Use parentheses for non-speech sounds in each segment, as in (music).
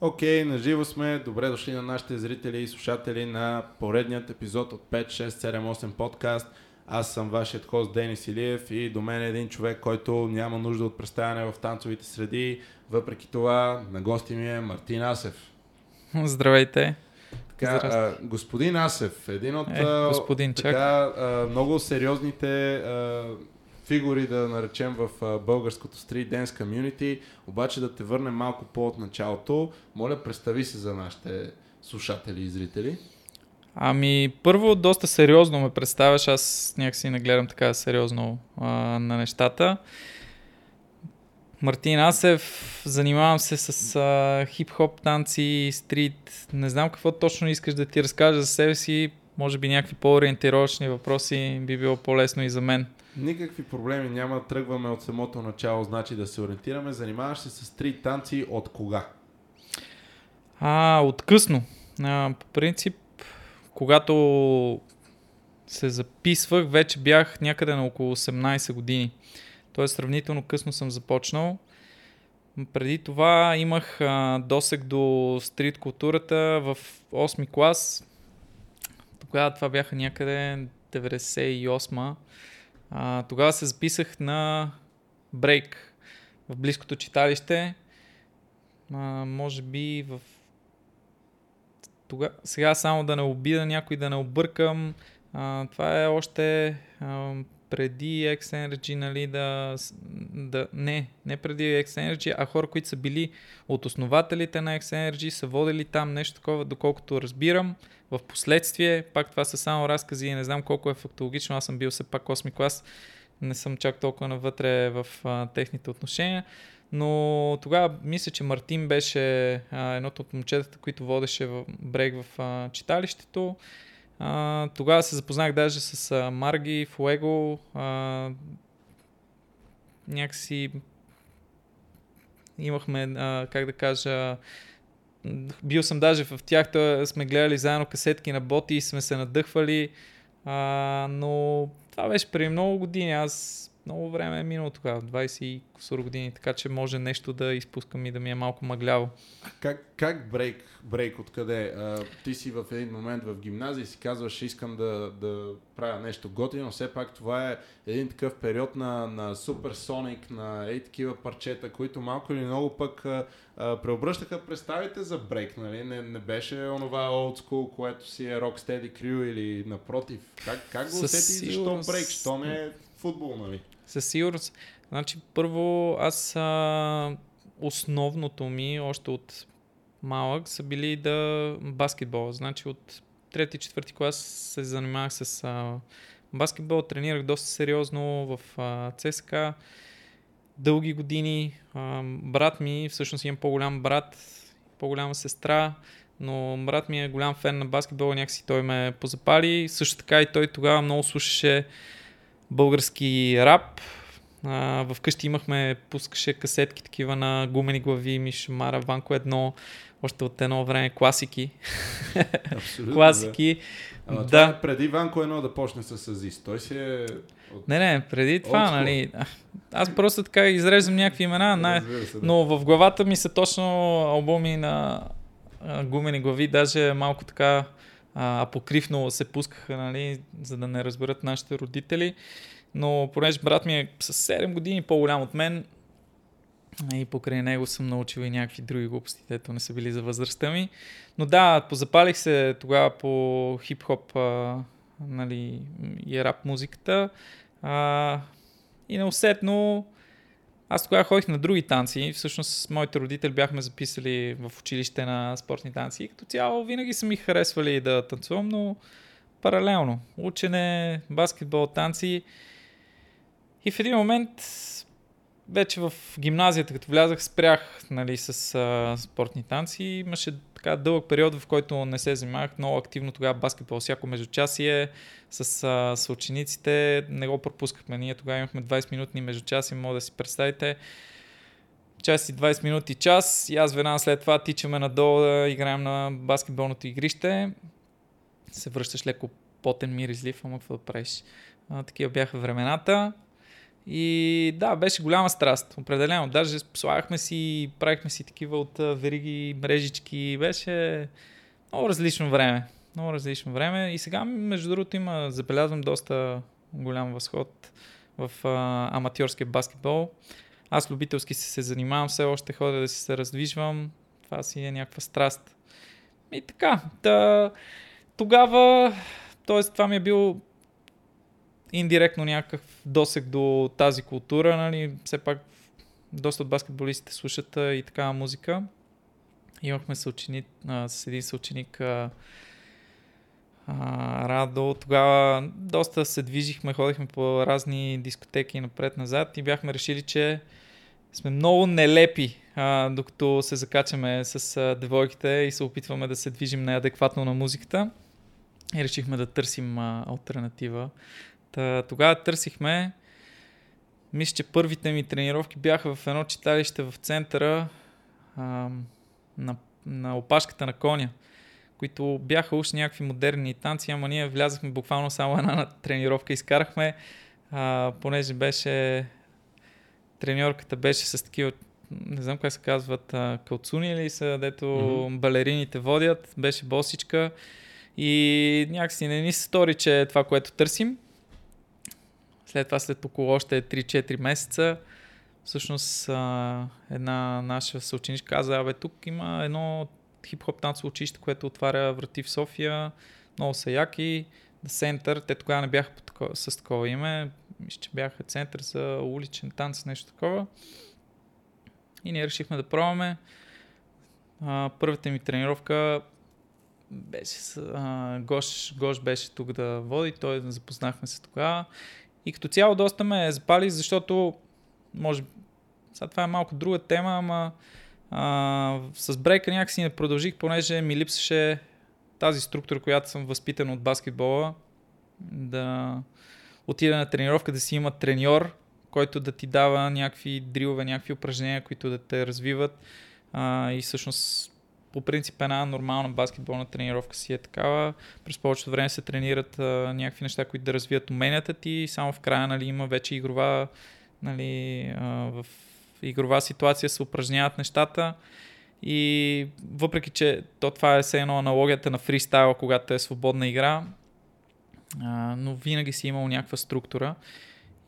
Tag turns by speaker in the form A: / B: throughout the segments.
A: Окей, okay, наживо сме. Добре дошли на нашите зрители и слушатели на поредният епизод от 5, 6, 7, 8 подкаст. Аз съм вашият хост Денис Илиев и до мен е един човек, който няма нужда от представяне в танцовите среди. Въпреки това, на гости ми е Мартин Асев.
B: Здравейте.
A: Така, а, господин Асев, един от
B: е, господин,
A: така, а, много сериозните а, фигури, да наречем в българското Street Dance Community, обаче да те върнем малко по-от началото. Моля, представи се за нашите слушатели и зрители.
B: Ами, първо, доста сериозно ме представяш. Аз някакси не гледам така сериозно а, на нещата. Мартин Асев, занимавам се с а, хип-хоп танци, стрит. Не знам какво точно искаш да ти разкажа за себе си. Може би някакви по-ориентировъчни въпроси би било по-лесно и за мен.
A: Никакви проблеми няма. Тръгваме от самото начало, значи да се ориентираме. Занимаваш се с стрит танци от кога?
B: А, от късно. А, по принцип, когато се записвах, вече бях някъде на около 18 години. Тоест сравнително късно съм започнал. Преди това имах а, досег до стрит културата в 8 клас. Тогава това бяха някъде 98 а, Тогава се записах на брейк в близкото читалище. А, може би в тога... сега само да не обида някой, да не объркам. А, това е още а, преди X-Energy, нали, да, да... Не, не преди X-Energy, а хора, които са били от основателите на X-Energy, са водили там нещо такова, доколкото разбирам. В последствие, пак това са само разкази и не знам колко е фактологично, аз съм бил все пак 8 клас, не съм чак толкова навътре в а, техните отношения. Но тогава мисля, че Мартин беше едното от момчетата, които водеше в брейк в а, читалището. А, тогава се запознах даже с а, Марги, Фуего. А, някакси имахме, а, как да кажа, бил съм даже в тях, то сме гледали заедно касетки на боти и сме се надъхвали, а, но това беше преди много години. Аз много време е минало тогава, 20 и кусор години, така че може нещо да изпускам и да ми е малко мъгляво.
A: А как, как брейк, брейк откъде? А, ти си в един момент в гимназия и си казваш, искам да, да правя нещо готино, все пак това е един такъв период на, на Соник, на ей такива парчета, които малко или много пък а, а, преобръщаха представите за брейк, нали? Не, не беше онова old school, което си е Rocksteady Crew или напротив. Как, как го усети и защо брейк? Що не е футбол, нали?
B: Със сигурност. Значи, първо, аз а, основното ми, още от малък, са били да баскетбол. Значи, от трети, четвърти клас се занимавах с а, баскетбол, тренирах доста сериозно в а, ЦСКА дълги години. А, брат ми, всъщност имам по-голям брат, по-голяма сестра, но брат ми е голям фен на баскетбол, някакси той ме позапали. Също така и той тогава много слушаше български рап. А, вкъщи имахме, пускаше касетки такива на гумени глави, Мишмара, Ванко едно, още от едно време класики.
A: Абсолютно,
B: класики.
A: Да. Ама да. Е преди Ванко едно да почне с Азис. Той си е...
B: От... Не, не, преди това, нали. Аз просто така изреждам някакви имена, най- се, да. но в главата ми са точно албуми на гумени глави, даже малко така а, апокривно се пускаха, нали, за да не разберат нашите родители. Но понеже брат ми е с 7 години по-голям от мен и покрай него съм научил и някакви други глупости, тето не са били за възрастта ми. Но да, позапалих се тогава по хип-хоп а, нали, и рап музиката. А, и неусетно аз тогава ходих на други танци. Всъщност с моите родители бяхме записали в училище на спортни танци. И като цяло винаги са ми харесвали да танцувам, но паралелно. Учене, баскетбол, танци. И в един момент вече в гимназията, като влязах, спрях нали, с а, спортни танци. Имаше така дълъг период, в който не се занимавах много активно тогава баскетбол, всяко междучасие с, а, с учениците. Не го пропускахме. Ние тогава имахме 20 минутни междучаси, мога да си представите. Час и 20 минути час и аз веднага след това тичаме надолу да играем на баскетболното игрище. Се връщаш леко потен миризлив, ама какво да правиш. А, такива бяха времената. И да, беше голяма страст, определено. Даже слагахме си, правихме си такива от вериги, мрежички. Беше много различно време. Много различно време. И сега, между другото, има, забелязвам доста голям възход в а, аматьорския баскетбол. Аз любителски се, се занимавам, все още ходя да се раздвижвам. Това си е някаква страст. И така, да, тогава, т.е. това ми е бил индиректно някакъв досек до тази култура, нали, все пак доста от баскетболистите слушат а, и такава музика. Имахме съученик, а, с един съученик а, а, Радо. Тогава доста се движихме, ходихме по разни дискотеки напред-назад и бяхме решили, че сме много нелепи, а, докато се закачаме с а, девойките и се опитваме да се движим неадекватно на музиката. И решихме да търсим а, альтернатива. Та, тогава търсихме, мисля, че първите ми тренировки бяха в едно читалище в центъра а, на, на опашката на коня, които бяха уж някакви модерни танци, ама ние влязахме буквално само една тренировка, изкарахме, а, понеже беше треньорката беше с такива не знам как се казват, калцуни или са, дето mm-hmm. балерините водят, беше босичка и някакси не ни се стори, че е това, което търсим. След това, след около още 3-4 месеца, всъщност една наша съученичка каза, абе тук има едно хип-хоп танцово училище, което отваря врати в София, много са яки, Center, те тогава не бяха с такова име, мисля, че бяха център за уличен танц, нещо такова. И ние решихме да пробваме. А, първата ми тренировка беше а, Гош, Гош беше тук да води, той запознахме се тогава. И като цяло доста ме запали, защото може сега това е малко друга тема, ама а, с брейка някакси не продължих, понеже ми липсваше тази структура, която съм възпитан от баскетбола, да отида на тренировка, да си има треньор, който да ти дава някакви дрилове, някакви упражнения, които да те развиват. А, и всъщност по принцип една нормална баскетболна тренировка си е такава. През повечето време се тренират а, някакви неща, които да развият уменията ти само в края нали, има вече игрова, нали, а, в игрова ситуация се упражняват нещата. И въпреки, че то това е все едно аналогията на фристайла, когато е свободна игра, а, но винаги си имал някаква структура.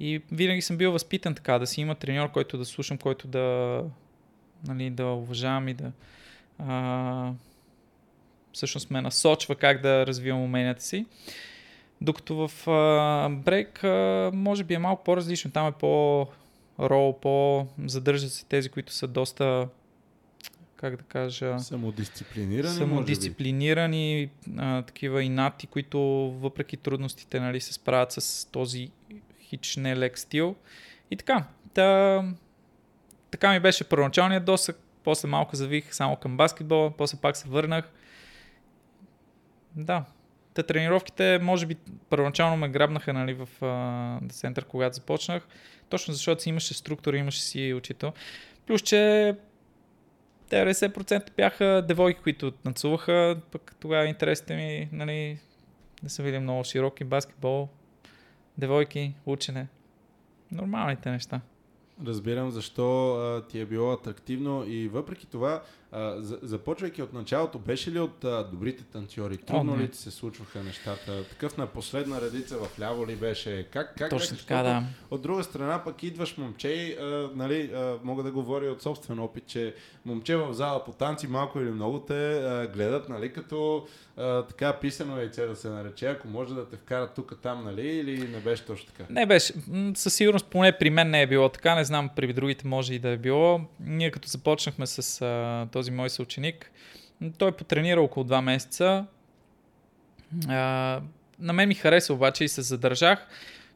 B: И винаги съм бил възпитан така, да си има треньор, който да слушам, който да, нали, да уважавам и да а, всъщност ме насочва как да развивам уменията си. Докато в брейк може би е малко по-различно. Там е по-рол, по-задържат се тези, които са доста как да кажа...
A: Самодисциплинирани,
B: Самодисциплинирани, а, такива инати, които въпреки трудностите нали, се справят с този хич нелек стил. И така, та, така ми беше първоначалният досък, после малко завих само към баскетбола, после пак се върнах. Да, те тренировките, може би, първоначално ме грабнаха нали, в uh, център, когато започнах, точно защото си имаше структура, имаше си учител. Плюс, че 90% бяха девойки, които танцуваха, пък тогава интересите ми, нали, не са били много широки, баскетбол, девойки, учене. Нормалните неща.
A: Разбирам защо а, ти е било атрактивно и въпреки това, а, започвайки от началото, беше ли от а, добрите танцори? Трудно ли ти се случваха нещата? Такъв на последна редица в ляво ли беше? Как, как
B: Точно така, да.
A: От друга страна пък идваш момче а, нали, а, мога да говоря от собствен опит, че момче в зала по танци малко или много те а, гледат, нали, като а, така писано яйце да се нарече, ако може да те вкарат тук там, нали, или не беше точно така?
B: Не беше. Със сигурност поне при мен не е било така, не знам, при другите може и да е било. Ние като започнахме с а, този мой съученик, той потренира около 2 месеца. А, на мен ми хареса обаче и се задържах,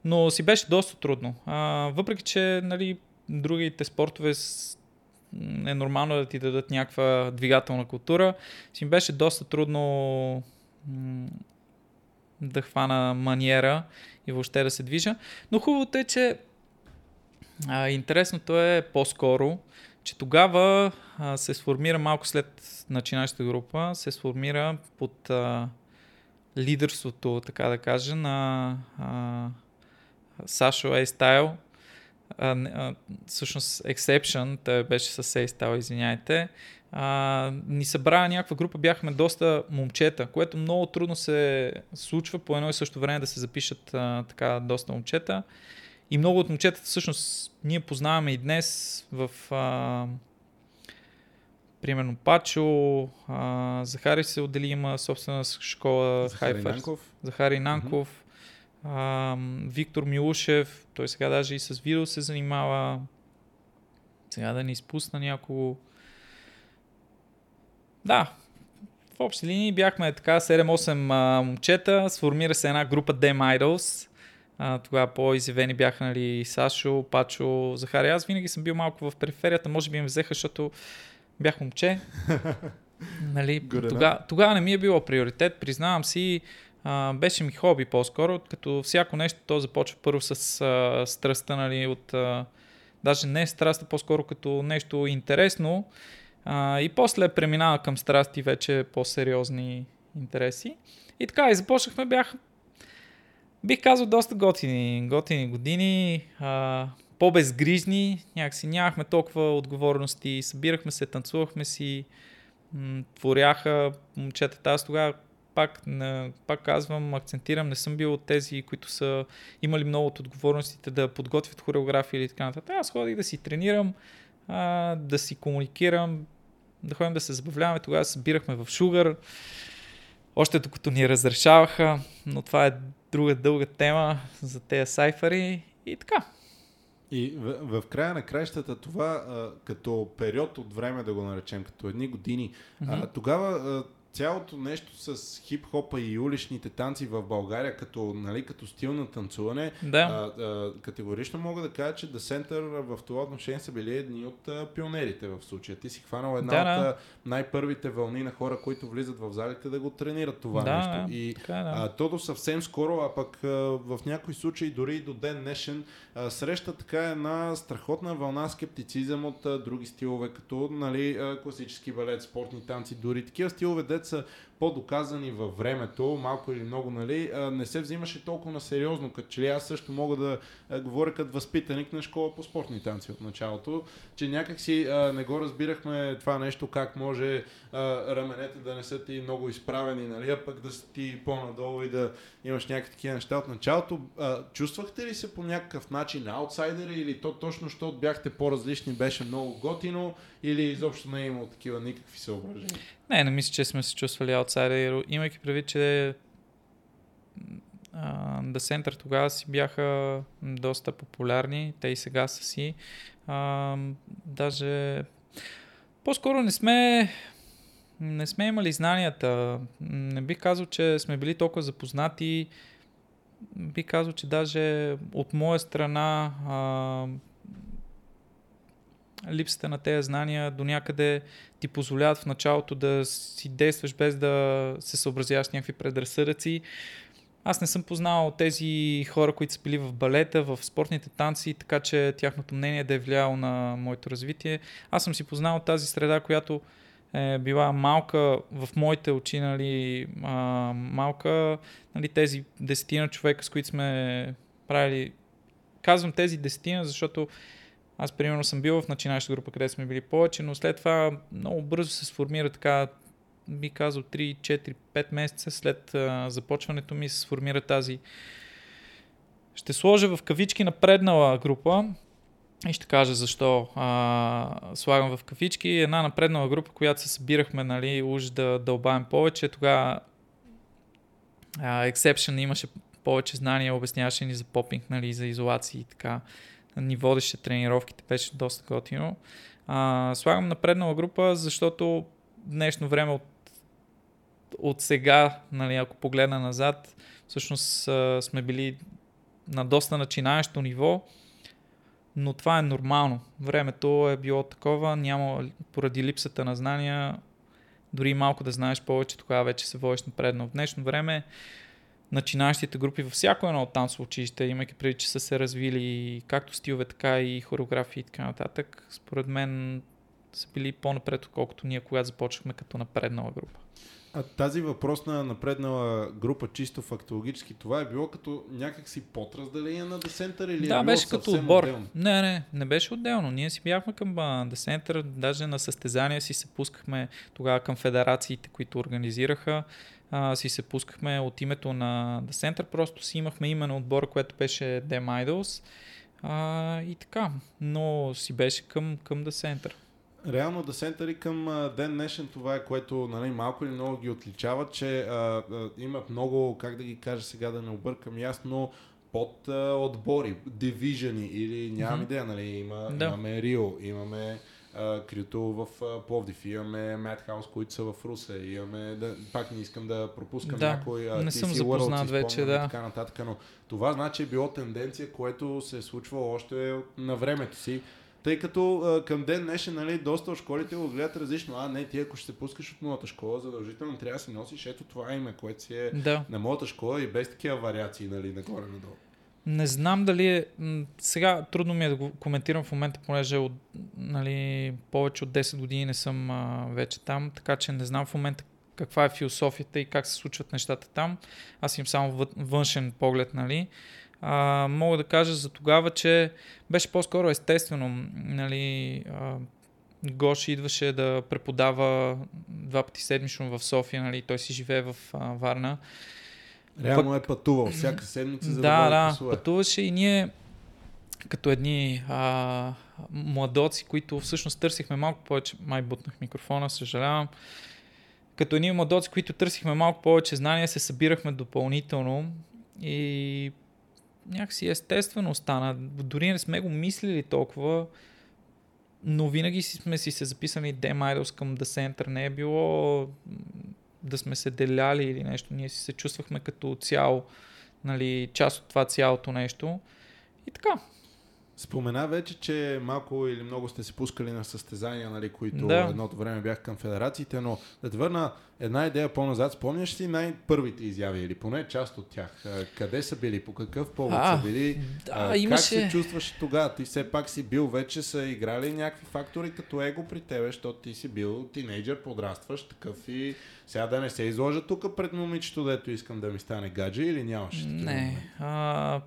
B: но си беше доста трудно. А, въпреки, че нали, другите спортове с, е нормално да ти дадат някаква двигателна култура, си беше доста трудно да хвана маниера и въобще да се движа. Но хубавото е, че а, интересното е по-скоро, че тогава а, се сформира малко след начинащата група, се сформира под а, лидерството, така да кажа, на а, Сашо а, всъщност Exception, той беше с Сейстал, извиняйте, а, ни събра някаква група, бяхме доста момчета, което много трудно се случва по едно и също време да се запишат а, така доста момчета. И много от момчетата всъщност ние познаваме и днес в а, примерно Пачо, а, Захари се отдели, има собствена школа
A: Захари Нанков.
B: Захари Нанков, mm-hmm. а, Виктор Милушев, той сега даже и с видео се занимава. Сега да не изпусна някого. Да, в общи линии бяхме така 7-8 а, момчета, сформира се една група Dem Idols. А, тогава по-изявени бяха нали, Сашо, Пачо, Захари. Аз винаги съм бил малко в периферията, може би им взеха, защото бях момче. (laughs) нали, тога, тогава не ми е било приоритет, признавам си, а, беше ми хоби по-скоро, като всяко нещо то започва първо с а, страстта, нали, от, а, даже не страста, по-скоро като нещо интересно а, и после преминава към страсти вече по-сериозни интереси. И така, и започнахме, бях, бих казал, доста готини, готини години. А, по-безгрижни, някакси нямахме толкова отговорности, събирахме се, танцувахме си, м- творяха момчетата. Аз тогава пак, не, пак казвам, акцентирам, не съм бил от тези, които са имали много от отговорностите да подготвят хореография или така нататък. Аз ходих да си тренирам, а, да си комуникирам, да ходим да се забавляваме. Тогава събирахме в Шугър, още докато ни разрешаваха, но това е друга дълга тема за тези сайфари и така.
A: И в, в края на краищата това а, като период от време, да го наречем, като едни години, mm-hmm. а, тогава а, цялото нещо с хип-хопа и уличните танци в България като, нали, като стил на танцуване,
B: да.
A: а, а, категорично мога да кажа, че The Center в това отношение са били едни от а, пионерите в случая. Ти си хванал една да, от да. най-първите вълни на хора, които влизат в залите да го тренират това
B: да,
A: нещо. И
B: така, да.
A: а, то до съвсем скоро, а пък а, в някои случаи дори и до ден днешен среща така една страхотна вълна скептицизъм от други стилове, като нали, класически балет, спортни танци, дори такива стилове, са по-доказани във времето, малко или много, нали, не се взимаше толкова на сериозно, като че ли аз също мога да говоря като възпитаник на школа по спортни танци от началото, че някак си не го разбирахме това нещо, как може раменете да не са ти много изправени, нали, а пък да си ти по-надолу и да имаш някакви такива неща от началото. чувствахте ли се по някакъв начин аутсайдери или то точно, защото бяхте по-различни, беше много готино или изобщо не е имало такива никакви съображения?
B: Не, не мисля, че сме се чувствали аутсайдери, имайки предвид, че The Center тогава си бяха доста популярни, те и сега са си. А, даже по-скоро не сме не сме имали знанията. Не бих казал, че сме били толкова запознати. Бих казал, че даже от моя страна а, липсата на тези знания до някъде ти позволяват в началото да си действаш без да се съобразяваш с някакви предразсъдъци. Аз не съм познал тези хора, които са били в балета, в спортните танци, така че тяхното мнение да е влияло на моето развитие. Аз съм си познал тази среда, която е била малка в моите очи, нали, а, малка, нали, тези десетина човека, с които сме правили. Казвам тези десетина, защото аз примерно съм бил в начинаща група, къде сме били повече, но след това много бързо се сформира така, би казал 3, 4, 5 месеца след а, започването ми се сформира тази ще сложа в кавички напреднала група и ще кажа защо а, слагам в кавички. Една напреднала група, която се събирахме, нали, уж да дълбаем повече. Тогава Exception имаше повече знания, обясняваше ни за попинг, нали, за изолации и така ни водеше тренировките, беше доста готино. А, слагам напреднала група, защото днешно време от, от сега, нали, ако погледна назад, всъщност а, сме били на доста начинаещо ниво, но това е нормално. Времето е било такова, няма поради липсата на знания, дори малко да знаеш повече, тогава вече се водиш напредно. В днешно време начинащите групи във всяко едно от танцово училище, имайки преди, че са се развили както стилове, така и хореографии и така нататък, според мен са били по-напред, отколкото ние, когато започнахме като напреднала група.
A: А тази въпрос на напреднала група чисто фактологически, това е било като някакси подразделение на Десентър или
B: да,
A: е
B: беше като отбор.
A: Отделно?
B: Не, не, не беше отделно. Ние си бяхме към Десентър, даже на състезания си се пускахме тогава към федерациите, които организираха. А, си се пускахме от името на Десентър, просто си имахме име на отбора, което беше Dem Idols. А, и така, но си беше към, към Десентър
A: реално да сентъри към ден днешен това е, което нали, малко или много ги отличава, че а, а, имат много, как да ги кажа сега да не объркам ясно, под а, отбори, дивижени или нямам mm-hmm. идея, нали, има, да. имаме Рио, имаме Крито в Пловдив, имаме Madhouse, които са в Русе, имаме, да, пак не искам да пропускам
B: да,
A: някой
B: не съм запознат вече, да.
A: така нататък, но това значи е било тенденция, което се е случвало още на времето си. Тъй като а, към ден днешен, нали, доста от школите го гледат различно. А, не, ти ако ще се пускаш от моята школа, задължително трябва да си носиш ето това име, което си е да. на моята школа и без такива вариации, нали, нагоре-надолу.
B: Не знам дали е... Сега трудно ми е да го коментирам в момента, понеже от, нали, повече от 10 години не съм а, вече там, така че не знам в момента каква е философията и как се случват нещата там. Аз имам само външен поглед, нали а, мога да кажа за тогава, че беше по-скоро естествено. Нали, а, Гоши идваше да преподава два пъти седмично в София, нали, той си живее в а, Варна.
A: Реално Пък... е пътувал всяка седмица, за
B: да,
A: да,
B: да пътуваше и ние като едни а, младоци, които всъщност търсихме малко повече, май бутнах микрофона, съжалявам, като едни младоци, които търсихме малко повече знания, се събирахме допълнително и някакси естествено стана. Дори не сме го мислили толкова, но винаги сме си се записали Dem Idols към The Center. Не е било да сме се деляли или нещо. Ние си се чувствахме като цяло, нали, част от това цялото нещо. И така,
A: Спомена вече, че малко или много сте се пускали на състезания, нали, които да. едното време бяха към федерациите, но да те върна една идея по-назад. Спомняш си най-първите изяви или поне част от тях? Къде са били? По какъв повод а, са били?
B: Да, а, имаше...
A: Как се чувстваш тогава? Ти все пак си бил вече са играли някакви фактори като его при тебе, защото ти си бил тинейджър, подрастваш такъв и сега да не се изложа тук пред момичето, дето искам да ми стане гадже или нямаш?
B: Не, а,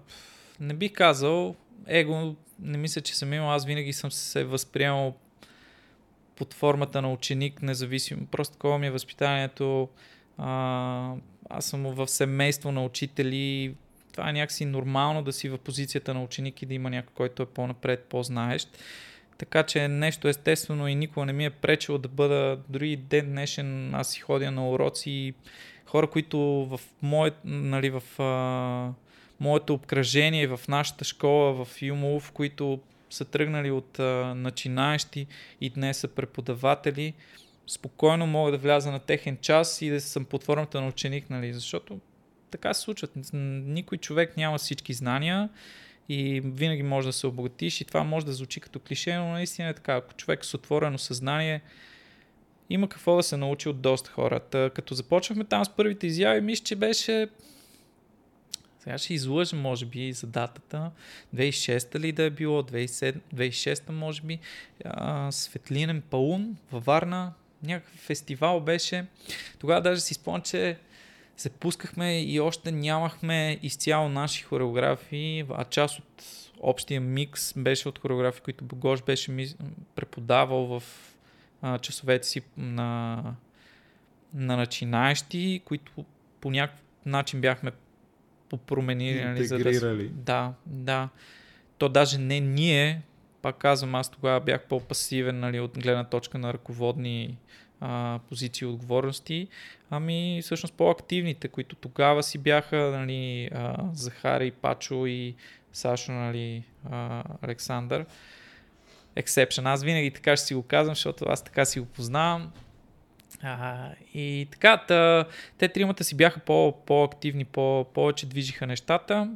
B: не бих казал его не мисля, че съм имал. Аз винаги съм се възприемал под формата на ученик, независимо. Просто такова ми е възпитанието. А, аз съм в семейство на учители. Това е някакси нормално да си в позицията на ученик и да има някой, който е по-напред, по-знаещ. Така че нещо естествено и никога не ми е пречило да бъда, дори ден днешен аз си ходя на уроци хора, които в моят, нали, в а, моето обкръжение в нашата школа в Юмов, които са тръгнали от а, начинаещи и днес са преподаватели, спокойно мога да вляза на техен час и да съм под формата на ученик, нали, защото така се случват. Никой човек няма всички знания и винаги може да се обогатиш и това може да звучи като клише, но наистина е така. Ако човек с отворено съзнание, има какво да се научи от доста хората. Като започнахме там с първите изяви, мисля, че беше сега ще излъжа, може би, за датата. 2006 ли да е било, 2007, 2006 може би. А, Светлинен паун във Варна. Някакъв фестивал беше. Тогава даже си спомням, че се пускахме и още нямахме изцяло наши хореографии, а част от общия микс беше от хореографии, които Богош беше преподавал в а, часовете си на, на начинаещи, които по някакъв начин бяхме попроменили.
A: Нали, за да,
B: да, да. То даже не ние, пак казвам, аз тогава бях по-пасивен нали, от гледна точка на ръководни а, позиции и отговорности, ами всъщност по-активните, които тогава си бяха нали, а, Захари, Пачо и Сашо, нали, а, Александър. Exception. Аз винаги така ще си го казвам, защото аз така си го познавам. А, и така, тъ, те тримата си бяха по, по-активни, по, повече движиха нещата.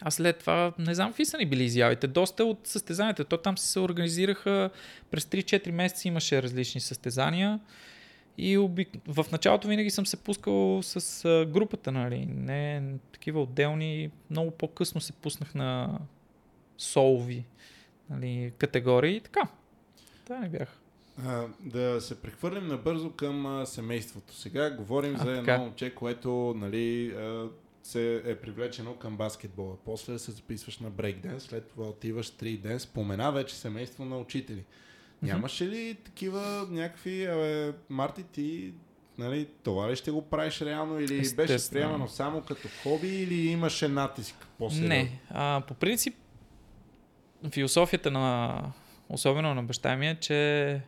B: А след това, не знам какви са ни били изявите. Доста от състезанията. То там се организираха през 3-4 месеца имаше различни състезания. И обик... в началото винаги съм се пускал с групата, нали? Не такива отделни. Много по-късно се пуснах на солови нали, категории. Така. Това не бях.
A: А, да се прехвърлим набързо към а, семейството. Сега говорим а, за едно момче, което нали, а, се е привлечено към баскетбола. После се записваш на брейкденс, след това отиваш 3 ден, спомена вече семейство на учители. Mm-hmm. Нямаше ли такива някакви, абе, Марти, ти нали, това ли ще го правиш реално или беше приемано само като хоби или имаше натиск
B: по-сериозно? Не, а, по принцип философията на особено на баща ми е, че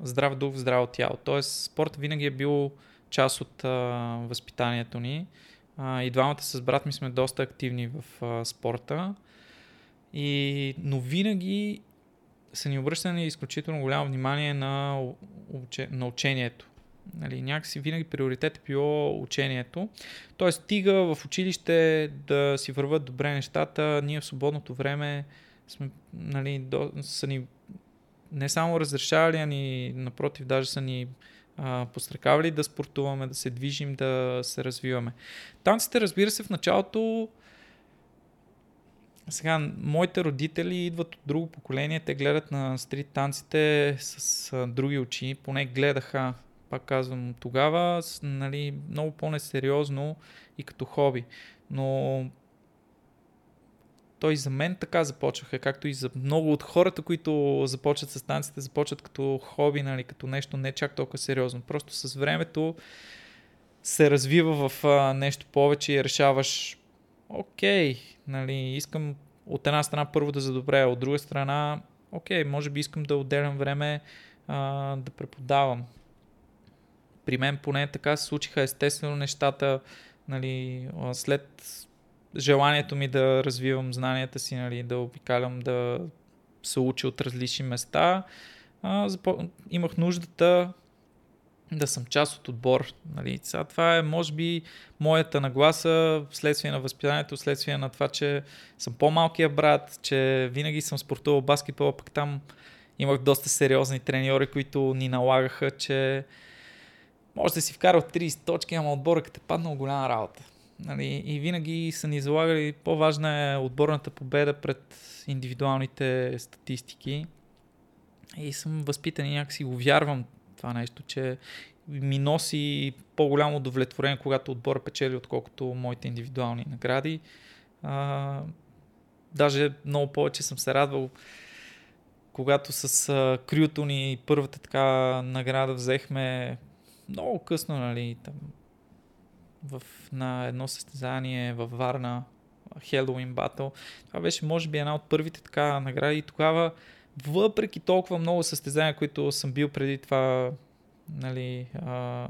B: здрав дух, здраво тяло. Тоест спорт винаги е бил част от а, възпитанието ни. А, и двамата с брат ми сме доста активни в а, спорта. И, но винаги са ни обръщани изключително голямо внимание на, уче, на учението. Нали, някакси винаги приоритет е било учението. Тоест, стига в училище да си върват добре нещата, ние в свободното време сме, нали, до, са ни не само разрешавали, а ни, напротив, даже са ни а, пострекавали да спортуваме, да се движим, да се развиваме. Танците, разбира се, в началото сега, моите родители идват от друго поколение, те гледат на стрит танците с а, други очи, поне гледаха, пак казвам, тогава, нали, много по-несериозно и като хоби. Но той за мен така започваха, както и за много от хората, които започват с танците, започват като хоби, нали, като нещо не чак толкова сериозно. Просто с времето се развива в а, нещо повече и решаваш, окей, нали, искам от една страна първо да задобря, от друга страна, окей, може би искам да отделям време а, да преподавам. При мен поне така се случиха естествено нещата, нали, след желанието ми да развивам знанията си, нали, да обикалям, да се уча от различни места, а, запо... имах нуждата да съм част от отбор. Нали. Сега това е, може би, моята нагласа вследствие на възпитанието, вследствие на това, че съм по-малкият брат, че винаги съм спортувал баскетбол, пък там имах доста сериозни треньори, които ни налагаха, че може да си вкарал 30 точки, ама отбора като е паднал голяма работа. Нали, и винаги са ни залагали, по-важна е отборната победа пред индивидуалните статистики. И съм възпитан и някакси го вярвам това нещо, че ми носи по-голямо удовлетворение, когато отбора печели, отколкото моите индивидуални награди. А, даже много повече съм се радвал, когато с а, крюто ни първата така награда взехме много късно, нали, там, в, на едно състезание във Варна, Halloween Battle. Това беше, може би, една от първите така награди и тогава, въпреки толкова много състезания, които съм бил преди това, нали, а,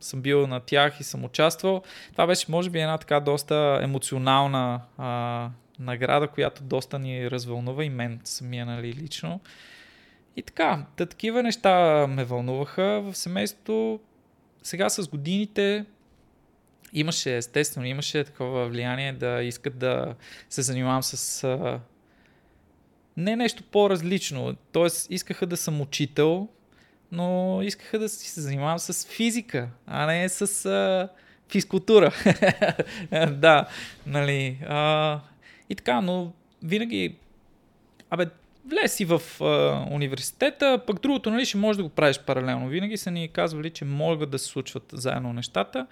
B: съм бил на тях и съм участвал, това беше, може би, една така доста емоционална а, награда, която доста ни развълнува и мен самия, нали, лично. И така, такива неща ме вълнуваха в семейството. Сега с годините имаше, естествено, имаше такова влияние да искат да се занимавам с а, не нещо по-различно. Тоест, искаха да съм учител, но искаха да си се занимавам с физика, а не с а, физкултура. (laughs) да, нали. А, и така, но винаги, абе, влез си в а, университета, пък другото, нали, ще можеш да го правиш паралелно. Винаги са ни казвали, че могат да се случват заедно нещата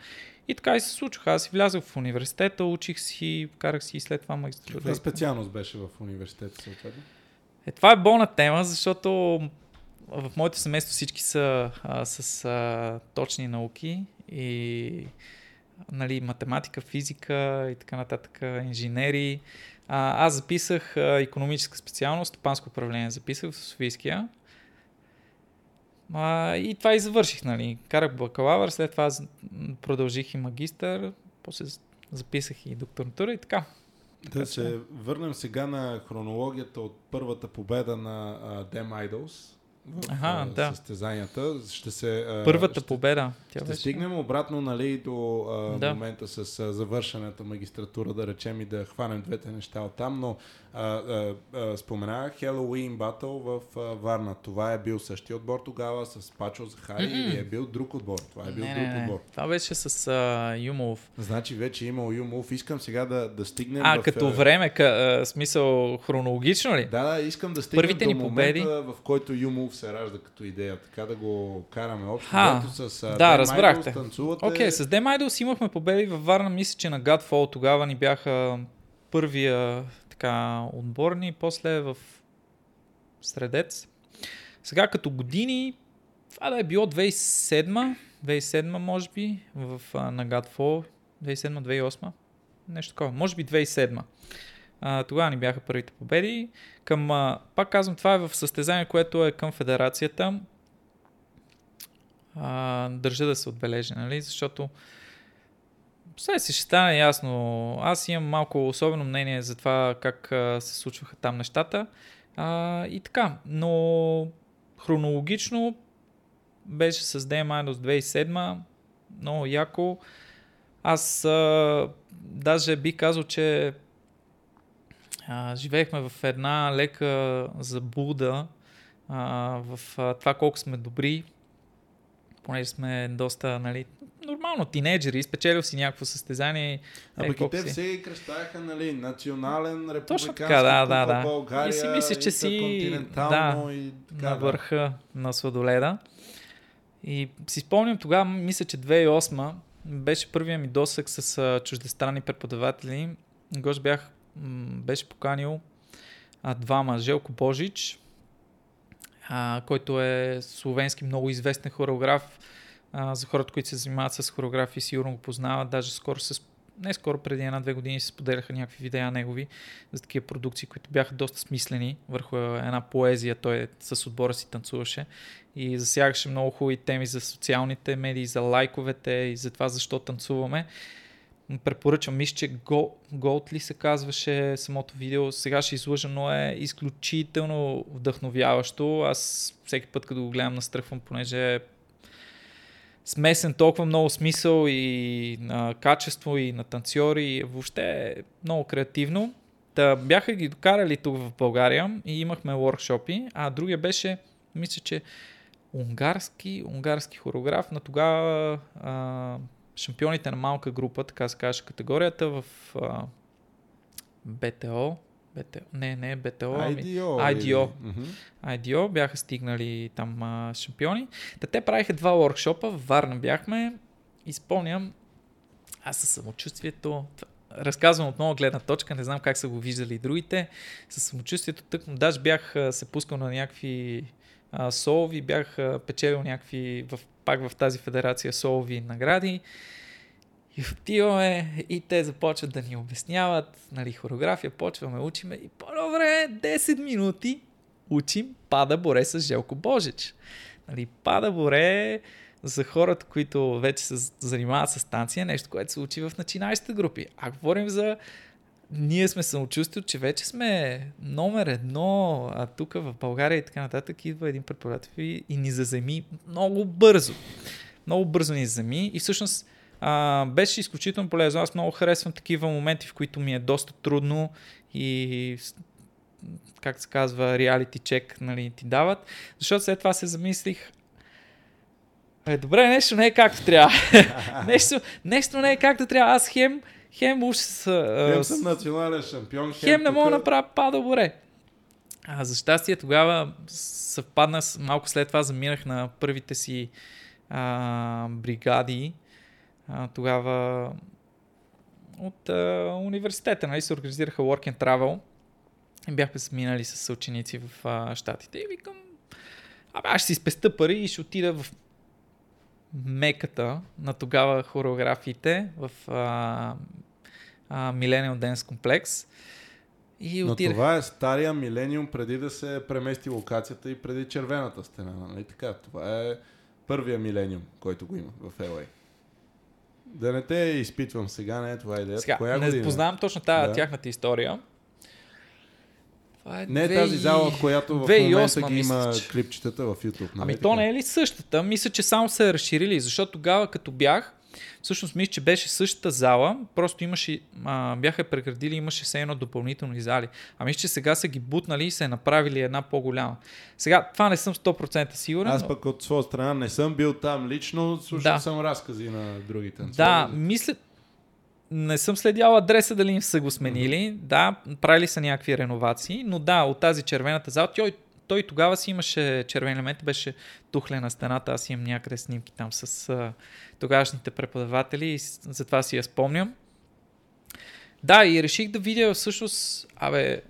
B: и така и се случваха. Аз си влязах в университета, учих си, карах си и след това магистратура.
A: Каква специалност беше в университета съответно?
B: Е, това е болна тема, защото в моето семейство всички са а, с а, точни науки и нали, математика, физика и така нататък, инженери. А, аз записах а, економическа специалност, стопанско управление записах в Софийския. А, и това и завърших, нали. Карах бакалавър, след това продължих и магистър, после записах и докторатура и така.
A: Да се върнем сега на хронологията от първата победа на uh, Dem Idols в ага, да. състезанията. Ще се,
B: Първата ще, победа.
A: Тя ще беше... стигнем обратно нали, до а, да. момента с а, завършената магистратура, да речем и да хванем двете неща от там, но а, а, а, споменах Halloween Battle в а, Варна. Това е бил същия отбор тогава с Пачо Захари mm-hmm. или е бил друг отбор? Това е бил не, друг не, отбор.
B: Това беше с а, Юмов.
A: Значи вече е имал Юмов. Искам сега да, да стигнем
B: А, в, като време, къ, а, смисъл хронологично ли?
A: Да, да, искам да стигнем Първите до ни момента, победи? в който Юмов Се ражда като идея, така да го караме общо. С а,
B: да,
A: Дем
B: разбрахте.
A: Танцувате.
B: Окей, с Дем Idols имахме победи във Варна, мисля, че на Godfall тогава ни бяха първия така отборни, после в Средец. Сега като години, това да е било 2007, 2007 може би, в, на Godfall, 2007-2008, нещо такова, може би 2007. Тогава ни бяха първите победи. Към, а, пак казвам, това е в състезание, което е към федерацията. А, държа да се отбележи, нали? защото сега си ще стане ясно. Аз имам малко особено мнение за това как а, се случваха там нещата. А, и така, но хронологично беше с DM Idols 2007, много яко. Аз а, даже би казал, че а, живеехме в една лека заблуда а, в а, това колко сме добри, понеже сме доста, нали, нормално тинейджери, спечелил си някакво състезание.
A: А
B: е,
A: те
B: си.
A: все кръщаха, нали, национален, републикански
B: така, да, да, да.
A: България,
B: И си мислиш, че си,
A: интерконтинентално и така,
B: на
A: да.
B: върха на сладоледа. И си спомням тогава, мисля, че 2008 беше първия ми досък с чуждестранни преподаватели. Гош бях, беше поканил а, двама. Желко Божич, а, който е словенски много известен хореограф. А, за хората, които се занимават с хореография, сигурно го познават. Даже скоро сп- не скоро, преди една-две години се споделяха някакви видеа негови за такива продукции, които бяха доста смислени върху една поезия. Той с отбора си танцуваше и засягаше много хубави теми за социалните медии, за лайковете и за това защо танцуваме. Препоръчвам, мисля, че Go- Gold ли се казваше самото видео. Сега ще излъжа, но е изключително вдъхновяващо. Аз всеки път, като го гледам, настръхвам, понеже е смесен толкова много смисъл и на качество и на танцори. И въобще е много креативно. Та бяха ги докарали тук в България и имахме workshopи, а другия беше, мисля, че унгарски, унгарски хореограф на тогава а, шампионите на малка група, така се каже категорията в а, БТО. БТО. Не, не БТО. ами-
A: IDO.
B: IDO.
A: или-.
B: IDO бяха стигнали там а, шампиони. Та те правиха два workshopа, в Варна бяхме. Изпълням, аз със самочувствието, разказвам от нова гледна точка, не знам как са го виждали и другите, със самочувствието тъкмо, даже бях се пускал на някакви солови, бях печелил някакви, в, пак в тази федерация солови награди. И отиваме и те започват да ни обясняват, нали, хореография, почваме, учиме и по-добре 10 минути учим Пада Боре с Желко Божич. Нали, Пада Боре за хората, които вече се занимават с танция, е нещо, което се учи в начинаещите групи. А говорим за ние сме самочувствието, че вече сме номер едно, а тук в България и така нататък идва един преподавател и, и ни заземи много бързо. Много бързо ни заземи и всъщност а, беше изключително полезно. Аз много харесвам такива моменти, в които ми е доста трудно и как се казва, реалити чек нали, ти дават. Защото след това се замислих, е, добре, нещо не е както трябва. (laughs) нещо, нещо не е както трябва. Аз хем, хем уж с, а,
A: Хем съм национален шампион, хем,
B: хем не мога да направя пада добре. А за щастие тогава съвпадна, с- малко след това заминах на първите си а, бригади. А, тогава от а, университета нали, се организираха Work and Travel и бяхме заминали с ученици в а, Штатите и викам, абе аз ще си спеста пари и ще отида в меката на тогава хореографиите в а, Millennium Dance Complex. И
A: Но
B: отидах.
A: това е стария милениум преди да се премести локацията и преди червената стена, нали така? Това е първия милениум, който го има в LA. Да не те изпитвам сега, не е това идеята.
B: Сега,
A: Коя
B: не
A: година?
B: познавам точно тази
A: Да.
B: тяхната история. Това е
A: Не е
B: две
A: тази зала, от която в
B: 2008
A: момента ги има
B: че.
A: клипчетата в YouTube. Нали
B: Ами то не е ли същата? Мисля, че само се е разширили, защото тогава като бях, всъщност мисля, че беше същата зала, просто имаше, а, бяха преградили, имаше все едно допълнителни зали. А мисля, че сега са ги бутнали и са е направили една по-голяма. Сега, това не съм 100% сигурен.
A: Аз пък от своя страна не съм бил там лично, слушал
B: Да.
A: съм разкази на другите.
B: Да, мисля, не съм следял адреса дали им са го сменили. Да, правили са някакви реновации, но да, от тази червената зала, той, той тогава си имаше червени елементи, беше тухле на стената, аз имам някъде снимки там с а, тогавашните преподаватели и затова си я спомням. Да, и реших да видя всъщност, абе,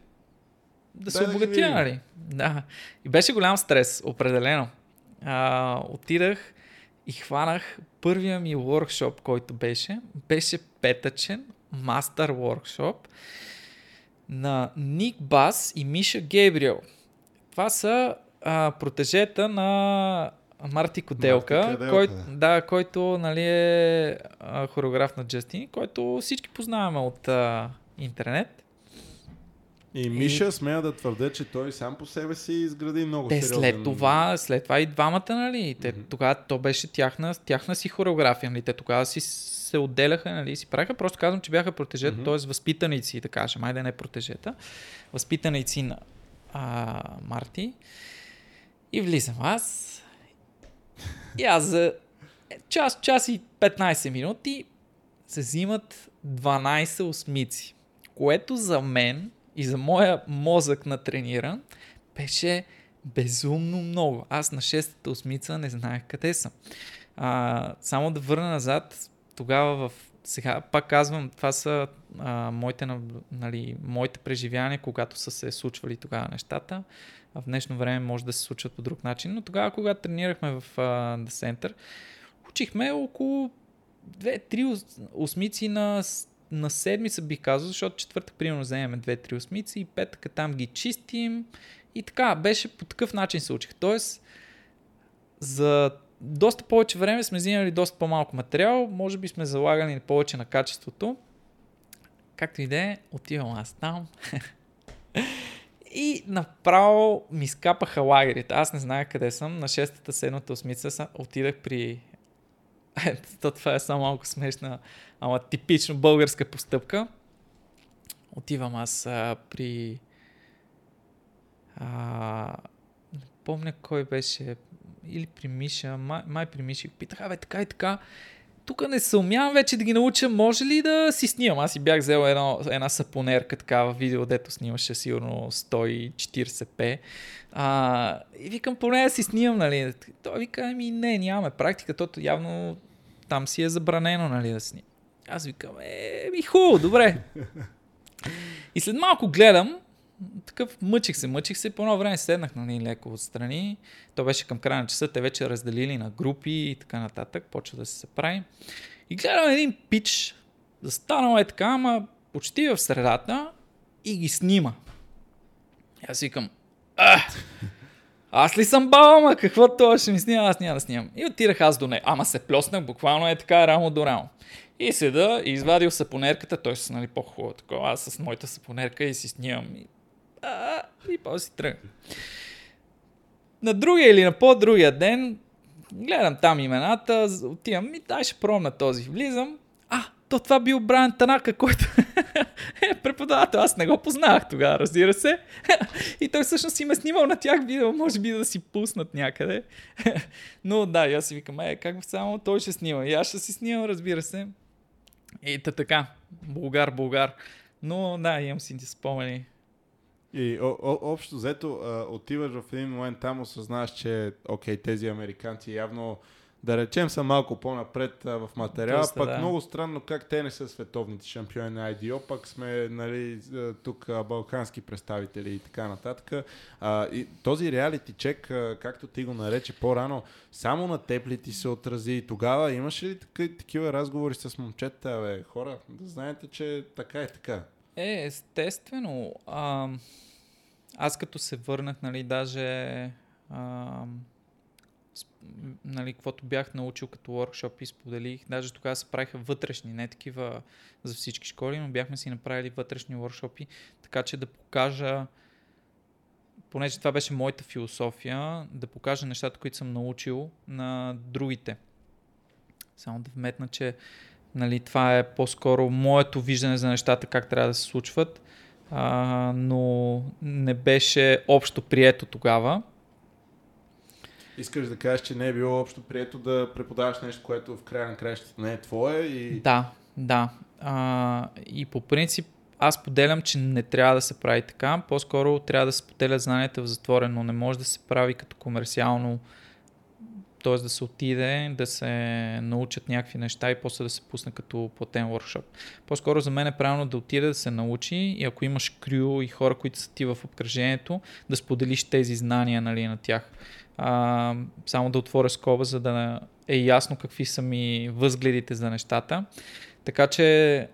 B: да се обогатя, нали? Да. И беше голям стрес, определено. А, отидах и хванах първия ми воркшоп, който беше. Беше петъчен мастер воркшоп на Ник Бас и Миша Гебриел. Това са а, протежета на Марти Коделка, Марти Коделка. Кой, да, който нали, е а, хореограф на Джастин, който всички познаваме от а, интернет.
A: И Миша и... смея да твърде, че той сам по себе си изгради много
B: Те сериозен... след това, след това и двамата, нали? Те, mm-hmm. Тогава то беше тяхна, тяхна си хореография, нали? Те тогава си се отделяха, нали? Си правиха. Просто казвам, че бяха протежета, mm-hmm. т.е. възпитаници, да кажем, айде не протежета. Възпитаници на а, Марти. И влизам аз. И аз за час, час и 15 минути се взимат 12 осмици. Което за мен и за моя мозък на тренира беше безумно много. Аз на шестата осмица не знаех къде съм. А, само да върна назад, тогава в сега пак казвам, това са а, моите, нали, моите преживявания, когато са се случвали тогава нещата. А в днешно време може да се случват по друг начин, но тогава, когато тренирахме в а, The Center, учихме около 2-3 осмици на на седмица бих казал, защото четвъртък примерно вземем две-три осмици и петъка там ги чистим и така, беше по такъв начин се учих. Тоест, за доста повече време сме взимали доста по-малко материал, може би сме залагали повече на качеството. Както и да е, отивам аз там. (laughs) и направо ми скапаха лагерите. Аз не знаех къде съм. На 6-та, 7-та осмица отидах при (laughs) то това е само малко смешна, ама типично българска постъпка. Отивам аз а, при... А, не помня кой беше, или при Миша, май, май при Миша. Питах, абе така и така, тук не съумявам вече да ги науча, може ли да си снимам? Аз си бях взел една, една сапонерка такава видео, дето снимаше сигурно 140p. А, и викам, поне да си снимам, нали. Той вика, ами не, нямаме практика, тото явно там си е забранено, нали, да снимам. Аз викам, е, ми хубаво, добре. (laughs) И след малко гледам, такъв мъчих се, мъчих се, по едно време седнах нали, леко отстрани. То беше към края на часа, те вече разделили на групи и така нататък, почва да се прави. И гледам един пич, застанал е така, ама почти в средата и ги снима. И аз викам, а, аз ли съм баба, какво това ще ми снима, аз няма да снимам. И отирах аз до нея. Ама се плеснах, буквално е така рамо до рамо. И седа и извадил сапонерката, той се нали по-хубаво такова, аз с моята сапонерка и си снимам. И, а, и после си тръгна. На другия или на по-другия ден гледам там имената, отивам и дай ще пробвам на този. Влизам, то това бил Брайан Танака, който (laughs) е преподавател. Аз не го познавах тогава, разбира се. (laughs) и той всъщност си ме снимал на тях видео, може би да си пуснат някъде. (laughs) Но да, аз си викам, е, как само той ще снима. И аз ще си снимам, разбира се. И та така, българ, българ. Но да, имам си спомени.
A: И о, о, общо взето, отиваш в един момент там, осъзнаваш, че окей, тези американци явно да речем са малко по-напред а, в материала, пък да. много странно как те не са световните шампиони на IDO, пък сме нали, тук а, балкански представители и така нататък. А, и този реалити чек, а, както ти го нарече по-рано, само на теб ли ти се отрази? Тогава имаше ли такива разговори с момчета, бе, хора? Да знаете, че така е така.
B: Е, естествено. А, аз като се върнах, нали, даже... А, нали, каквото бях научил като workshop и споделих. Даже тогава се правиха вътрешни, не такива за всички школи, но бяхме си направили вътрешни workshopи, така че да покажа, понеже това беше моята философия, да покажа нещата, които съм научил на другите. Само да вметна, че нали, това е по-скоро моето виждане за нещата, как трябва да се случват, а, но не беше общо прието тогава.
A: Искаш да кажеш, че не е било общо прието да преподаваш нещо, което в края на краищата не е твое и...
B: Да, да. А, и по принцип аз поделям, че не трябва да се прави така, по-скоро трябва да се поделят знанията в затворено, не може да се прави като комерциално т.е. да се отиде, да се научат някакви неща и после да се пусне като платен workshop. По-скоро за мен е правилно да отиде да се научи и ако имаш крю и хора, които са ти в обкръжението, да споделиш тези знания нали, на тях. А, само да отворя скоба, за да е ясно какви са ми възгледите за нещата. Така че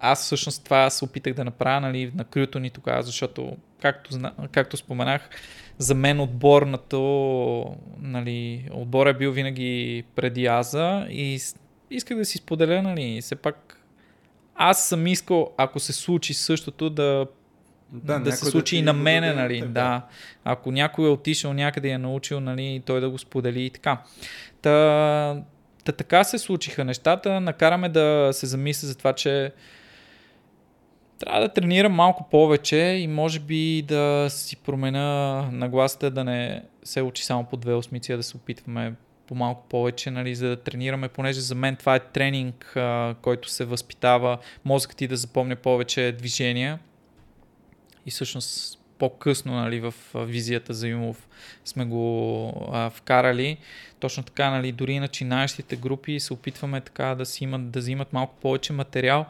B: аз всъщност това се опитах да направя нали, на крюто ни тогава, защото, както, както споменах, за мен отборното, нали, отбор е бил винаги преди Аза и исках да си споделя, нали, все пак аз съм искал, ако се случи същото, да да, да се случи да и на мене, нали, така. да. Ако някой е отишъл някъде и е научил, нали, той да го сподели и така. Та, та така се случиха нещата, накараме да се замисля за това, че трябва да тренирам малко повече и може би да си променя нагласата да не се учи само по две осмици, а да се опитваме по малко повече, нали, за да тренираме, понеже за мен това е тренинг, а, който се възпитава мозъкът ти да запомня повече движения и всъщност по-късно нали, в визията за Юмов сме го а, вкарали. Точно така, нали, дори начинаещите групи се опитваме така да, си имат, да взимат малко повече материал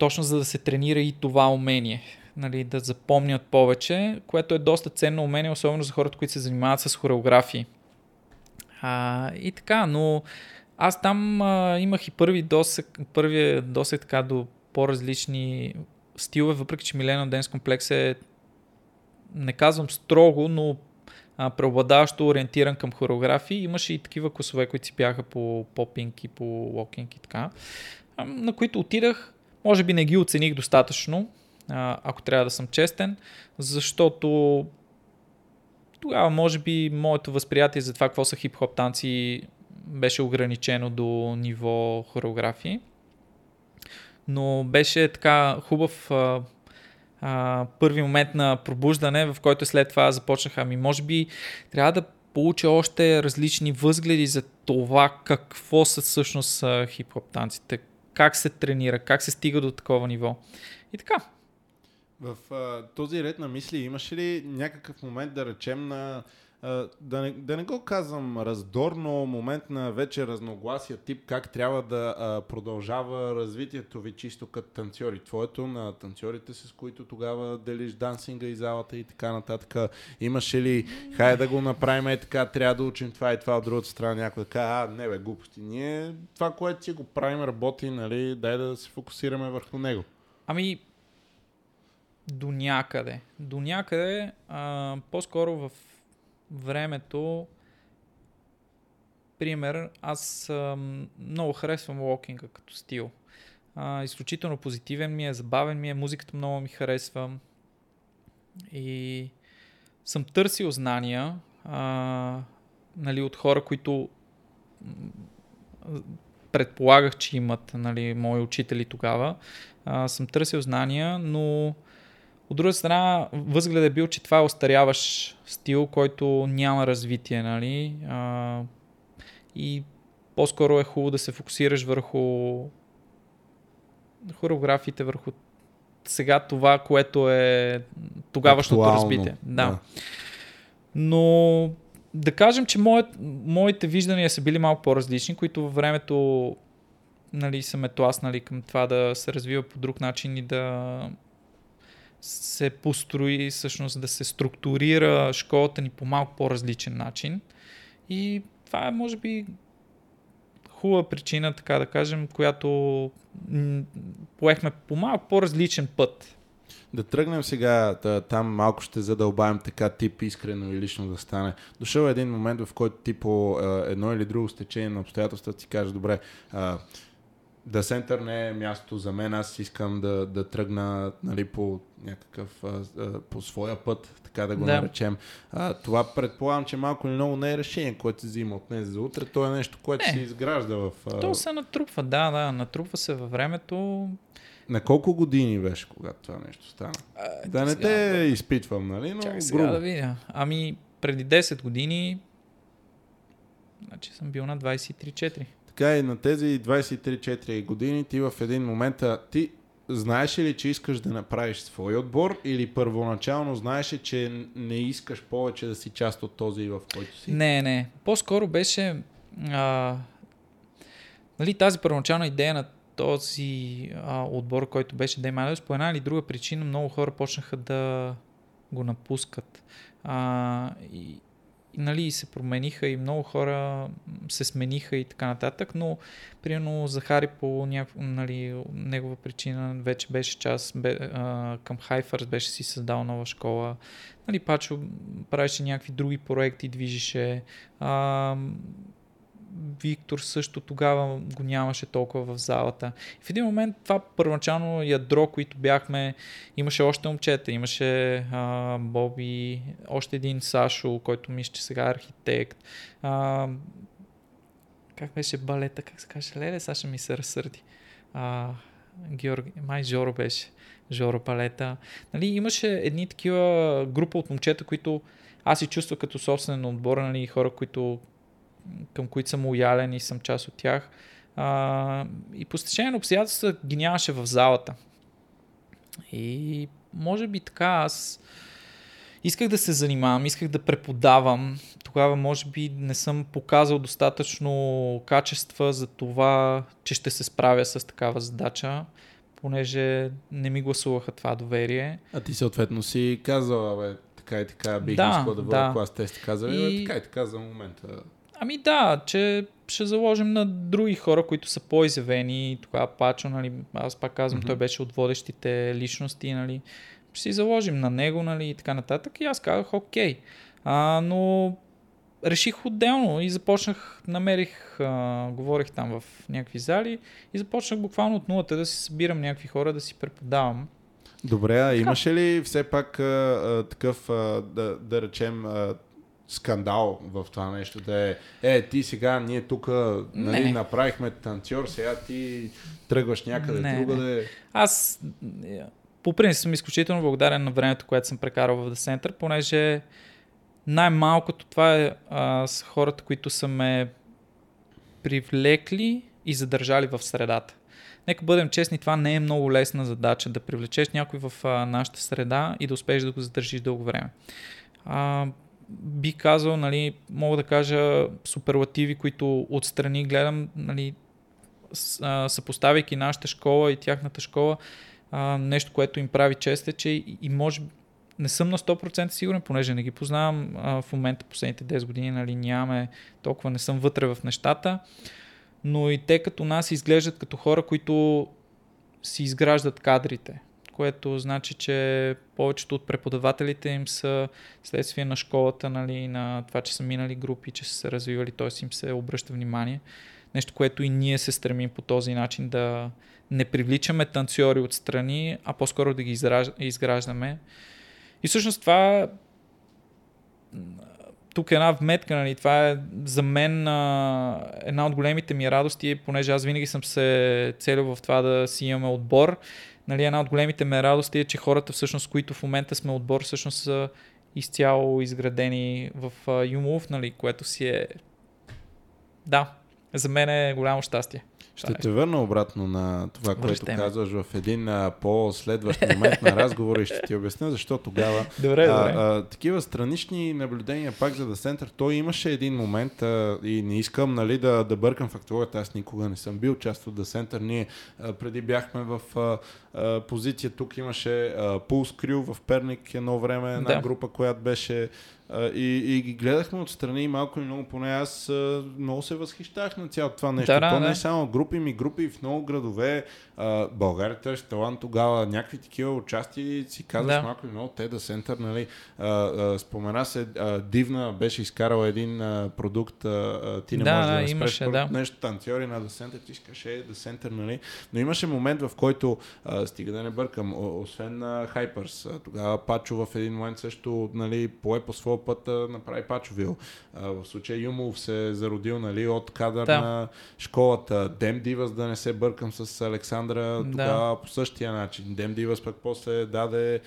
B: точно за да се тренира и това умение. Нали, да запомнят повече, което е доста ценно умение, особено за хората, които се занимават с хореографии. А, и така, но аз там а, имах и първи досек, първия досек така до по-различни стилове, въпреки че Милена Денс комплекс е, не казвам строго, но а, преобладаващо ориентиран към хореографии. Имаше и такива косове, които си бяха по попинг и по локинг и така, на които отидах може би не ги оцених достатъчно, ако трябва да съм честен, защото тогава може би моето възприятие за това какво са хип-хоп танци беше ограничено до ниво хореографии. Но беше така хубав а, първи момент на пробуждане, в който след това започнах, ами може би трябва да получа още различни възгледи за това какво са всъщност хип-хоп танците, как се тренира, как се стига до такова ниво. И така.
A: В а, този ред на мисли имаше ли някакъв момент, да речем, на да не, да не го казвам раздорно, момент на вече разногласия, тип как трябва да а, продължава развитието ви чисто като танцори. Твоето на танцорите, с които тогава делиш дансинга и залата и така нататък. Имаше ли, хай да го направим е така, трябва да учим това и това от другата страна. Някой да каже, а, не бе, глупости. Ние това, което си го правим, работи, нали, дай да се фокусираме върху него.
B: Ами, до някъде. До някъде, а, по-скоро в времето, пример, аз много харесвам локинга като стил. Изключително позитивен ми е, забавен ми е, музиката много ми харесва. И съм търсил знания а, нали, от хора, които предполагах, че имат нали, мои учители тогава. А, съм търсил знания, но от друга страна, възглед е бил, че това е остаряваш стил, който няма развитие, нали? А, и по-скоро е хубаво да се фокусираш върху хореографите, върху сега това, което е тогавашното Актуално, разбитие. Да. да. Но да кажем, че моят, моите виждания са били малко по-различни, които във времето нали, са ме тласнали към това да се развива по друг начин и да се построи, всъщност да се структурира школата ни по малко по-различен начин. И това е, може би, хубава причина, така да кажем, която поехме по малко по-различен път.
A: Да тръгнем сега, там малко ще задълбаем така тип искрено и лично да стане. Дошъл е един момент, в който ти по едно или друго стечение на обстоятелствата си кажеш, добре, да център не е място за мен, аз искам да, да тръгна нали, по някакъв, а, по своя път, така да го да. наречем. А, това предполагам, че малко или много не е решение, което се взима от днес за утре, то е нещо, което не. се изгражда в...
B: А... То се натрупва, да, да, натрупва се във времето.
A: На колко години беше, когато това нещо стана? А, да не те да... изпитвам, нали? Но
B: Чакай сега грубо. да видя. Ами, преди 10 години Значи съм бил на 23-4
A: така и на тези 23-4 години ти в един момент, ти знаеш ли, че искаш да направиш свой отбор или първоначално знаеш, че не искаш повече да си част от този, в който си?
B: Не, не. По-скоро беше а, нали, тази първоначална идея на този а, отбор, който беше Деймалиус, по една или друга причина много хора почнаха да го напускат. А, и, нали, се промениха и много хора се смениха и така нататък, но примерно Захари по някаква, нали, негова причина вече беше част бе, а, към Хайфърс, беше си създал нова школа. Нали, Пачо правеше някакви други проекти, движеше. А, Виктор също тогава го нямаше толкова в залата. В един момент това първоначално ядро, които бяхме, имаше още момчета, имаше а, Боби, още един Сашо, който мисля, че сега е архитект. А, как беше балета, как се каже? Леле, Саша ми се разсърди. А, Георги, май Жоро беше. Жоро Палета. Нали, имаше едни такива група от момчета, които аз си чувствах като собствен отбор, нали, хора, които към които съм лоялен и съм част от тях. А, и по стечение на обстоятелства ги нямаше в залата. И може би така аз исках да се занимавам, исках да преподавам. Тогава може би не съм показал достатъчно качества за това, че ще се справя с такава задача, понеже не ми гласуваха това доверие.
A: А ти съответно си казала, бе, така и така бих да, искал да бъда да. клас тест. Казали, и... бе, така и така за момента.
B: Ами да, че ще заложим на други хора, които са по-изявени. Тогава Пачо, нали, аз пак казвам, mm-hmm. той беше от водещите личности, нали. Ще си заложим на него, нали, и така нататък. И аз казах, окей. А, но реших отделно и започнах, намерих, а, говорих там в някакви зали и започнах буквално от нулата да си събирам някакви хора, да си преподавам.
A: Добре, а имаше ли все пак а, а, такъв, а, да, да речем, а, скандал в това нещо, да е, е, ти сега, ние тук нали, направихме танцор, сега ти тръгваш някъде не, другаде. Не.
B: Аз по принцип съм изключително благодарен на времето, което съм прекарал в The Center, понеже най-малкото това е а, с хората, които са ме привлекли и задържали в средата. Нека бъдем честни, това не е много лесна задача да привлечеш някой в а, нашата среда и да успееш да го задържиш дълго време. А, би казал, нали, мога да кажа суперлативи, които отстрани гледам, нали, съпоставяйки нашата школа и тяхната школа, нещо, което им прави чест е, че и, и може не съм на 100% сигурен, понеже не ги познавам в момента последните 10 години, нали, нямаме толкова, не съм вътре в нещата, но и те като нас изглеждат като хора, които си изграждат кадрите което значи, че повечето от преподавателите им са следствие на школата, нали, на това, че са минали групи, че са се развивали, т.е. им се обръща внимание. Нещо, което и ние се стремим по този начин да не привличаме танцори отстрани, а по-скоро да ги изграждаме. И всъщност това тук е една вметка, нали, това е за мен а, една от големите ми радости, понеже аз винаги съм се целил в това да си имаме отбор нали, една от големите ме радости е, че хората всъщност, които в момента сме отбор, всъщност са изцяло изградени в Юмов, нали, което си е... Да, за мен е голямо щастие.
A: Ще те върна обратно на това, което казваш в един а, по-следващ момент на разговора и ще ти обясня защо тогава. (laughs)
B: Добре, а, добре.
A: А, такива странични наблюдения пак за да център. Той имаше един момент а, и не искам нали, да, да бъркам фактологията. Аз никога не съм бил част от The Center. Ние а, преди бяхме в а, а, позиция. Тук имаше Пулс Крю в Перник едно време, една да. група, която беше и, и ги гледахме отстрани малко и много, поне аз много се възхищах на цялото това нещо. Да, То не е само групи ми, групи в много градове. България търси талант тогава, някакви такива участия си казваш да. малко и много. Те да център, нали, спомена се, Дивна беше изкарала един продукт, ти не
B: да,
A: можеш да,
B: да имаше, да.
A: нещо танцори на да център, ти искаш е да център, нали. Но имаше момент, в който, стига да не бъркам, освен на Хайперс, тогава Пачо в един момент също, нали, пое по своя път а, направи Пачовил. А, в случая Юмов се е зародил нали, от кадър да. на школата. Дем Дивас, да не се бъркам с Александра, тогава да. по същия начин. Дем Дивас пък после даде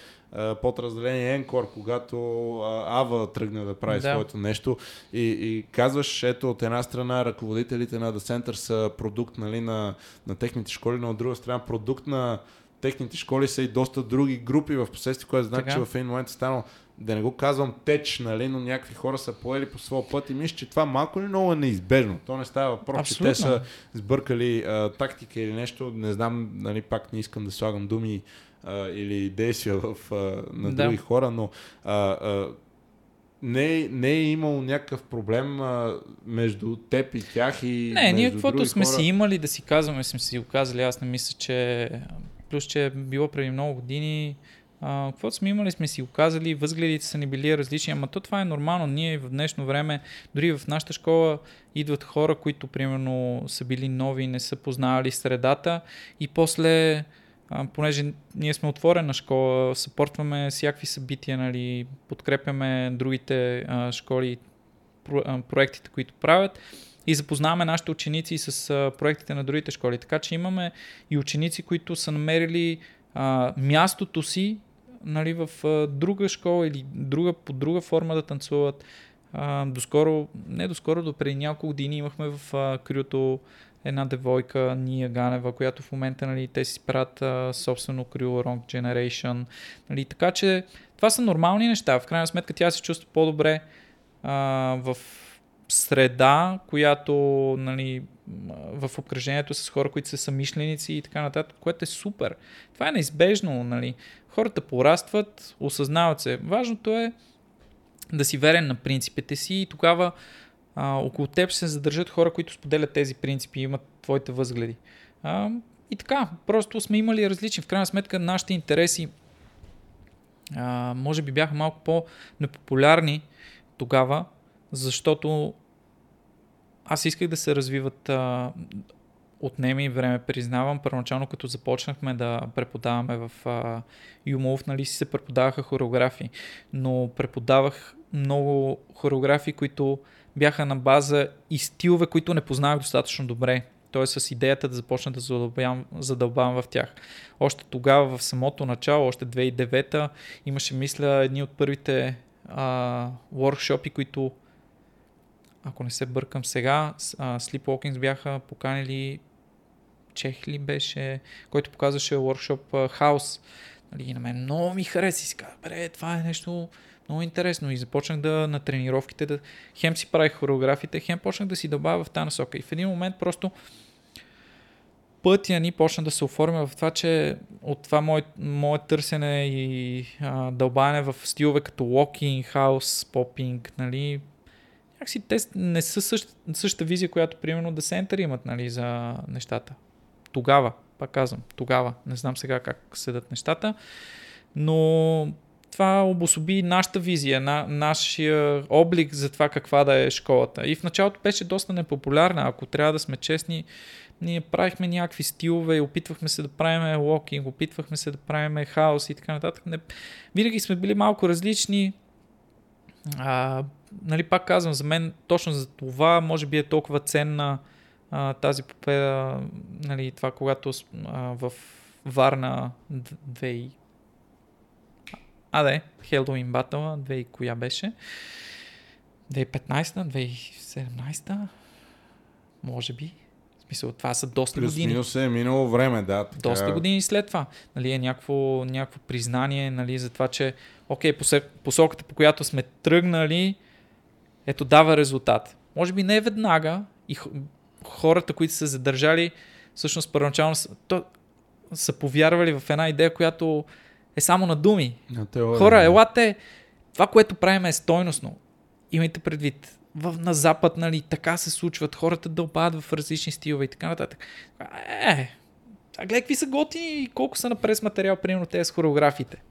A: подразделение Енкор, когато а, Ава тръгне да прави да. своето нещо и, и казваш, ето от една страна ръководителите на The Center са продукт нали, на, на техните школи, но от друга страна продукт на техните школи са и доста други групи в последствие, което значи, че в един момент е станало да не го казвам теч, нали, но някакви хора са поели по своя път и мисля, че това малко ли много е неизбежно. То не става въпрос, че те са сбъркали а, тактика или нещо. Не знам, нали, пак не искам да слагам думи а, или действия в, а, на да. други хора, но а, а, не, не е имало някакъв проблем а, между теб и тях и
B: Не, ние каквото сме хора. си имали да си казваме, сме си го казали, аз не мисля, че плюс, че е било преди много години, каквото сме имали, сме си го казали, възгледите са ни били различни, ама то това е нормално. Ние в днешно време, дори в нашата школа, идват хора, които примерно са били нови, не са познавали средата и после а, понеже ние сме отворена школа, съпортваме всякакви събития, нали, подкрепяме другите а, школи, про, а, проектите, които правят и запознаваме нашите ученици с а, проектите на другите школи. Така че имаме и ученици, които са намерили а, мястото си нали, в друга школа или друга, по друга форма да танцуват. А, доскоро, не доскоро, до преди няколко години имахме в а, крюто една девойка, Ния Ганева, която в момента нали, те си правят а, собствено крю Wrong Generation. Нали, така че това са нормални неща. В крайна сметка тя се чувства по-добре а, в среда, която нали, в обкръжението с хора, които са самишленици и така нататък, което е супер. Това е неизбежно. Нали. Хората порастват, осъзнават се. Важното е да си верен на принципите си и тогава а, около теб ще се задържат хора, които споделят тези принципи и имат твоите възгледи. А, и така, просто сме имали различни. В крайна сметка, нашите интереси а, може би бяха малко по-непопулярни тогава, защото аз исках да се развиват а, отнеме и време, признавам. Първоначално, като започнахме да преподаваме в а, Юмов, нали си се преподаваха хореографии, но преподавах много хореографии, които бяха на база и стилове, които не познавах достатъчно добре. Тоест с идеята да започна да задълбавам, задълбавам в тях. Още тогава, в самото начало, още 2009 имаше, мисля, едни от първите а, workshopи, които ако не се бъркам сега, Sleepwalkings бяха поканили Чех ли беше, който показваше workshop хаус. Нали, и на мен много ми хареса и си каза, бре, това е нещо много интересно. И започнах да на тренировките да хем си правих хореографите, хем почнах да си добавя в тази насока. И в един момент просто пътя ни почна да се оформя в това, че от това мое, мое търсене и а, дълбане в стилове като walking, house, popping, нали, някакси те не са същата, същата визия, която примерно да Center имат нали, за нещата. Тогава, пак казвам, тогава. Не знам сега как седат нещата, но това обособи нашата визия, на, нашия облик за това каква да е школата. И в началото беше доста непопулярна, ако трябва да сме честни. Ние правихме някакви стилове, опитвахме се да правим локинг, опитвахме се да правим хаос и така нататък. Не, винаги сме били малко различни. А, нали, пак казвам, за мен точно за това може би е толкова ценна а, тази победа, нали, това когато а, в Варна 2 а да, Halloween Battle, 2 коя беше? 2015, 2017, може би. В смисъл, това са доста
A: Плюс
B: години.
A: Минус е минало време, да. Така...
B: Доста години след това. Нали, е някакво, някакво признание нали, за това, че окей, посоката, по която сме тръгнали, ето дава резултат. Може би не веднага и хората, които са задържали, всъщност първоначално са, то, са повярвали в една идея, която е само на думи.
A: На теория,
B: Хора, елате, това, което правим е стойностно. Имайте предвид. В, на Запад, нали, така се случват, хората дълбават в различни стилове и така нататък. Е, а гледай какви са готини и колко са напред с материал, примерно тези с хореографите.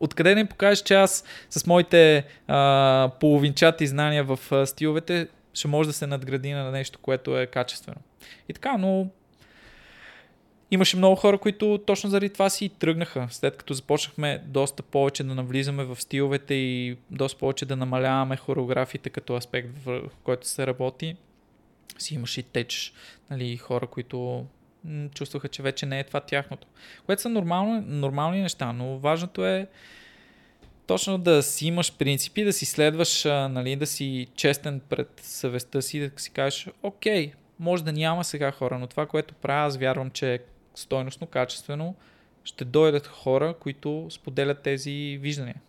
B: Откъде да им покажеш, че аз с моите а, половинчати знания в а, стиловете ще може да се надгради на нещо, което е качествено. И така, но имаше много хора, които точно заради това си тръгнаха. След като започнахме доста повече да навлизаме в стиловете и доста повече да намаляваме хореографите като аспект, в който се работи, си имаше и теч нали, хора, които чувстваха, че вече не е това тяхното. Което са нормални, нормални неща, но важното е точно да си имаш принципи, да си следваш, нали, да си честен пред съвестта си, да си кажеш, окей, може да няма сега хора, но това, което правя, аз вярвам, че е стойностно, качествено ще дойдат хора, които споделят тези виждания.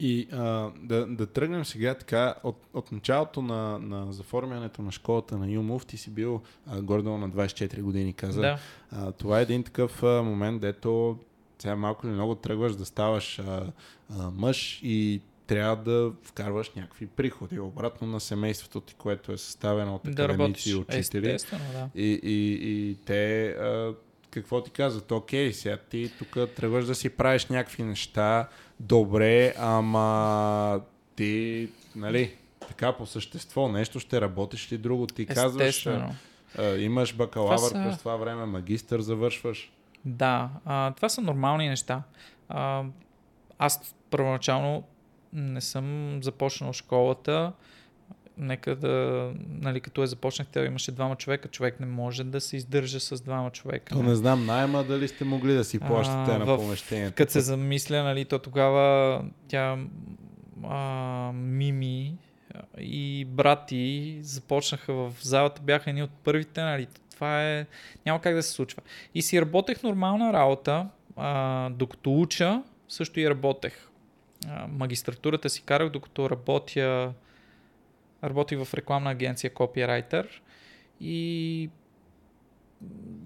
A: И а, да, да тръгнем сега така, от, от началото на, на заформянето на школата на Юмов, ти си бил а, гордо на 24 години, каза.
B: Да.
A: А, това е един такъв а, момент, дето сега малко или много тръгваш да ставаш а, а, мъж и трябва да вкарваш някакви приходи обратно на семейството ти, което е съставено от академици и учители.
B: Да.
A: И, и, и те а, какво ти казват? Окей, сега ти тук тръгваш да си правиш някакви неща, добре, ама ти, нали, така по същество нещо ще работиш ли друго? Ти казваш, а, имаш бакалавър това са... през това време, магистър завършваш.
B: Да, а, това са нормални неща. А, аз първоначално не съм започнал школата. Нека да, нали, като е започнахте, имаше двама човека, човек не може да се издържа с двама човека.
A: То не знам найма дали сте могли да си плащате а, на помещението.
B: Като се замисля, нали, то тогава тя а, Мими и брати започнаха в залата, бяха едни от първите, нали, това е, няма как да се случва. И си работех нормална работа, а, докато уча, също и работех магистратурата си карах, докато работя, работих в рекламна агенция Copywriter и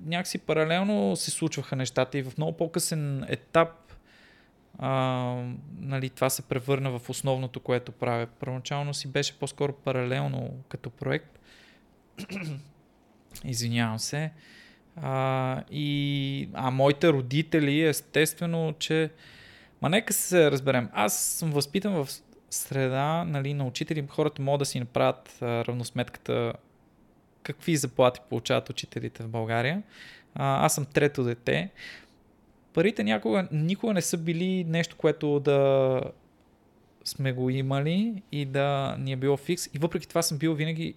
B: някакси паралелно се случваха нещата и в много по-късен етап а, нали, това се превърна в основното, което правя. Първоначално си беше по-скоро паралелно като проект. (clears throat) Извинявам се. А, и, а моите родители, естествено, че Ма нека се разберем. Аз съм възпитан в среда нали, на учители. Хората могат да си направят а, равносметката какви заплати получават учителите в България. А, аз съм трето дете. Парите някога, никога не са били нещо, което да сме го имали и да ни е било фикс. И въпреки това съм бил винаги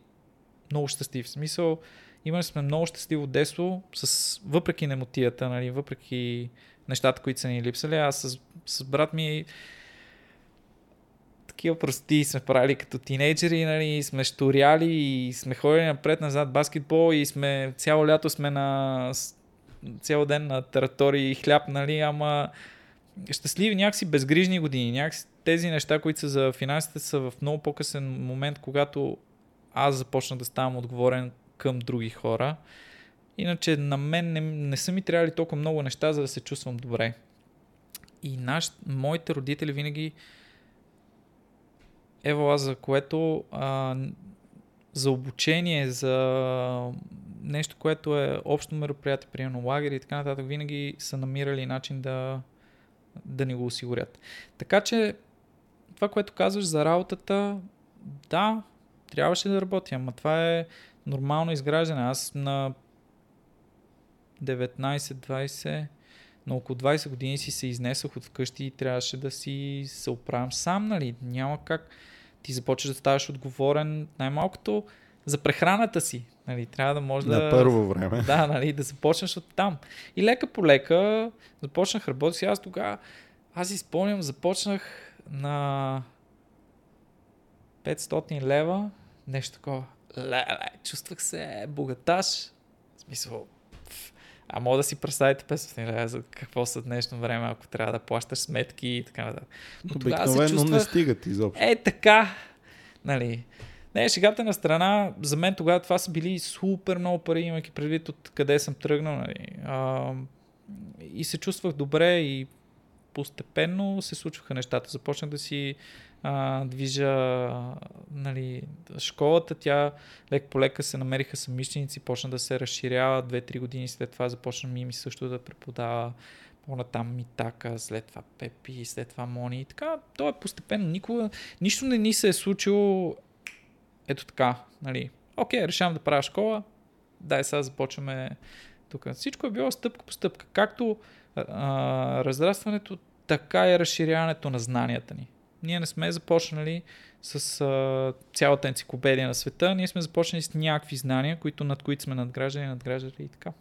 B: много щастлив. В смисъл, имали сме много щастливо детство, с, въпреки немотията, нали, въпреки нещата, които са ни липсали. Аз с, с брат ми такива прости сме правили като тинейджери, нали, сме шторяли и сме ходили напред-назад баскетбол и сме цяло лято сме на цял ден на територии и хляб, нали, ама щастливи някакси безгрижни години. Някакси тези неща, които са за финансите, са в много по-късен момент, когато аз започна да ставам отговорен към други хора. Иначе на мен не, не са ми трябвали толкова много неща, за да се чувствам добре. И наш, моите родители винаги Ева, за което а, за обучение, за нещо, което е общо мероприятие, примерно лагери и така нататък, винаги са намирали начин да, да ни го осигурят. Така че това, което казваш за работата, да, трябваше да работя, ама това е нормално изграждане. Аз на 19-20, на около 20 години си се изнесох от вкъщи и трябваше да си се оправям сам, нали? Няма как ти започваш да ставаш отговорен най-малкото за прехраната си. Нали? Трябва да може
A: да...
B: На
A: първо време.
B: Да, нали? да започнеш от там. И лека по лека започнах работа си. Аз тогава, аз си спомням, започнах на 500 лева, нещо такова. Леле, чувствах се богаташ. В смисъл, а мога да си представите 500 лева за какво са днешно време, ако трябва да плащаш сметки и така нататък.
A: Но Обикновено чувствах... не стигат изобщо.
B: Е, така. Нали. Не, шегата на страна, за мен тогава това са били супер много пари, имайки предвид от къде съм тръгнал. Нали. А, и се чувствах добре и постепенно се случваха нещата. Започнах да си а, движа нали, школата. Тя лек по лека се намериха съмишленици, почна да се разширява. Две-три години след това започна Мими също да преподава по-натам Митака, след това Пепи, след това Мони. И така, то е постепенно. Никога, нищо не ни се е случило ето така, нали. Окей, решавам да правя школа, дай сега започваме тук. Всичко е било стъпка по стъпка. Както а, разрастването, така и разширяването на знанията ни. Ние не сме започнали с а, цялата енциклопедия на света, ние сме започнали с някакви знания, които, над които сме надграждали, надграждали и така.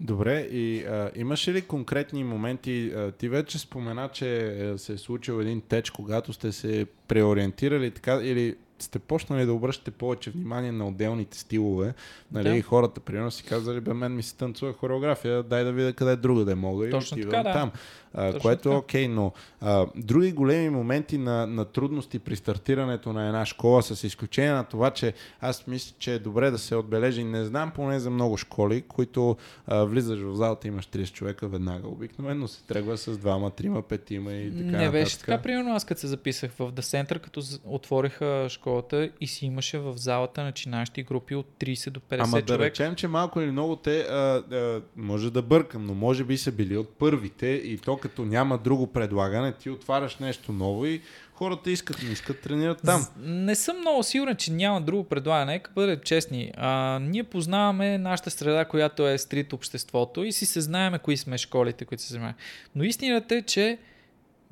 A: Добре, и а, имаше ли конкретни моменти? А, ти вече спомена, че се е случил един теч, когато сте се преориентирали така, или сте почнали да обръщате повече внимание на отделните стилове, нали,
B: Да.
A: хората примерно си казали, бе, мен ми се танцува хореография, дай да видя къде друга да мога
B: Точно
A: и
B: така, да.
A: там. А,
B: Точно
A: което е окей, но а, други големи моменти на, на трудности при стартирането на една школа, с изключение на това, че аз мисля, че е добре да се отбележи, не знам поне за много школи, които а, влизаш в залата, имаш 30 човека веднага. Обикновено се тръгва с двама, трима, петима и така
B: не
A: нататък.
B: беше така, примерно аз като се записах в The Center, като отвориха школата и си имаше в залата начинащи групи от 30 до 50
A: Ама да
B: човека.
A: речем, че малко или много те, а, а, може да бъркам, но може би са били от първите и то като няма друго предлагане, ти отваряш нещо ново и хората искат, не искат, тренират там.
B: Не съм много сигурен, че няма друго предлагане. Нека бъдем честни. А, ние познаваме нашата среда, която е стрит обществото и си се знаеме кои сме школите, които се занимаваме. Но истината е, че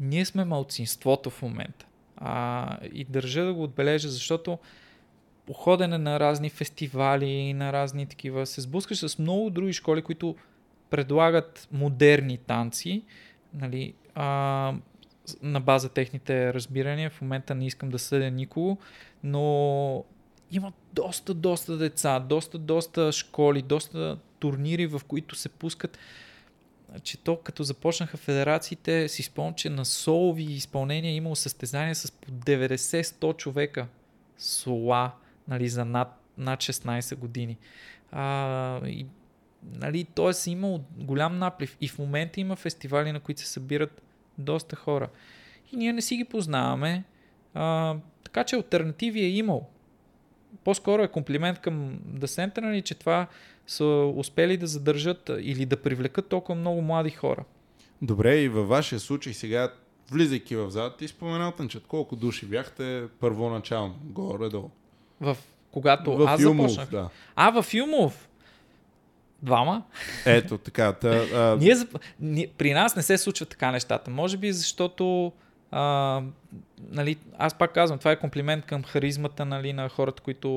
B: ние сме малцинството в момента. А, и държа да го отбележа, защото по ходене на разни фестивали, на разни такива, се сблъскаш с много други школи, които предлагат модерни танци, нали, а, на база техните разбирания. В момента не искам да съдя никого, но има доста, доста деца, доста, доста школи, доста турнири, в които се пускат че то като започнаха федерациите, си спомням, че на солови изпълнения е имало състезания с по 90-100 човека сола, нали, за над, над 16 години. А, и, нали, т.е. имал голям наплив и в момента има фестивали, на които се събират доста хора. И ние не си ги познаваме, а, така че альтернативи е имал. По-скоро е комплимент към The нали, че това са успели да задържат или да привлекат толкова много млади хора.
A: Добре, и във вашия случай сега, влизайки в залата, ти споменал, Тънчет, колко души бяхте първоначално, горе-долу.
B: В, когато
A: в
B: аз
A: Юмов,
B: започнах.
A: да.
B: А, в Юмов. Двама.
A: Ето така. Та, а,
B: Ние, при нас не се случват така нещата. Може би защото а, нали, аз пак казвам, това е комплимент към харизмата нали, на хората, които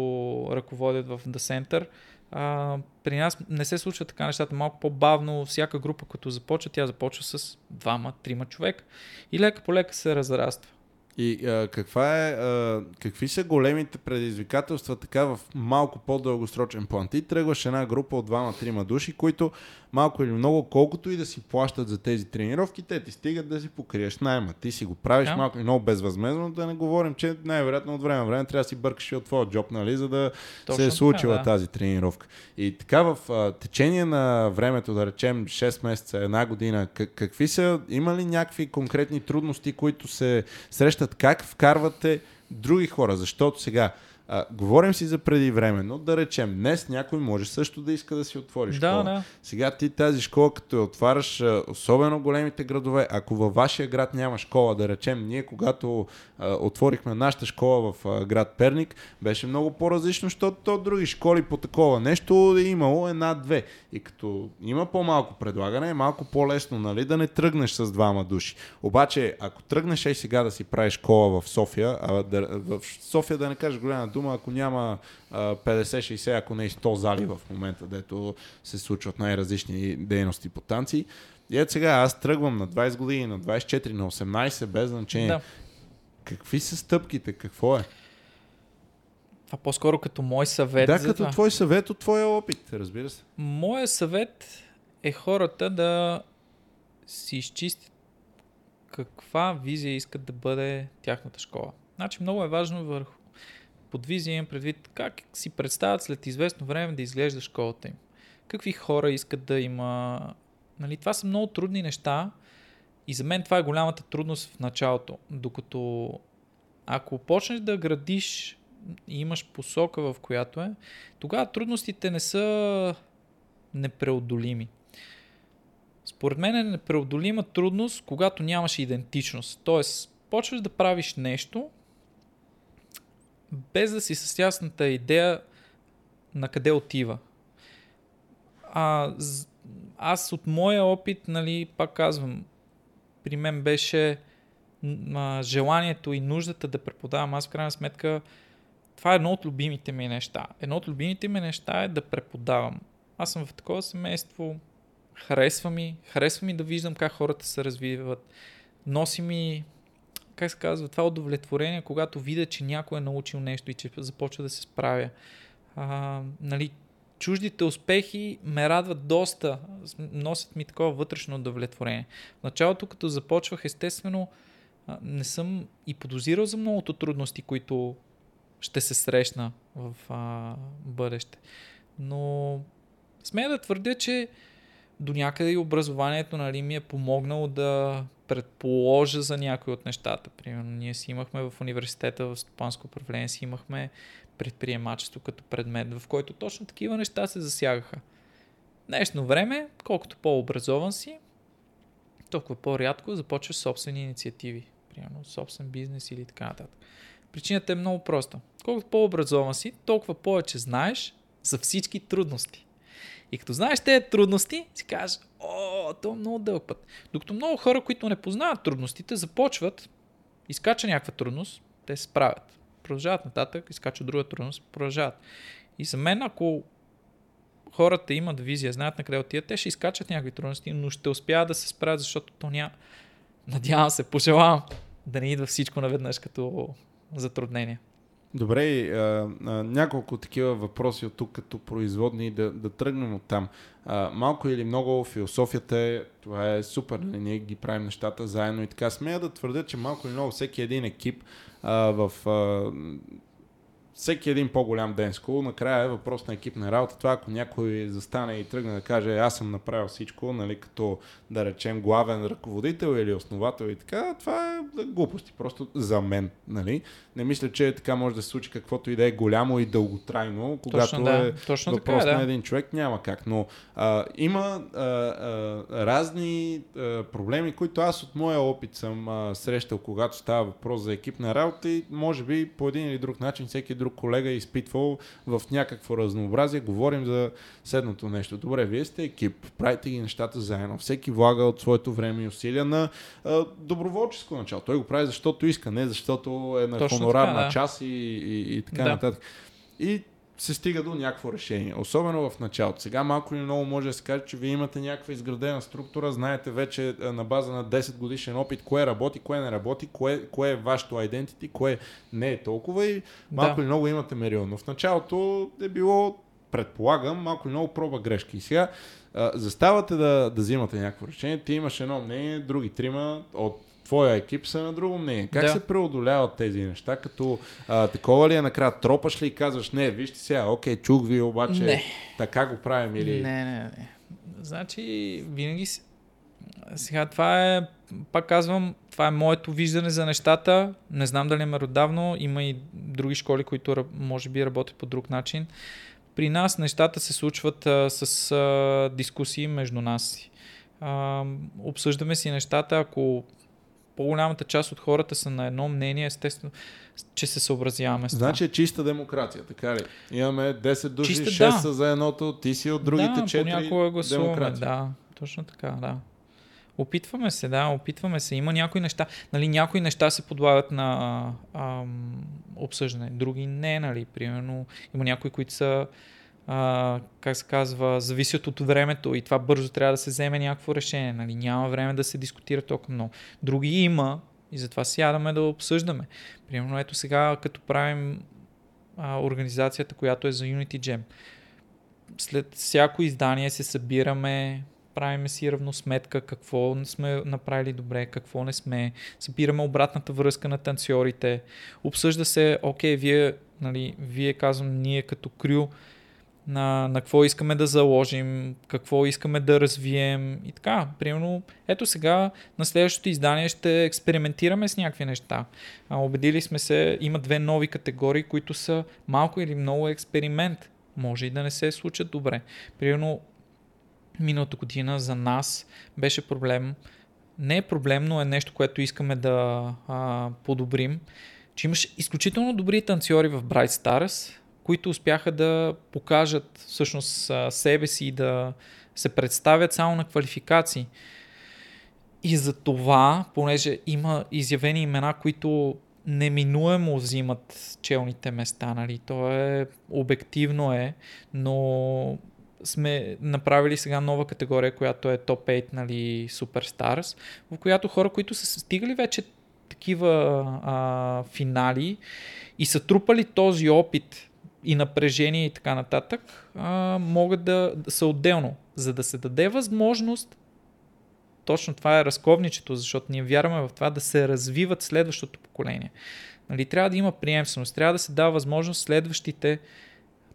B: ръководят в The Center. А, при нас не се случват така нещата. Малко по-бавно, всяка група, като започва, тя започва с двама, трима човека. И лека по лека се разраства.
A: И а, каква е, а, какви са големите предизвикателства така в малко по-дългосрочен план? Ти тръгваш една група от двама-трима души, които малко или много, колкото и да си плащат за тези тренировки, те ти стигат да си покриеш найма. Ти си го правиш
B: Да.
A: малко или много безвъзмезно, да не говорим, че най-вероятно от време на време трябва да си бъркаш и от твоя джоб, нали, за да
B: Точно
A: се е
B: така,
A: случила
B: да.
A: тази тренировка. И така в а, течение на времето, да речем 6 месеца, една година, как, какви са, има ли някакви конкретни трудности, които се срещат? Как вкарвате други хора? Защото сега, а, говорим си за преди време, но да речем, днес някой може също да иска да си отвори
B: Да,
A: школа.
B: да.
A: Сега ти тази школа, като я отваряш, особено големите градове, ако във вашия град няма школа, да речем, ние когато а, отворихме нашата школа в а, град Перник, беше много по-различно, защото то други школи по такова нещо е имало една-две. И като има по-малко предлагане, е малко по-лесно, нали, да не тръгнеш с двама души. Обаче, ако тръгнеш и сега да си правиш школа в София, а да, в София да не кажеш голяма дума, ако няма а, 50-60, ако не и 100 зали в момента, дето се случват най-различни дейности по танци. И ето сега аз тръгвам на 20 години, на 24, на 18, без значение.
B: да.
A: Какви са стъпките? Какво е?
B: Това по-скоро като мой съвет.
A: да,
B: за
A: като
B: това.
A: твой съвет от твоя опит, разбира се.
B: Моя съвет е хората да си изчистят каква визия искат да бъде тяхната школа. Значи много е важно върху под визия имам предвид как си представят след известно време да изглежда школата им. Какви хора искат да има. Нали, това са много трудни неща и за мен това е голямата трудност в началото. Докато ако почнеш да градиш и имаш посока в която е, тогава трудностите не са непреодолими. Според мен е непреодолима трудност, когато нямаш идентичност. Тоест, почваш да правиш нещо, без да си с ясната идея на къде отива. А, аз от моя опит, нали, пак казвам, при мен беше а, желанието и нуждата да преподавам. Аз в крайна сметка това е едно от любимите ми неща. Едно от любимите ми неща е да преподавам. Аз съм в такова семейство, харесва ми, харесва ми да виждам как хората се развиват, носи ми, как се казва, това удовлетворение, когато видя, че някой е научил нещо и че започва да се справя. А, нали, чуждите успехи ме радват доста, носят ми такова вътрешно удовлетворение. В началото, като започвах, естествено, не съм и подозирал за многото трудности, които ще се срещна в а, бъдеще. Но смея да твърдя, че до някъде и образованието нали, ми е помогнало да предположа за някои от нещата. Примерно, ние си имахме в университета в стопанско управление, си имахме предприемачество като предмет, в който точно такива неща се засягаха. Днешно време, колкото по-образован си, толкова по-рядко започваш собствени инициативи. Примерно собствен бизнес или така нататък. Причината е много проста. Колкото по-образован си, толкова повече знаеш за всички трудности. И като знаеш тези трудности, си кажеш, о, то е много дълъг път. Докато много хора, които не познават трудностите, започват, изкача някаква трудност, те се справят. Продължават нататък, изкачат друга трудност, продължават. И за мен, ако хората имат визия, знаят на къде отиват, те ще изкачат някакви трудности, но ще успяват да се справят, защото то няма... Надявам се, пожелавам да не идва всичко наведнъж като затруднение.
A: Добре, а, а, няколко такива въпроси от тук като производни да, да тръгнем от там. А, малко или много философията е, това е супер, нали? ние ги правим нещата заедно и така. Смея да твърдя, че малко или много всеки един екип а, в а, всеки един по-голям ден скул, накрая е въпрос на екипна работа. Това ако някой застане и тръгне да каже аз съм направил всичко, нали, като да речем главен ръководител или основател и така, това е глупости просто за мен. Нали. Не мисля, че така може да се случи каквото и да е голямо и дълготрайно, когато
B: Точно, да.
A: е
B: Точно
A: въпрос
B: така,
A: на
B: да.
A: един човек, няма как. Но а, има а, а, разни а, проблеми, които аз от моя опит съм а, срещал, когато става въпрос за екипна работа и може би по един или друг начин всеки друг колега е изпитвал в някакво разнообразие. Говорим за следното нещо. Добре, вие сте екип, правите ги нещата заедно. Всеки влага от своето време и усилия на а, доброволческо начало. Той го прави защото иска, не защото е на
B: Точно
A: хонорар
B: така,
A: на
B: да.
A: час и, и, и така
B: Да.
A: нататък. И се стига до някакво решение, особено в началото. Сега малко или много може да се каже, че вие имате някаква изградена структура, знаете вече а, на база на 10 годишен опит, кое работи, кое не работи, кое, кое е вашето identity, кое не е толкова и малко
B: Да.
A: или много имате мерил. Но в началото е било, предполагам, малко или много проба грешки. И сега а, заставате да, да взимате някакво решение, ти имаш едно мнение, други трима от твоя екип са на друго мнение. Как
B: Да.
A: се преодоляват тези неща? Като а, такова ли е накрая? Тропаш ли и казваш, не, вижте сега, окей, чух ви, обаче
B: Не.
A: така го правим или...
B: Не, не, не. Значи, винаги. Сега това е, пак казвам, това е моето виждане за нещата. Не знам дали е меродавно. Има и други школи, които може би работят по друг начин. При нас нещата се случват а, с а, дискусии между нас. А, обсъждаме си нещата, ако по-голямата част от хората са на едно мнение, естествено, че се съобразяваме с това.
A: Значи е чиста демокрация, така ли? Имаме 10 души,
B: Чиста,
A: 6
B: да.
A: са за едното, ти си от другите
B: да,
A: 4
B: понякога гласуваме,
A: демокрация.
B: да, точно така, да. Опитваме се, да, опитваме се. Има някои неща, нали, някои неща се подлагат на ам, обсъждане, други не, нали, примерно има някои, които са а, как се казва, зависят от времето и това бързо трябва да се вземе някакво решение, нали, няма време да се дискутира толкова много. Други има и затова сядаме да обсъждаме. Примерно ето сега, като правим а, организацията, която е за Unity Jam, след всяко издание се събираме, правиме си равносметка какво сме направили добре, какво не сме, събираме обратната връзка на танцорите, обсъжда се, окей, вие, нали, вие казвам, ние като крю, на, на какво искаме да заложим, какво искаме да развием и така. Примерно, ето сега на следващото издание ще експериментираме с някакви неща. А, убедили сме се, има две нови категории, които са малко или много експеримент. Може и да не се случат добре. Примерно, миналата година за нас беше проблем. Не е проблем, но е нещо, което искаме да а, подобрим. Че имаш изключително добри танцори в Bright Stars, които успяха да покажат всъщност себе си и да се представят само на квалификации. И за това, понеже има изявени имена, които неминуемо взимат челните места, нали? То е обективно е, но сме направили сега нова категория, която е топ 8, нали, Superstars, в която хора, които са стигали вече такива а, финали и са трупали този опит и напрежение и така нататък, а, могат да, да са отделно, за да се даде възможност точно това е разковничето, защото ние вярваме в това да се развиват следващото поколение. Нали, трябва да има приемственост, трябва да се дава възможност следващите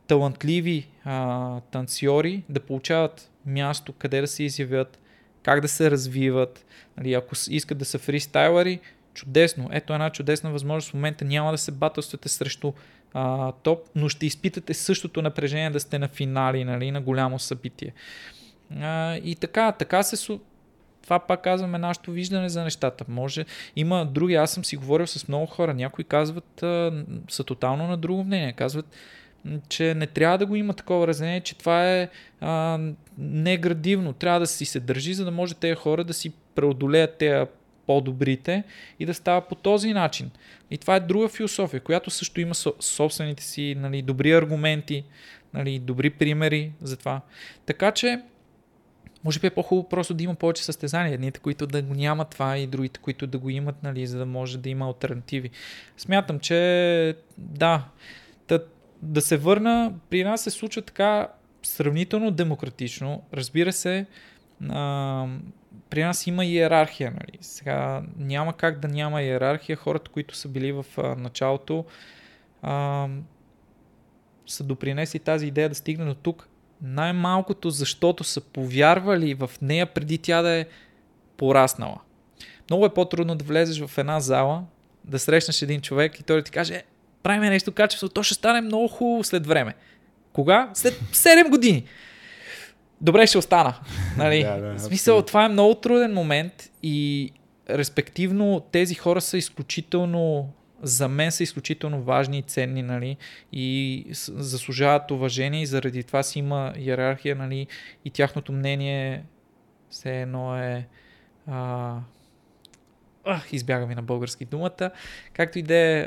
B: талантливи а, танцори да получават място, къде да се изявят, как да се развиват. Нали, ако искат да са фристайлери, чудесно. Ето една чудесна възможност. В момента няма да се батълствате срещу а, топ, но ще изпитате същото напрежение да сте на финали, нали, на голямо събитие. А, и така, така се това пак казваме нашето виждане за нещата. Може, има други, аз съм си говорил с много хора, някои казват, а, са тотално на друго мнение, казват, че не трябва да го има такова разделение, че това е а, неградивно. Трябва да си се държи, за да може тези хора да си преодолеят тези по-добрите и да става по този начин. И това е друга философия, която също има собствените си нали, добри аргументи, нали, добри примери за това. Така че, може би е по-хубаво просто да има повече състезания. Едните, които да го нямат това и другите, които да го имат, нали, за да може да има альтернативи. Смятам, че да, да се върна, при нас се случва така сравнително демократично. Разбира се, а, при нас има иерархия. Нали? Сега няма как да няма иерархия. Хората, които са били в а, началото, а, са допринесли тази идея да стигне до тук. Най-малкото, защото са повярвали в нея преди тя да е пораснала. Много е по-трудно да влезеш в една зала, да срещнеш един човек и той да ти каже, правим нещо качество, то ще стане много хубаво след време. Кога? След 7 години. Добре, ще остана. Нали? (laughs) да, да, смисъл, това е много труден момент и респективно тези хора са изключително за мен са изключително важни и ценни, нали, и заслужават уважение и заради това си има иерархия, нали, и тяхното мнение все едно е а, ах, избяга ми на български думата, както и да е,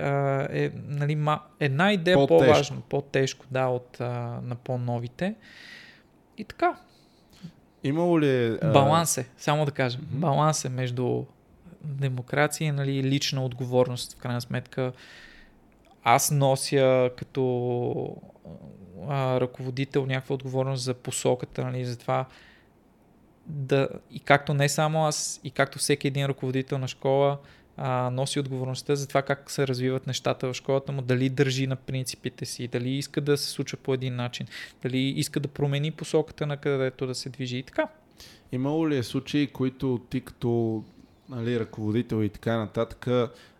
B: е нали, ма, една идея по-тежко. по-важна, по-тежко, да, от а, на по-новите. И така.
A: Имало ли...
B: А... Баланс е, само да кажем. Mm-hmm. Баланс е между демокрация и нали, лична отговорност. В крайна сметка аз нося като а, ръководител някаква отговорност за посоката, нали, за това да, и както не само аз, и както всеки един ръководител на школа, а, носи отговорността за това как се развиват нещата в школата му, дали държи на принципите си, дали иска да се случва по един начин, дали иска да промени посоката на където да се движи и така.
A: Имало ли е случаи, които ти като нали, ръководител и така нататък,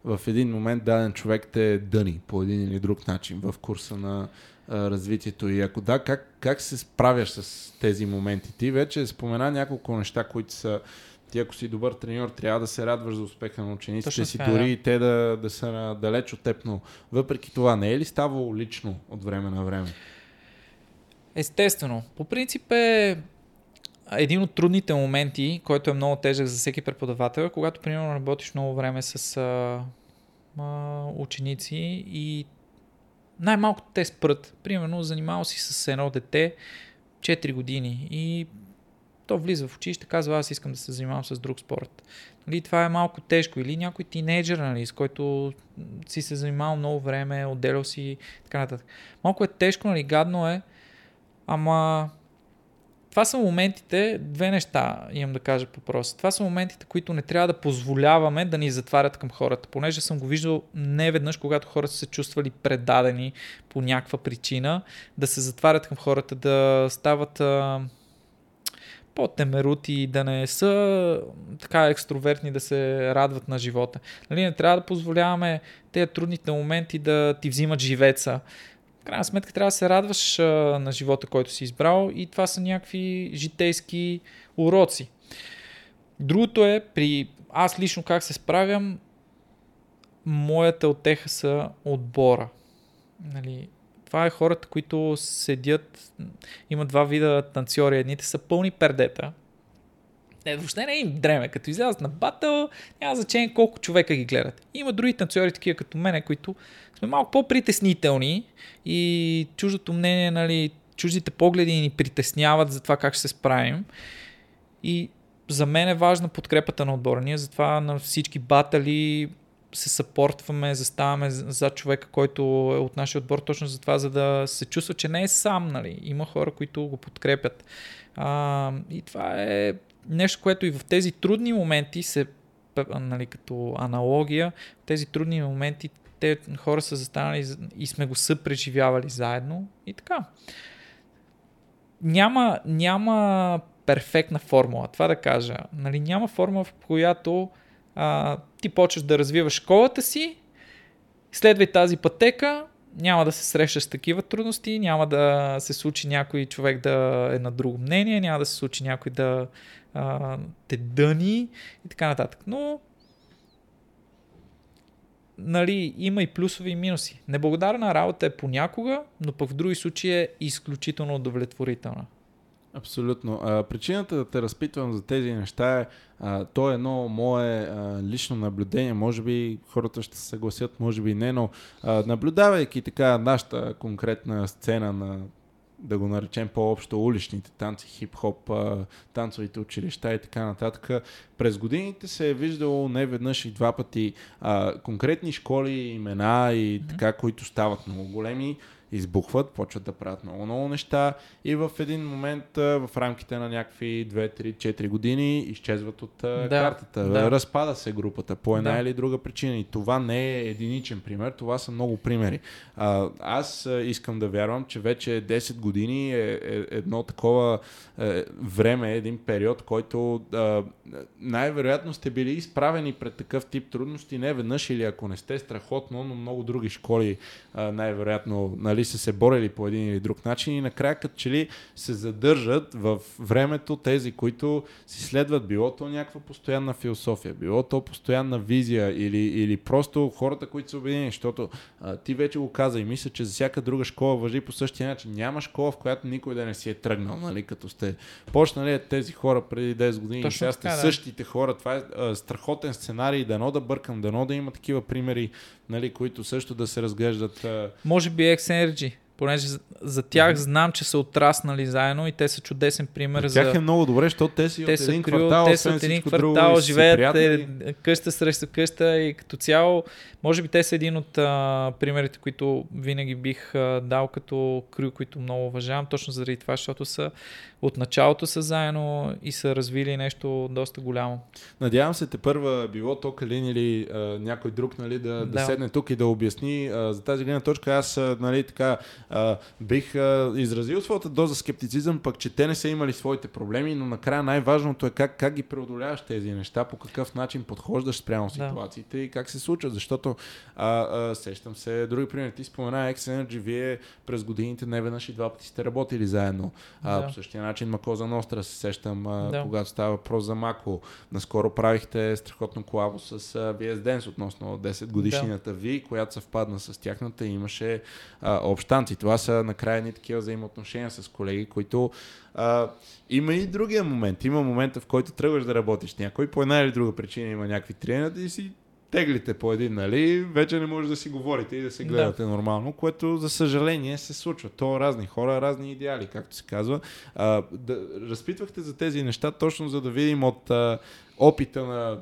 A: в един момент даден човек те дъни по един или друг начин в курса на развитието и ако да, как, как се справяш с тези моменти? Ти вече спомена няколко неща, които са ти ако си добър треньор, трябва да се радваш за успеха на учениците Точно си, дори да. и те да, да са далеч от теб, но въпреки това не е ли ставало лично от време на време?
B: Естествено. По принцип е един от трудните моменти, който е много тежък за всеки преподавател, е когато примерно работиш много време с а, а, ученици и най-малко те спрат. Примерно занимавал си с едно дете 4 години и то влиза в училище, казва аз искам да се занимавам с друг спорт. Нали, това е малко тежко. Или някой тинейджър, нали, с който си се занимавал много време, отделял си така нататък. Малко е тежко, нали, гадно е, ама това са моментите, две неща имам да кажа по просто. Това са моментите, които не трябва да позволяваме да ни затварят към хората, понеже съм го виждал не веднъж, когато хората са се чувствали предадени по някаква причина, да се затварят към хората, да стават по-темерути, да не са така екстровертни, да се радват на живота. Нали, не трябва да позволяваме тези трудните моменти да ти взимат живеца крайна сметка трябва да се радваш а, на живота, който си избрал и това са някакви житейски уроци. Другото е, при аз лично как се справям, моята отеха са отбора. Нали, това е хората, които седят, има два вида танцори. Едните са пълни пердета, не, въобще не им дреме. Като излязат на батъл, няма значение колко човека ги гледат. Има други танцори, такива като мене, които сме малко по-притеснителни и чуждото мнение, нали, чуждите погледи ни притесняват за това как ще се справим. И за мен е важна подкрепата на отбора. Ние затова на всички батали се съпортваме, заставаме за човека, който е от нашия отбор, точно за това, за да се чувства, че не е сам, нали. Има хора, които го подкрепят. А, и това е нещо, което и в тези трудни моменти се, нали, като аналогия, в тези трудни моменти те хора са застанали и сме го съпреживявали заедно и така. Няма, няма перфектна формула, това да кажа. Нали, няма формула, в която а, ти почваш да развиваш школата си, следвай тази пътека, няма да се срещаш с такива трудности, няма да се случи някой човек да е на друго мнение, няма да се случи някой да а, те дъни и така нататък. Но нали, има и плюсови и минуси. Неблагодарна работа е понякога, но пък в други случаи е изключително удовлетворителна.
A: Абсолютно. А, причината да те разпитвам за тези неща е, а, то е едно мое а, лично наблюдение, може би хората ще се съгласят, може би не, но а, наблюдавайки така нашата конкретна сцена на да го наречем по-общо уличните танци, хип-хоп, танцовите училища и така нататък. През годините се е виждало не веднъж и два пъти а, конкретни школи, имена и така, които стават много големи избухват, почват да правят много, много неща и в един момент в рамките на някакви 2, 3, 4 години изчезват от да, картата. Да. Разпада се групата по една да. или друга причина и това не е единичен пример, това са много примери. А, аз искам да вярвам, че вече 10 години е, е едно такова е, време, един период, който е, най-вероятно сте били изправени пред такъв тип трудности не веднъж или ако не сте страхотно, но много други школи е, най-вероятно нали, нали, са се борели по един или друг начин и накрая като че ли се задържат в времето тези, които си следват било то някаква постоянна философия, било то постоянна визия или, или просто хората, които са обединени, защото а, ти вече го каза и мисля, че за всяка друга школа въжи по същия начин. Няма школа, в която никой да не си е тръгнал, нали, като сте почнали тези хора преди 10 години Точно сега сте да. същите хора. Това е а, страхотен сценарий, дано да бъркам, дано да има такива примери, нали, които също да се разглеждат.
B: Може би X-Energy понеже за, тях mm-hmm. знам, че са отраснали заедно и те са чудесен пример.
A: За тях е много добре, защото те си
B: те
A: от един
B: крил,
A: квартал,
B: те са от един квартал, живеят е, къща срещу къща и като цяло, може би те са един от а, примерите, които винаги бих а, дал като крю, които много уважавам, точно заради това, защото са от началото са заедно и са развили нещо доста голямо.
A: Надявам се те първа било то Калин или а, някой друг нали, да, да. да седне тук и да обясни а, за тази гледна точка. Аз а, нали, така, а, бих а, изразил своята доза скептицизъм, пък че те не са имали своите проблеми, но накрая най-важното е как, как ги преодоляваш тези неща, по какъв начин подхождаш спрямо ситуациите да. и как се случват, защото а, а, сещам се други примери. Ти спомена X Energy, вие през годините не веднъж и два пъти сте работили заедно. А, да. По същия начин Макоза Ностра се сещам, да. когато става въпрос за Мако. Наскоро правихте страхотно колабо с VS Dance относно 10 годишнината да. ви, която съвпадна с тяхната и имаше а, общ танци. Това са накрая ни такива взаимоотношения с колеги, които а, има и другия момент. Има момента, в който тръгваш да работиш някой, по една или друга причина има някакви тренери и си теглите по един, нали, вече не може да си говорите и да се гледате да. нормално, което за съжаление се случва. То разни хора, разни идеали, както се казва. А, да, разпитвахте за тези неща точно за да видим от а, опита на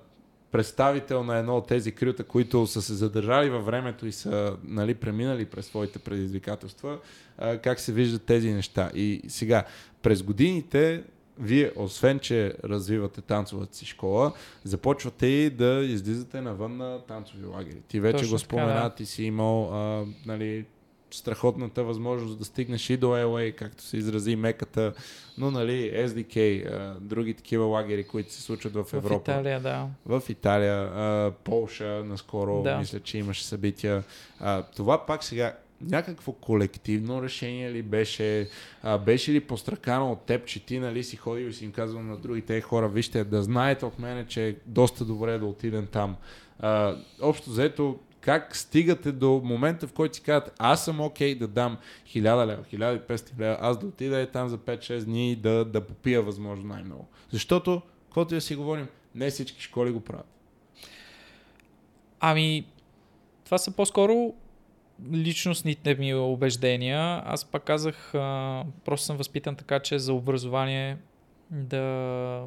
A: представител на едно от тези крюта, които са се задържали във времето и са нали, преминали през своите предизвикателства, а, как се виждат тези неща. И сега, през годините вие, освен че развивате танцовата си школа, започвате и да излизате навън на танцови лагери. Ти вече Точно го спомена, да. ти си имал а, нали, страхотната възможност да стигнеш и до LA, както се изрази меката, но нали, SDK, а, други такива лагери, които се случват в Европа.
B: В Италия, да.
A: В Италия, а, Полша, наскоро, да. мисля, че имаше събития. А, това пак сега, някакво колективно решение ли беше, а, беше ли постракано от теб, че ти нали си ходил и си им казвал на другите хора, вижте, да знаете от мене, че е доста добре да отидем там. А, общо заето, как стигате до момента, в който си казват, аз съм окей okay да дам 1000 лева, 1500 лева, аз да отида и там за 5-6 дни и да, да попия възможно най-много. Защото, каквото да си говорим, не всички школи го правят.
B: Ами, това са по-скоро личностните ми убеждения. Аз пак казах, а, просто съм възпитан така, че за образование да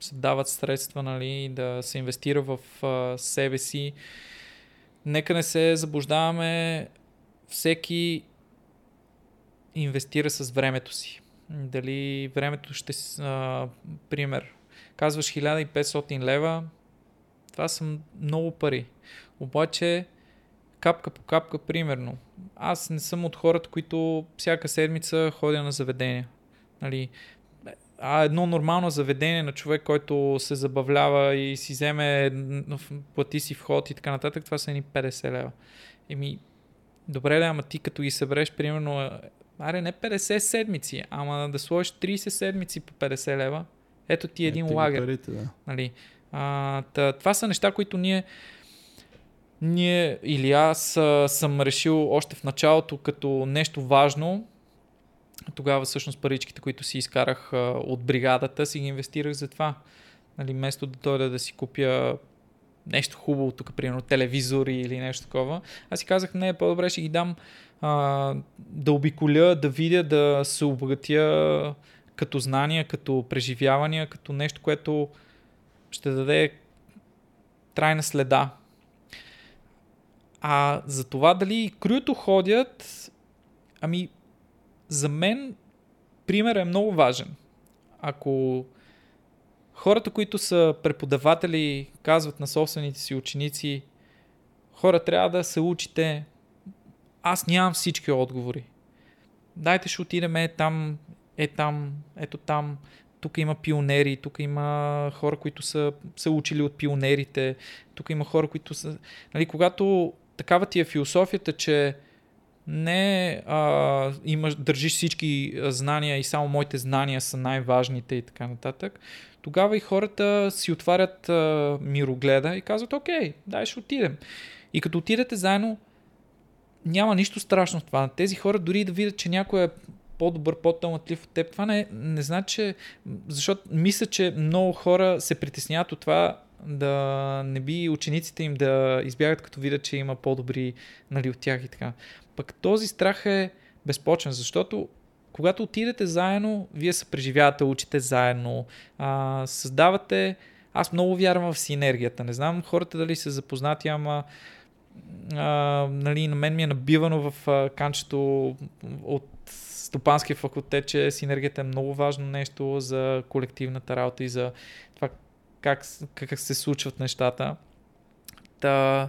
B: се дават средства, нали, да се инвестира в а, себе си нека не се заблуждаваме, всеки инвестира с времето си. Дали времето ще... А, пример, казваш 1500 лева, това са много пари. Обаче, капка по капка, примерно. Аз не съм от хората, които всяка седмица ходя на заведения. Нали, а едно нормално заведение на човек, който се забавлява и си вземе, плати си вход и така нататък, това са едни 50 лева. Еми, добре, да, ама ти като ги събереш, примерно, аре не 50 седмици, ама да сложиш 30 седмици по 50 лева, ето ти един ето лагер. Парите, да. нали? а, тъ, това са неща, които ние ние или аз а, съм решил още в началото като нещо важно, тогава всъщност паричките, които си изкарах а, от бригадата, си ги инвестирах за това. Нали, вместо да дойда да си купя нещо хубаво, тук, примерно телевизори или нещо такова, аз си казах, не, по-добре ще ги дам а, да обиколя, да видя, да се обогатя като знания, като преживявания, като нещо, което ще даде трайна следа. А за това дали крюто ходят, ами за мен пример е много важен. Ако хората, които са преподаватели, казват на собствените си ученици, хора, трябва да се учите, аз нямам всички отговори. Дайте ще отидем е там, е там, ето там, тук има пионери, тук има хора, които са се учили от пионерите, тук има хора, които са... Нали, когато такава ти е философията, че не а, имаш, държиш всички знания и само моите знания са най-важните и така нататък, тогава и хората си отварят а, мирогледа и казват, окей, дай ще отидем. И като отидете заедно, няма нищо страшно в това. Тези хора дори да видят, че някой е по-добър, по-талантлив от теб, това не, не значи, че... Защото мисля, че много хора се притесняват от това да не би учениците им да избягат, като видят, че има по-добри нали, от тях и така. Пък този страх е безпочен, защото когато отидете заедно, вие се преживявате, учите заедно, а, създавате... Аз много вярвам в синергията. Не знам хората дали са запознати, ама а, нали, на мен ми е набивано в а, канчето от стопанския факултет, че синергията е много важно нещо за колективната работа и за това как, как се случват нещата. Та,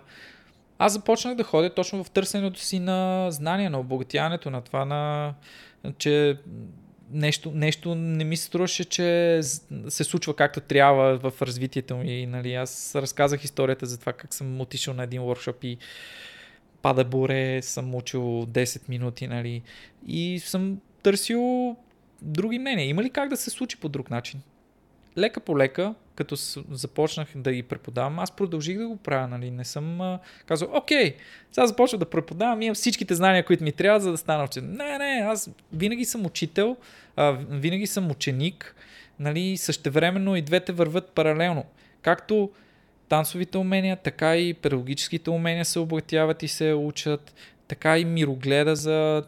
B: аз започнах да ходя точно в търсенето си на знания, на обогатяването, на това, на, че нещо, нещо не ми се струваше, че се случва както трябва в развитието ми. Нали, аз разказах историята за това как съм отишъл на един workshop и пада буре, съм учил 10 минути, нали, и съм търсил други мнения. Има ли как да се случи по друг начин? Лека по лека, като започнах да ги преподавам, аз продължих да го правя, нали? Не съм а, казал, окей, сега започвам да преподавам, имам всичките знания, които ми трябва, за да стана учен. Не, не, аз винаги съм учител, а, винаги съм ученик, нали? Същевременно и двете върват паралелно. Както танцовите умения, така и педагогическите умения се обогатяват и се учат, така и мирогледа за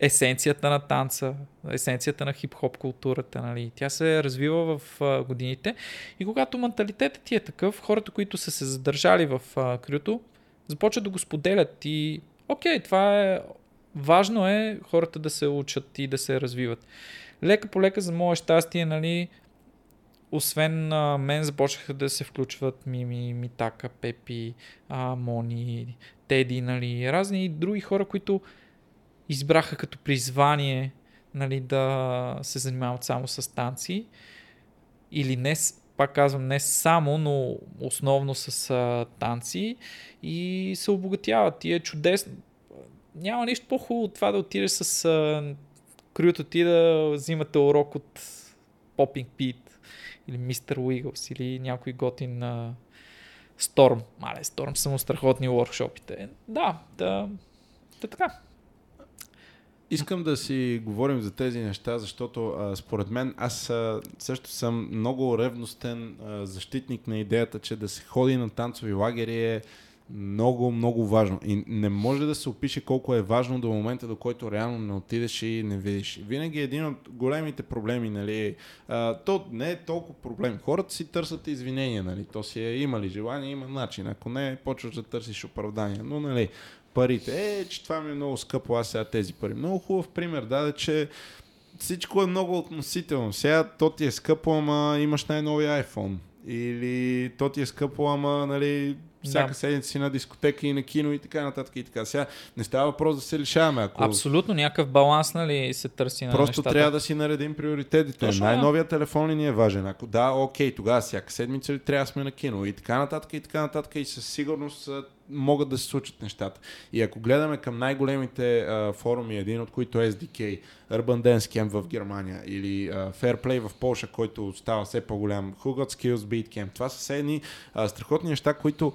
B: есенцията на танца, есенцията на хип-хоп културата. Нали. Тя се развива в годините и когато менталитетът ти е такъв, хората, които са се задържали в а, крюто, започват да го споделят и окей, това е важно е хората да се учат и да се развиват. Лека по лека за мое щастие, нали, освен а, мен започнаха да се включват Мими, Митака, Пепи, а, Мони, Теди, нали, разни други хора, които избраха като призвание нали, да се занимават само с танци. Или не, пак казвам, не само, но основно с а, танци и се обогатяват. И е чудесно. Няма нищо по-хубаво от това да отидеш с а, крюто ти да взимате урок от Popping Pete или Мистер Уиглс или някой готин на Сторм. Мале, Сторм са страхотни workshopите. Да, да, да така.
A: Искам да си говорим за тези неща, защото а, според мен аз а, също съм много ревностен а, защитник на идеята, че да се ходи на танцови лагери е много, много важно. И не може да се опише колко е важно до момента, до който реално не отидеш и не видиш. Винаги един от големите проблеми, нали, а, то не е толкова проблем. Хората си търсят извинения, нали, то си е имали желание, има начин. Ако не, почваш да търсиш оправдания. Но, нали, парите, е, че това ми е много скъпо, аз сега тези пари. Много хубав пример даде, че всичко е много относително. Сега то ти е скъпо, ама имаш най-новия iPhone. Или то ти е скъпо, ама нали, всяка да. седмица си на дискотека и на кино и така нататък и така. Сега не става въпрос да се лишаваме. Ако...
B: Абсолютно, някакъв баланс нали, се търси на
A: Просто
B: нещата.
A: трябва да си наредим приоритетите. Точно, Най-новия телефон ли ни е важен? Ако да, окей, тогава всяка седмица ли трябва да сме на кино и така нататък и така нататък и със сигурност могат да се случат нещата. И ако гледаме към най-големите а, форуми, един от които е SDK, Urban Dance Camp в Германия или а, Fair Play в Польша, който става все по-голям, Who Got Skills Beat Camp, това са едни а, страхотни неща, които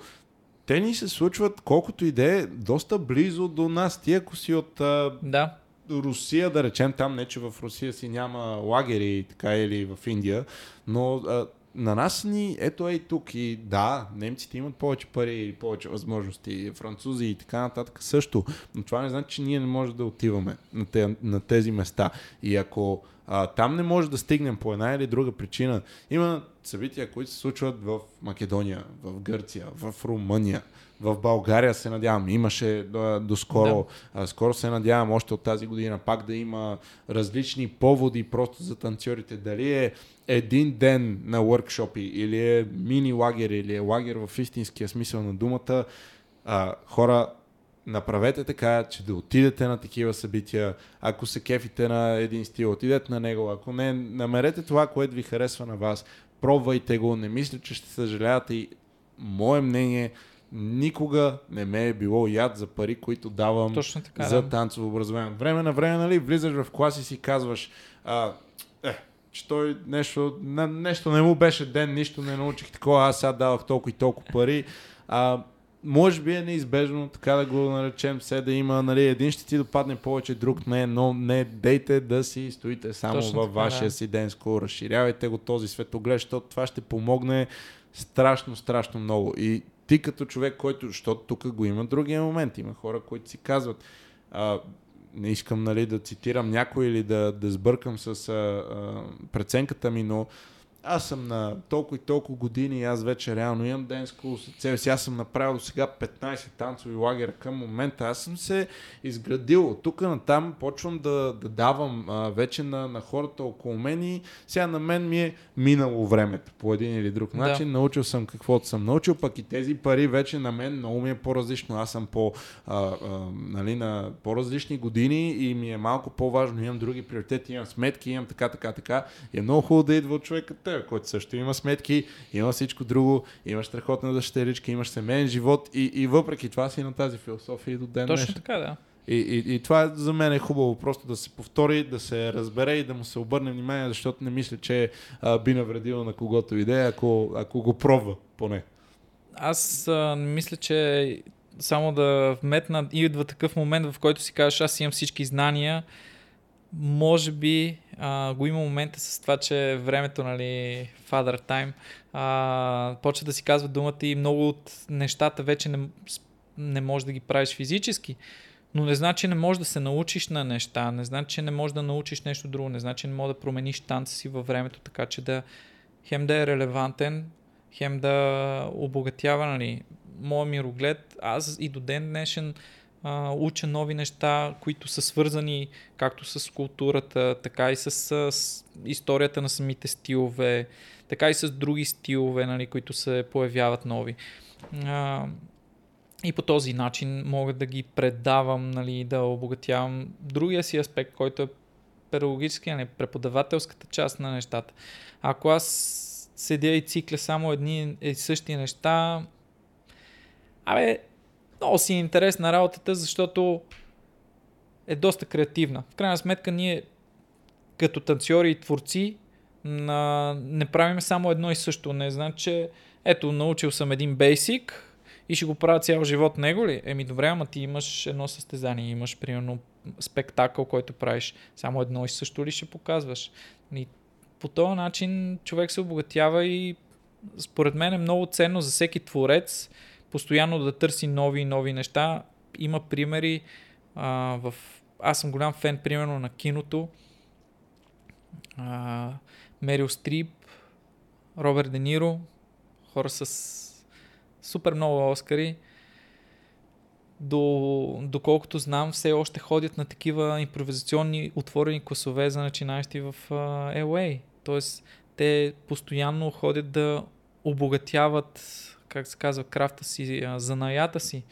A: те ни се случват колкото и да е доста близо до нас. Ти ако си от а,
B: да.
A: Русия, да речем там, не че в Русия си няма лагери така или в Индия, но а, на нас ни, ето е и тук и да, немците имат повече пари и повече възможности, французи и така нататък също, но това не значи, че ние не можем да отиваме на, те, на тези места. И ако а, там не може да стигнем по една или друга причина, има събития, които се случват в Македония, в Гърция, в Румъния, в България се надявам. Имаше до, до скоро. Да. скоро се надявам още от тази година пак да има различни поводи просто за танцорите. Дали е един ден на workshopи или е мини лагер или е лагер в истинския смисъл на думата, а, хора, направете така, че да отидете на такива събития. Ако се кефите на един стил, отидете на него. Ако не, намерете това, което ви харесва на вас. Пробвайте го. Не мисля, че ще съжалявате. И мое мнение, никога не ме е било яд за пари, които давам
B: Точно така,
A: за
B: да.
A: танцово образование. Време на време, нали, влизаш в клас и си казваш, а, е, че той нещо, не, нещо не му беше ден, нищо не научих такова, аз сега давах толкова и толкова пари. А, може би е неизбежно, така да го наречем, все да има, нали, един ще ти допадне повече, друг не, но не дейте да си стоите само Точно във така, вашия да. си денско, разширявайте го този светоглед, защото това ще помогне страшно, страшно много. И ти като човек, който, защото тук го има другия момент, има хора, които си казват, а, не искам нали, да цитирам някой или да, да сбъркам с а, а, преценката ми, но аз съм на толкова и толкова години и аз вече реално имам ден скул с себе си. Аз съм направил до сега 15 танцови лагера към момента. Аз съм се изградил. От тук на там почвам да, да давам а, вече на, на хората около мен и сега на мен ми е минало времето по един или друг начин. Да. Научил съм каквото съм научил, пък и тези пари вече на мен много ми е по-различно. Аз съм по, а, а, нали, на по-различни години и ми е малко по-важно. Имам други приоритети, имам сметки, имам така, така, така. И е много хубаво да идва от човека теб, който също има сметки, има всичко друго, имаш страхотна дъщеричка, имаш семейен живот и, и въпреки това си на тази философия и до ден
B: Точно така, да.
A: И, и, и това за мен е хубаво, просто да се повтори, да се разбере и да му се обърне внимание, защото не мисля, че а, би навредило на когото идея, ако, ако го пробва поне.
B: Аз а, мисля, че само да вметна, идва такъв момент, в който си кажеш, аз имам всички знания, може би а, го има момента с това, че времето, нали, father time, а, почва да си казва думата и много от нещата вече не, не можеш да ги правиш физически. Но не значи не можеш да се научиш на неща, не значи, че не можеш да научиш нещо друго, не значи, че не можеш да промениш танца си във времето, така че да хем да е релевантен, хем да обогатява, нали, моят мироглед. Аз и до ден днешен уча нови неща, които са свързани както с културата, така и с, с историята на самите стилове, така и с други стилове, нали, които се появяват нови. А, и по този начин мога да ги предавам, нали, да обогатявам другия си аспект, който е педагогически, нали, преподавателската част на нещата. Ако аз седя и цикля само едни и същи неща, абе, много си е интересна работата, защото е доста креативна. В крайна сметка ние като танцори и творци на... не правим само едно и също. Не знам, че ето, научил съм един бейсик и ще го правя цял живот него ли? Еми добре, ама ти имаш едно състезание, имаш примерно спектакъл, който правиш само едно и също ли ще показваш? И по този начин човек се обогатява и според мен е много ценно за всеки творец постоянно да търси нови и нови неща. Има примери а, в... Аз съм голям фен, примерно, на киното. А, Мерил Стрип, Роберт Де Ниро, хора с супер много Оскари. До, доколкото знам, все още ходят на такива импровизационни отворени класове за начинащи в uh, LA. Тоест, те постоянно ходят да обогатяват, как се казва, крафта си, занаята си.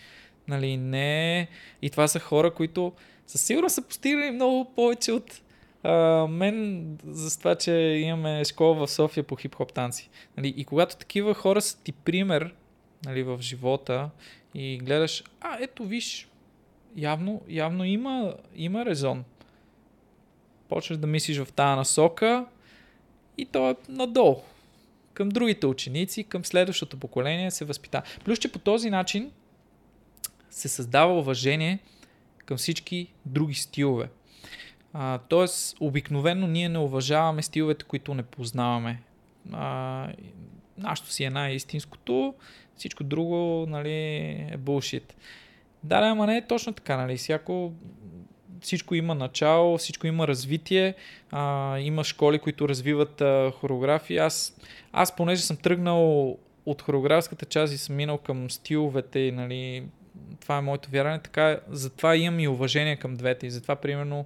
B: Нали, не. И това са хора, които със сигурност са постигнали много повече от а, мен за това, че имаме школа в София по хип-хоп танци. Нали, и когато такива хора са ти пример нали, в живота и гледаш, а ето виж, явно, явно има, има резон. Почваш да мислиш в тази насока и то е надолу. Към другите ученици, към следващото поколение се възпита. Плюс, че по този начин се създава уважение към всички други стилове. А, тоест, обикновено ние не уважаваме стиловете, които не познаваме. А, нашето си е най-истинското, всичко друго нали, е булшит. Да, да, ама не е точно така. Нали. Всяко, всичко има начало, всичко има развитие, а, има школи, които развиват а, хореографии. Аз, аз, понеже съм тръгнал от хореографската част и съм минал към стиловете нали, това е моето вярване, така затова имам и уважение към двете и затова примерно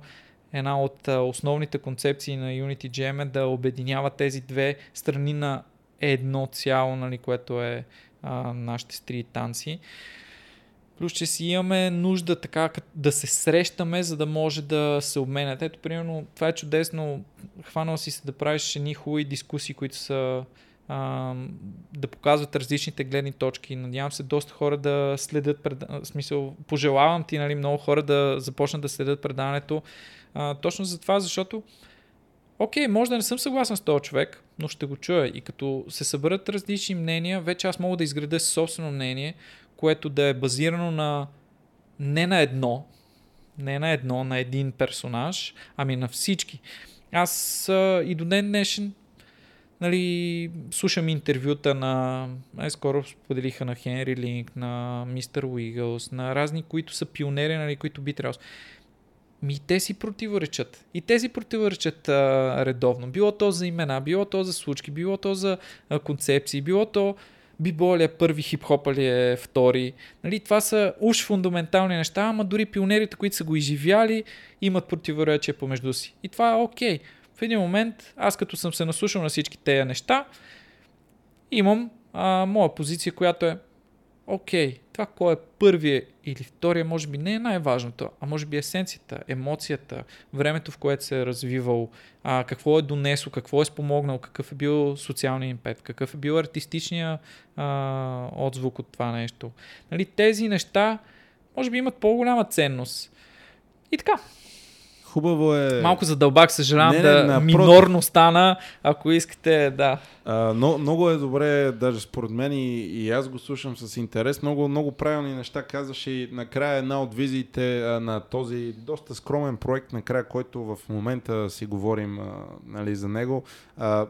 B: една от основните концепции на Unity Jam е да обединява тези две страни на едно цяло, нали, което е а, нашите стри танци. Плюс, че си имаме нужда така да се срещаме, за да може да се обменят. Ето, примерно, това е чудесно. Хванал си се да правиш едни хубави дискусии, които са а, да показват различните гледни точки. Надявам се доста хора да следят, пред... смисъл, пожелавам ти нали, много хора да започнат да следят предаването. А, точно за това, защото окей, може да не съм съгласен с този човек, но ще го чуя. И като се съберат различни мнения, вече аз мога да изградя собствено мнение, което да е базирано на не на едно, не на едно, на един персонаж, ами на всички. Аз а, и до ден днешен нали, слушам интервюта на, най-скоро споделиха на Хенри Линк, на Мистер Уигълс, на разни, които са пионери, нали, които би трябвало. Ми те си противоречат. И те си противоречат а, редовно. Било то за имена, било то за случки, било то за а, концепции, било то бибола ли е първи, хип-хопа ли е втори. Нали, това са уж фундаментални неща, ама дори пионерите, които са го изживяли, имат противоречия помежду си. И това е окей. Okay. В един момент, аз като съм се наслушал на всички тези неща, имам а, моя позиция, която е окей, това кой е първия или втория, може би не е най-важното, а може би есенцията, емоцията, времето, в което се е развивал, а, какво е донесло, какво е спомогнал, какъв е бил социалния импет, какъв е бил артистичния а, отзвук от това нещо. Нали, тези неща може би имат по-голяма ценност. И така,
A: Хубаво е.
B: Малко задълбак, съжалявам не, да напротив. минорно стана, ако искате, да.
A: А, но, много е добре, даже според мен и, и аз го слушам с интерес. Много, много правилни неща казваш и накрая една от визиите а, на този доста скромен проект, накрая, който в момента си говорим а, нали, за него. А,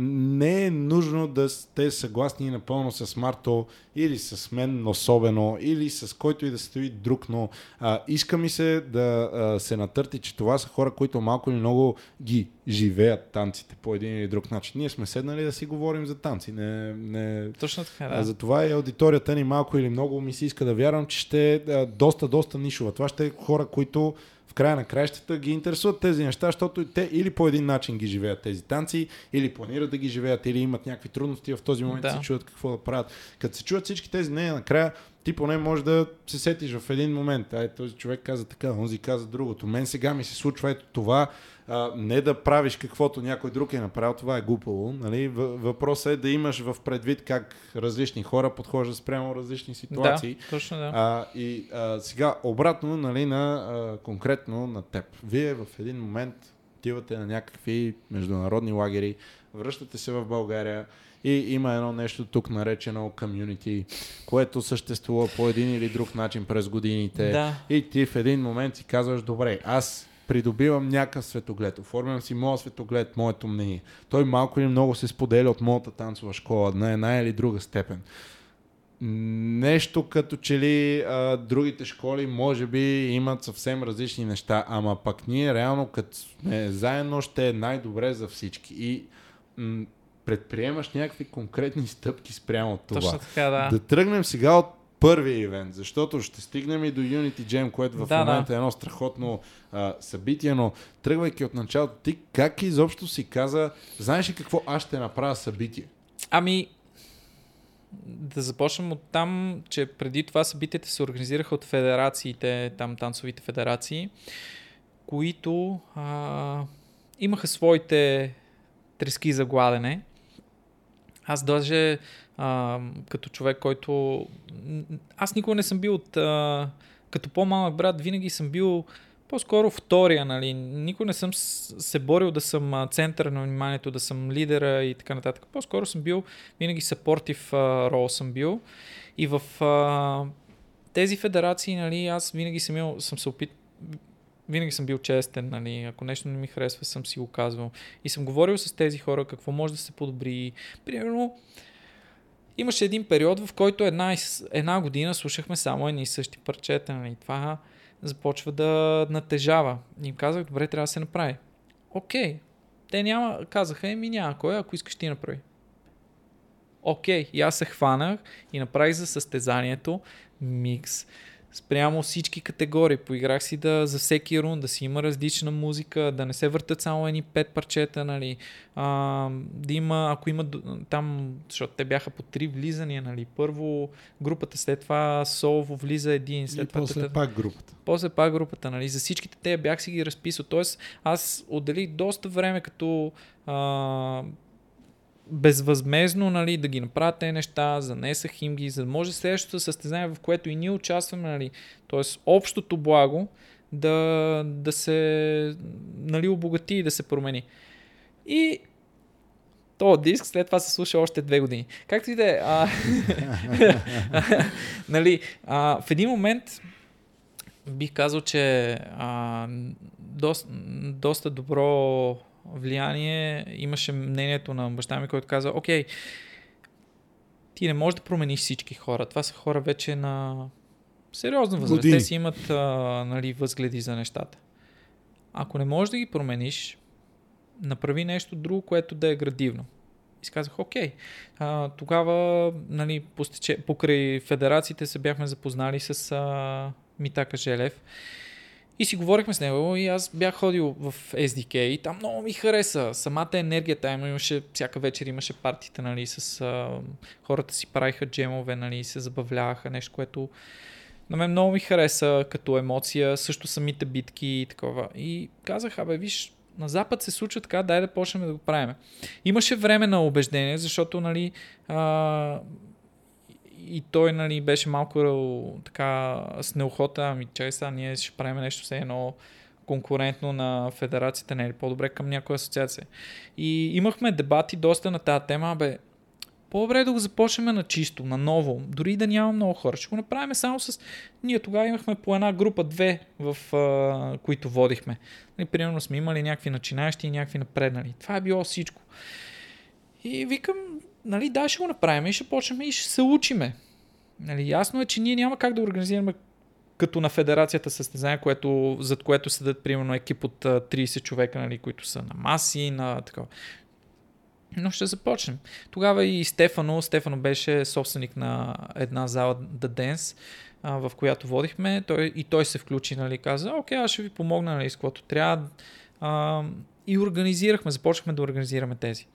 A: не е нужно да сте съгласни напълно с Марто или с мен особено, или с който и да стои друг, но а, иска ми се да а, се натърти, че това са хора, които малко или много ги живеят танците по един или друг начин. Ние сме седнали да си говорим за танци. Не, не...
B: Точно така, да.
A: А, затова и аудиторията ни малко или много ми се иска да вярвам, че ще е доста, доста нишова. Това ще е хора, които края на краищата ги интересуват тези неща, защото те или по един начин ги живеят тези танци, или планират да ги живеят, или имат някакви трудности в този момент да. се чуят какво да правят. Като се чуят всички тези нея накрая ти поне може да се сетиш в един момент. Ай, този човек каза така, онзи каза другото. Мен сега ми се случва ето това, а, не да правиш каквото някой друг е направил, това е глупаво. Нали? Въпросът е да имаш в предвид как различни хора подхождат спрямо различни ситуации.
B: Да, точно да.
A: А, и а, сега обратно нали, на, а, конкретно на теб. Вие в един момент отивате на някакви международни лагери, връщате се в България, и има едно нещо тук наречено комюнити, което съществува по един или друг начин през годините.
B: Да.
A: И ти в един момент си казваш, добре, аз придобивам някакъв светоглед, оформям си моят светоглед, моето мнение. Той малко или много се споделя от моята танцова школа на една или друга степен. нещо като че ли а, другите школи може би имат съвсем различни неща, ама пък ние реално като сме заедно ще е най-добре за всички. И м- предприемаш някакви конкретни стъпки спрямо това.
B: Точно така, да.
A: Да тръгнем сега от първия ивент, защото ще стигнем и до Unity Jam, което в
B: Да,
A: момента
B: да.
A: е едно страхотно а, събитие, но тръгвайки от началото, ти как изобщо си каза, знаеш ли какво аз ще направя събитие?
B: Ами, да започнем от там, че преди това събитията се организираха от федерациите, там танцовите федерации, които а, имаха своите трески за гладене. Аз даже а, като човек, който... Аз никога не съм бил от... А, като по-малък брат, винаги съм бил по-скоро втория, нали. Никога не съм се борил да съм а, центъра на вниманието, да съм лидера и така нататък. По-скоро съм бил, винаги съпортив рол съм бил. И в а, тези федерации, нали, аз винаги съм, имал, съм се опит, винаги съм бил честен, нали, ако нещо не ми харесва, съм си го казвал. И съм говорил с тези хора какво може да се подобри. Примерно, имаше един период, в който една, и една година слушахме само едни и същи парчета. Нали. Това започва да натежава. И им казах, добре, трябва да се направи. Окей. Те няма, казаха, еми няма кой, ако искаш ти направи. Окей, и аз се хванах и направих за състезанието микс спрямо всички категории. Поиграх си да за всеки рун да си има различна музика, да не се въртат само едни пет парчета, нали. А, да има, ако има там, защото те бяха по три влизания, нали. Първо групата, след това солово влиза един, след
A: и
B: това
A: после
B: тата-
A: пак групата.
B: после пак групата, нали? За всичките те бях си ги разписал. Тоест, аз отделих доста време като а, безвъзмезно, нали, да ги направя тези неща, занесах им ги, за да може следващото състезание, в което и ние участваме, нали, т.е. общото благо да, да се нали, обогати и да се промени. И този диск след това се слуша още две години. Както и да е. (laughs) нали, а, в един момент бих казал, че а, доста, доста добро влияние имаше мнението на баща ми, който каза, окей, ти не можеш да промениш всички хора. Това са хора вече на сериозна възраст.
A: Години.
B: Те си имат а, нали, възгледи за нещата. Ако не можеш да ги промениш, направи нещо друго, което да е градивно. И си казах, окей. А, тогава, нали, постече, покрай федерациите се бяхме запознали с а, Митака Желев. И си говорихме с него и аз бях ходил в SDK и там много ми хареса. Самата енергия там имаше, всяка вечер имаше партита, нали, с а, хората си правиха джемове, нали, се забавляваха, нещо, което на мен много ми хареса като емоция, също самите битки и такова. И казах, абе, виж, на Запад се случва така, дай да почнем да го правим. Имаше време на убеждение, защото, нали, а, и той, нали, беше малко така с неохота, ами чай сега, ние ще правим нещо все едно конкурентно на федерацията, не е ли по-добре към някоя асоциация. И имахме дебати доста на тази тема, бе, по-добре е да го започнем на чисто, на ново, дори да няма много хора. Ще го направим само с... Ние тогава имахме по една група, две, в а, които водихме. Нали, примерно сме имали някакви начинаещи и някакви напреднали. Това е било всичко. И викам, нали, да, ще го направим и ще почнем и ще се учиме. Нали, ясно е, че ние няма как да организираме като на федерацията състезание, което, зад което седат примерно екип от а, 30 човека, нали, които са на маси, на такова. Но ще започнем. Тогава и Стефано, Стефано беше собственик на една зала The Dance, а, в която водихме. Той, и той се включи, нали, каза, окей, аз ще ви помогна, нали, с каквото трябва. А, и организирахме, започнахме да организираме тези.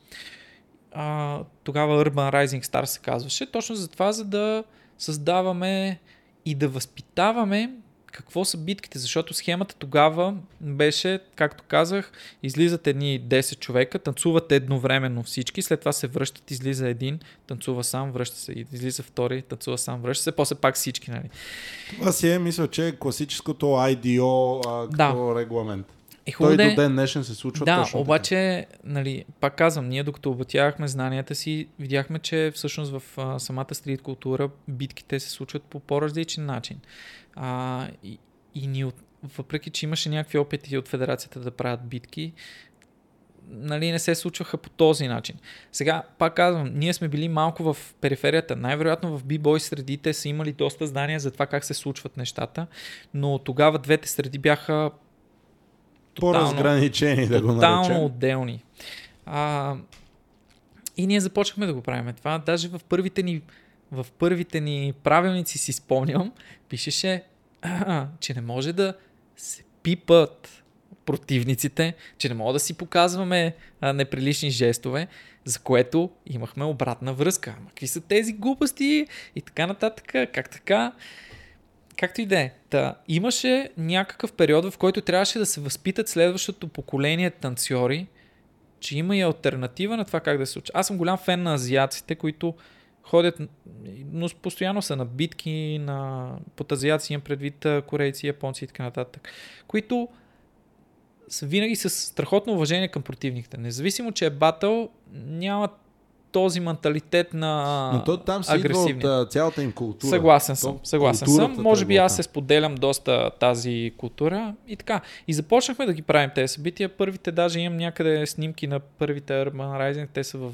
B: А, тогава Urban Rising Star се казваше, точно за това, за да създаваме и да възпитаваме какво са битките, защото схемата тогава беше, както казах, излизат едни 10 човека, танцуват едновременно всички, след това се връщат, излиза един, танцува сам, връща се, излиза втори, танцува сам, връща се, после пак всички, нали.
A: Това си е, мисля, че е класическото IDO а, като регламент.
B: И
A: Той до
B: е-
A: ден днешен се случва
B: Да,
A: точно
B: обаче, нали, пак казвам, ние докато обогатявахме знанията си, видяхме, че всъщност в а, самата стрит култура битките се случват по по-различен начин. А, и, и ние, от- въпреки че имаше някакви опити от федерацията да правят битки, нали, не се случваха по този начин. Сега, пак казвам, ние сме били малко в периферията. Най-вероятно в бибой средите са имали доста знания за това как се случват нещата, но тогава двете среди бяха
A: по-разграничени, да го
B: тотално
A: наречем.
B: отделни. А, и ние започнахме да го правим това. Даже в първите ни, в първите ни правилници си спомням, пишеше, а, че не може да се пипат противниците, че не мога да си показваме а, неприлични жестове, за което имахме обратна връзка. Ама какви са тези глупости и така нататък, как така? Както и да е. Та, имаше някакъв период, в който трябваше да се възпитат следващото поколение танцори, че има и альтернатива на това как да се случи. Аз съм голям фен на азиаците, които ходят, но постоянно са на битки, на... под азиаци имам предвид корейци, японци и така нататък, които са винаги с страхотно уважение към противниките. Независимо, че е батъл, няма този менталитет на
A: Но то там се идва от цялата им култура.
B: Съгласен съм,
A: То
B: съгласен съм. Може би аз се споделям доста тази култура и така. И започнахме да ги правим тези събития. Първите, даже имам някъде снимки на първите Urban Rising, те са в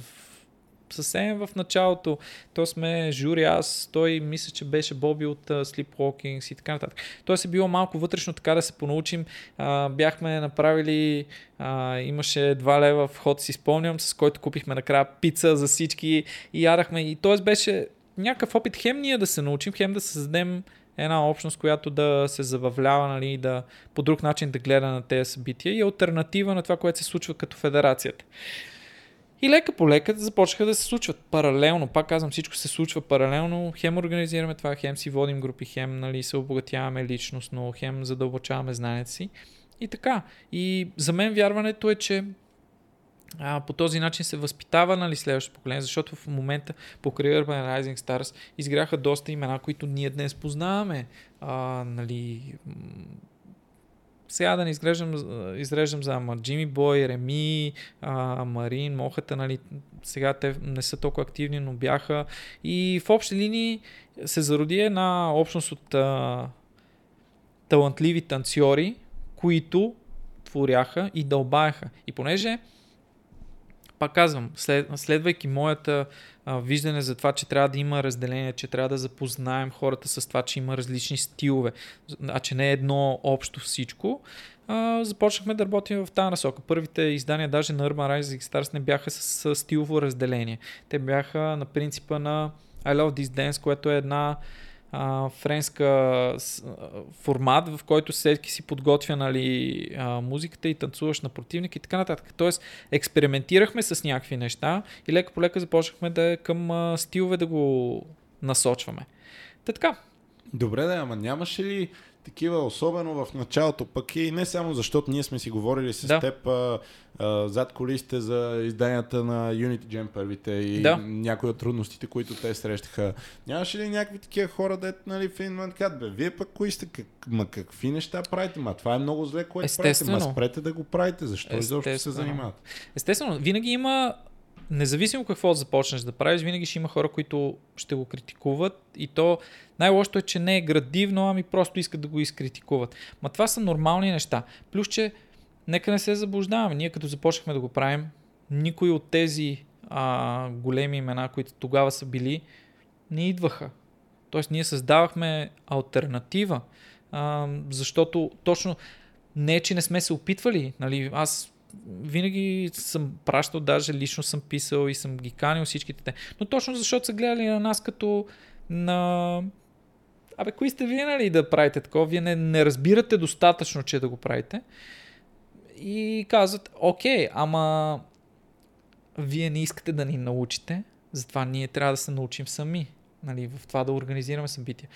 B: съвсем в началото. То сме жури, аз, той мисля, че беше Боби от uh, Sleepwalkings и така нататък. Тоест е било малко вътрешно така да се понаучим. А, бяхме направили, а, имаше 2 лева вход, си спомням, с който купихме накрая пица за всички и ядахме. И т.е. беше някакъв опит хем ние да се научим, хем да създадем една общност, която да се забавлява, нали, да по друг начин да гледа на тези събития и альтернатива на това, което се случва като федерацията. И лека по лека започнаха да се случват паралелно. Пак казвам, всичко се случва паралелно. Хем организираме това, хем си водим групи, хем нали, се обогатяваме личностно, хем задълбочаваме знанието си. И така. И за мен вярването е, че а, по този начин се възпитава нали, следващото поколение, защото в момента покрай Urban Rising Stars изгряха доста имена, които ние днес познаваме. А, нали, сега да не изреждам, изреждам за ама Джими Бой, Реми, а, Марин, Мохата, нали, сега те не са толкова активни, но бяха. И в общи линии се зароди една общност от а, талантливи танцори, които творяха и дълбаеха. И понеже пак казвам, след, следвайки моята а, виждане за това, че трябва да има разделение, че трябва да запознаем хората с това, че има различни стилове, а че не е едно общо всичко, а, започнахме да работим в тази насока. Първите издания даже на Urban Rising Stars не бяха с, с стилово разделение. Те бяха на принципа на I Love This Dance, което е една а, френска с, а, формат, в който всеки си подготвя нали, а, музиката и танцуваш на противник и така нататък. Тоест, експериментирахме с някакви неща и лека по лека започнахме да към а, стилове да го насочваме. Та така.
A: Добре, да, ама нямаше ли такива, особено в началото, пък и не само защото ние сме си говорили с
B: Да.
A: теб а, а, зад колисите за изданията на Unity Jam първите и
B: Да.
A: някои от трудностите, които те срещаха. Нямаше ли някакви такива хора, да нали, момент казват, бе, вие пък кои сте, как, ма какви неща правите, ма това е много зле, което правите, ма спрете да го правите, защо изобщо се занимавате?
B: Естествено, винаги има, независимо какво започнеш да правиш, винаги ще има хора, които ще го критикуват и то най-лошото е, че не е градивно, ами просто искат да го изкритикуват. Ма това са нормални неща. Плюс, че нека не се заблуждаваме. Ние като започнахме да го правим, никой от тези а, големи имена, които тогава са били, не идваха. Тоест ние създавахме альтернатива, а, защото точно не, че не сме се опитвали. Нали, аз винаги съм пращал, даже лично съм писал и съм ги канил всичките те. Но точно защото са гледали на нас като на... Абе, кои сте вие, нали, да правите такова? Вие не, не разбирате достатъчно, че да го правите. И казват, окей, ама вие не искате да ни научите, затова ние трябва да се научим сами. Нали, в това да организираме събития.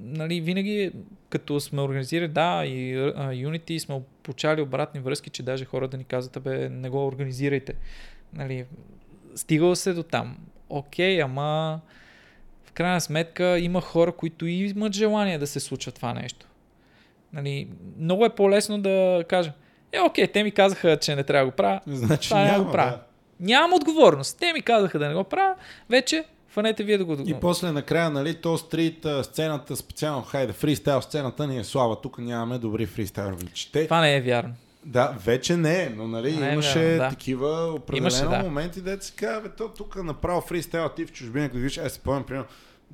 B: Нали, винаги, като сме организирали, да, и а, Unity сме получали обратни връзки, че даже хора да ни казват, абе, не го организирайте. Нали, стигало се до там. Окей, ама в крайна сметка има хора, които имат желание да се случва това нещо. Нали, много е по-лесно да кажа, е, окей, те ми казаха, че не трябва да го правя,
A: Значи
B: това не
A: няма,
B: го правя.
A: да.
B: Нямам отговорност. Те ми казаха да не го правя, вече фанете вие да го
A: И после накрая, нали, то стрит сцената, специално, хайде, фристайл сцената ни е слаба, тук нямаме добри фристайлървичи. Те,
B: Това не е вярно.
A: Да, вече не, но нали,
B: Не,
A: имаше
B: вярно, да.
A: такива определено
B: Имаше, да.
A: моменти, де се казва, то тук направо фристайл, ти в чужбина, като виж, аз си спомням, примерно,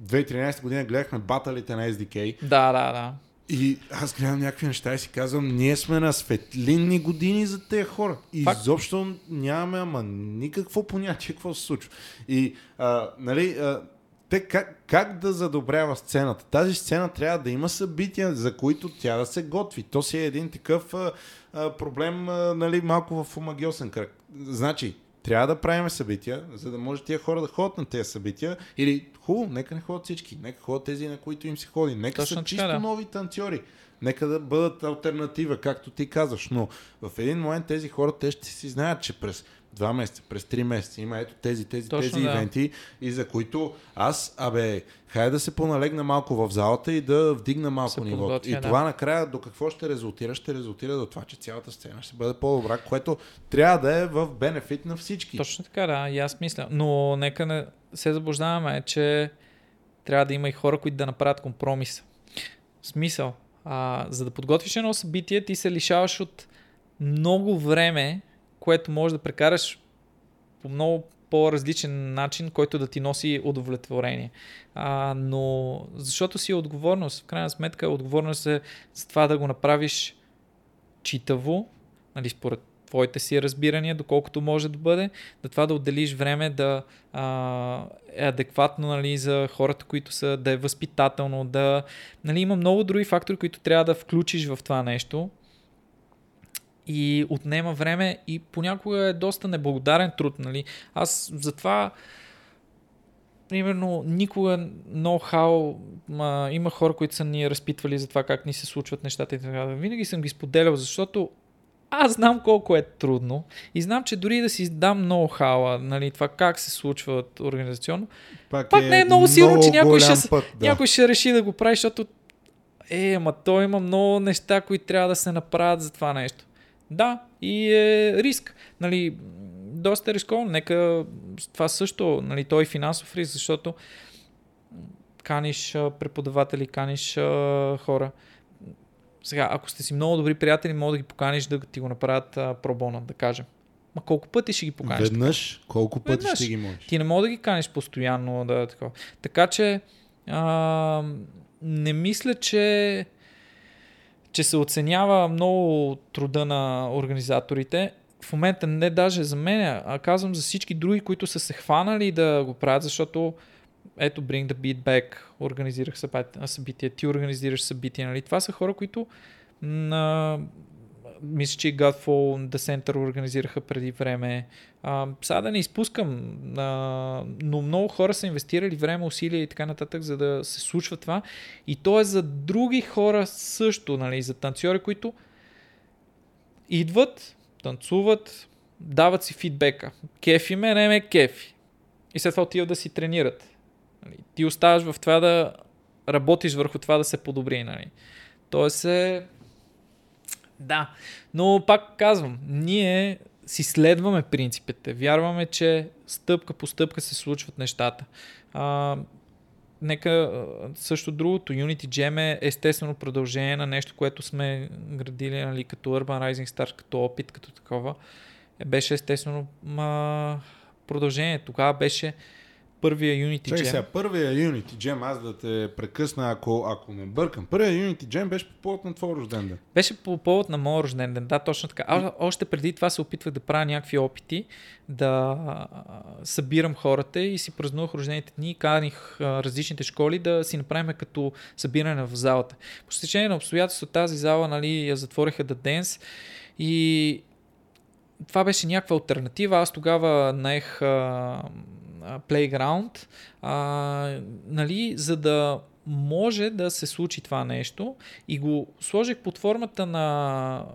A: 2013 година гледахме баталите на SDK
B: Да, да, да.
A: И аз гледам някакви неща и си казвам, ние сме на светлинни години за тези хора. И
B: Факт.
A: изобщо нямаме ама никакво понятие какво се случва. И, а, нали, а, те как, как да задобрява сцената? Тази сцена трябва да има събития, за които тя да се готви. То си е един такъв а, а, проблем, а, нали, малко в омагиосен кръг. Значи, трябва да правим събития, за да може тия хора да ходят на тези събития. Или хубаво, нека не ходят всички. Нека ходят тези, на които им се ходи. Нека
B: Точно
A: са
B: така,
A: чисто
B: да.
A: нови танцори. Нека да бъдат альтернатива, както ти казваш. Но в един момент тези хора, те ще си знаят, че през два месеца, през три месеца има ето тези, тези,
B: Точно,
A: тези
B: да.
A: ивенти и за които аз, абе, хайде да се поналегна малко в залата и да вдигна малко
B: подготвя,
A: И
B: да.
A: това накрая до какво ще резултира? Ще резултира до това, че цялата сцена ще бъде по-добра, което трябва да е в бенефит на всички.
B: Точно така, да, и аз мисля. Но нека не се заблуждаваме, че трябва да има и хора, които да направят компромис. В смисъл, а, за да подготвиш едно събитие, ти се лишаваш от много време, което можеш да прекараш по много по-различен начин, който да ти носи удовлетворение. А, но защото си е отговорност, в крайна сметка отговорност е за това да го направиш читаво, нали, според твоите си разбирания, доколкото може да бъде, да това да отделиш време да а, е адекватно нали, за хората, които са, да е възпитателно, да... Нали, има много други фактори, които трябва да включиш в това нещо и отнема време и понякога е доста неблагодарен труд. Нали. Аз затова примерно никога ноу-хау, ма, има хора, които са ни разпитвали за това как ни се случват нещата и така. Винаги съм ги споделял, защото аз знам колко е трудно и знам, че дори да си дам ноу-хауа, нали, това как се случва организационно, пак не е много сигурно, че някой ще
A: път, да.
B: някой ще реши да го прави, защото е, ама той има много неща, които трябва да се направят за това нещо. Да, и е риск. Нали, доста е рисковано. Нека това също, нали, той е финансов риск, защото каниш преподаватели, каниш хора. Сега, ако сте си много добри приятели, може да ги поканиш да ти го направят пробона, да кажем. Ма колко пъти ще ги поканиш?
A: Веднъж, колко пъти
B: Веднъж.
A: ще ги можеш?
B: Ти не мога да ги каниш постоянно да такова. Така че а, не мисля, че че се оценява много труда на организаторите. В момента не даже за мен, а казвам за всички други, които са се хванали да го правят, защото ето Bring the Beat Back, организирах събития, ти организираш събития, нали? Това са хора, които на... мисля, че и Godfall The Center организираха преди време. А, сега да не изпускам, а, но много хора са инвестирали време, усилия и така нататък, за да се случва това. И то е за други хора също, нали, за танцори, които идват, танцуват, дават си фидбека. Кефи ме, не ме кефи. И след това отиват да си тренират. Нали, ти оставаш в това да работиш върху това да се подобри. Нали. Тоест е... Да, но пак казвам, ние си следваме принципите. Вярваме, че стъпка по стъпка се случват нещата. А, нека също другото, Unity Jam е естествено продължение на нещо, което сме градили нали, като Urban Rising Stars, като опит, като такова. Беше естествено ма, продължение. Тогава беше първия Unity
A: Чакай
B: Jam.
A: сега, първия Unity Jam, аз да те прекъсна, ако, ако не бъркам. Първия Unity Jam беше по повод на твой рожден ден.
B: Беше по повод на моят рожден ден, да, точно така. А, още преди това се опитвах да правя някакви опити, да събирам хората и си празнувах рождените дни и каних различните школи да си направим като събиране в залата. По стечение на обстоятелство тази зала нали, я затвориха да денс и това беше някаква альтернатива. Аз тогава наех а, Playground, а, нали, за да може да се случи това нещо и го сложих под формата на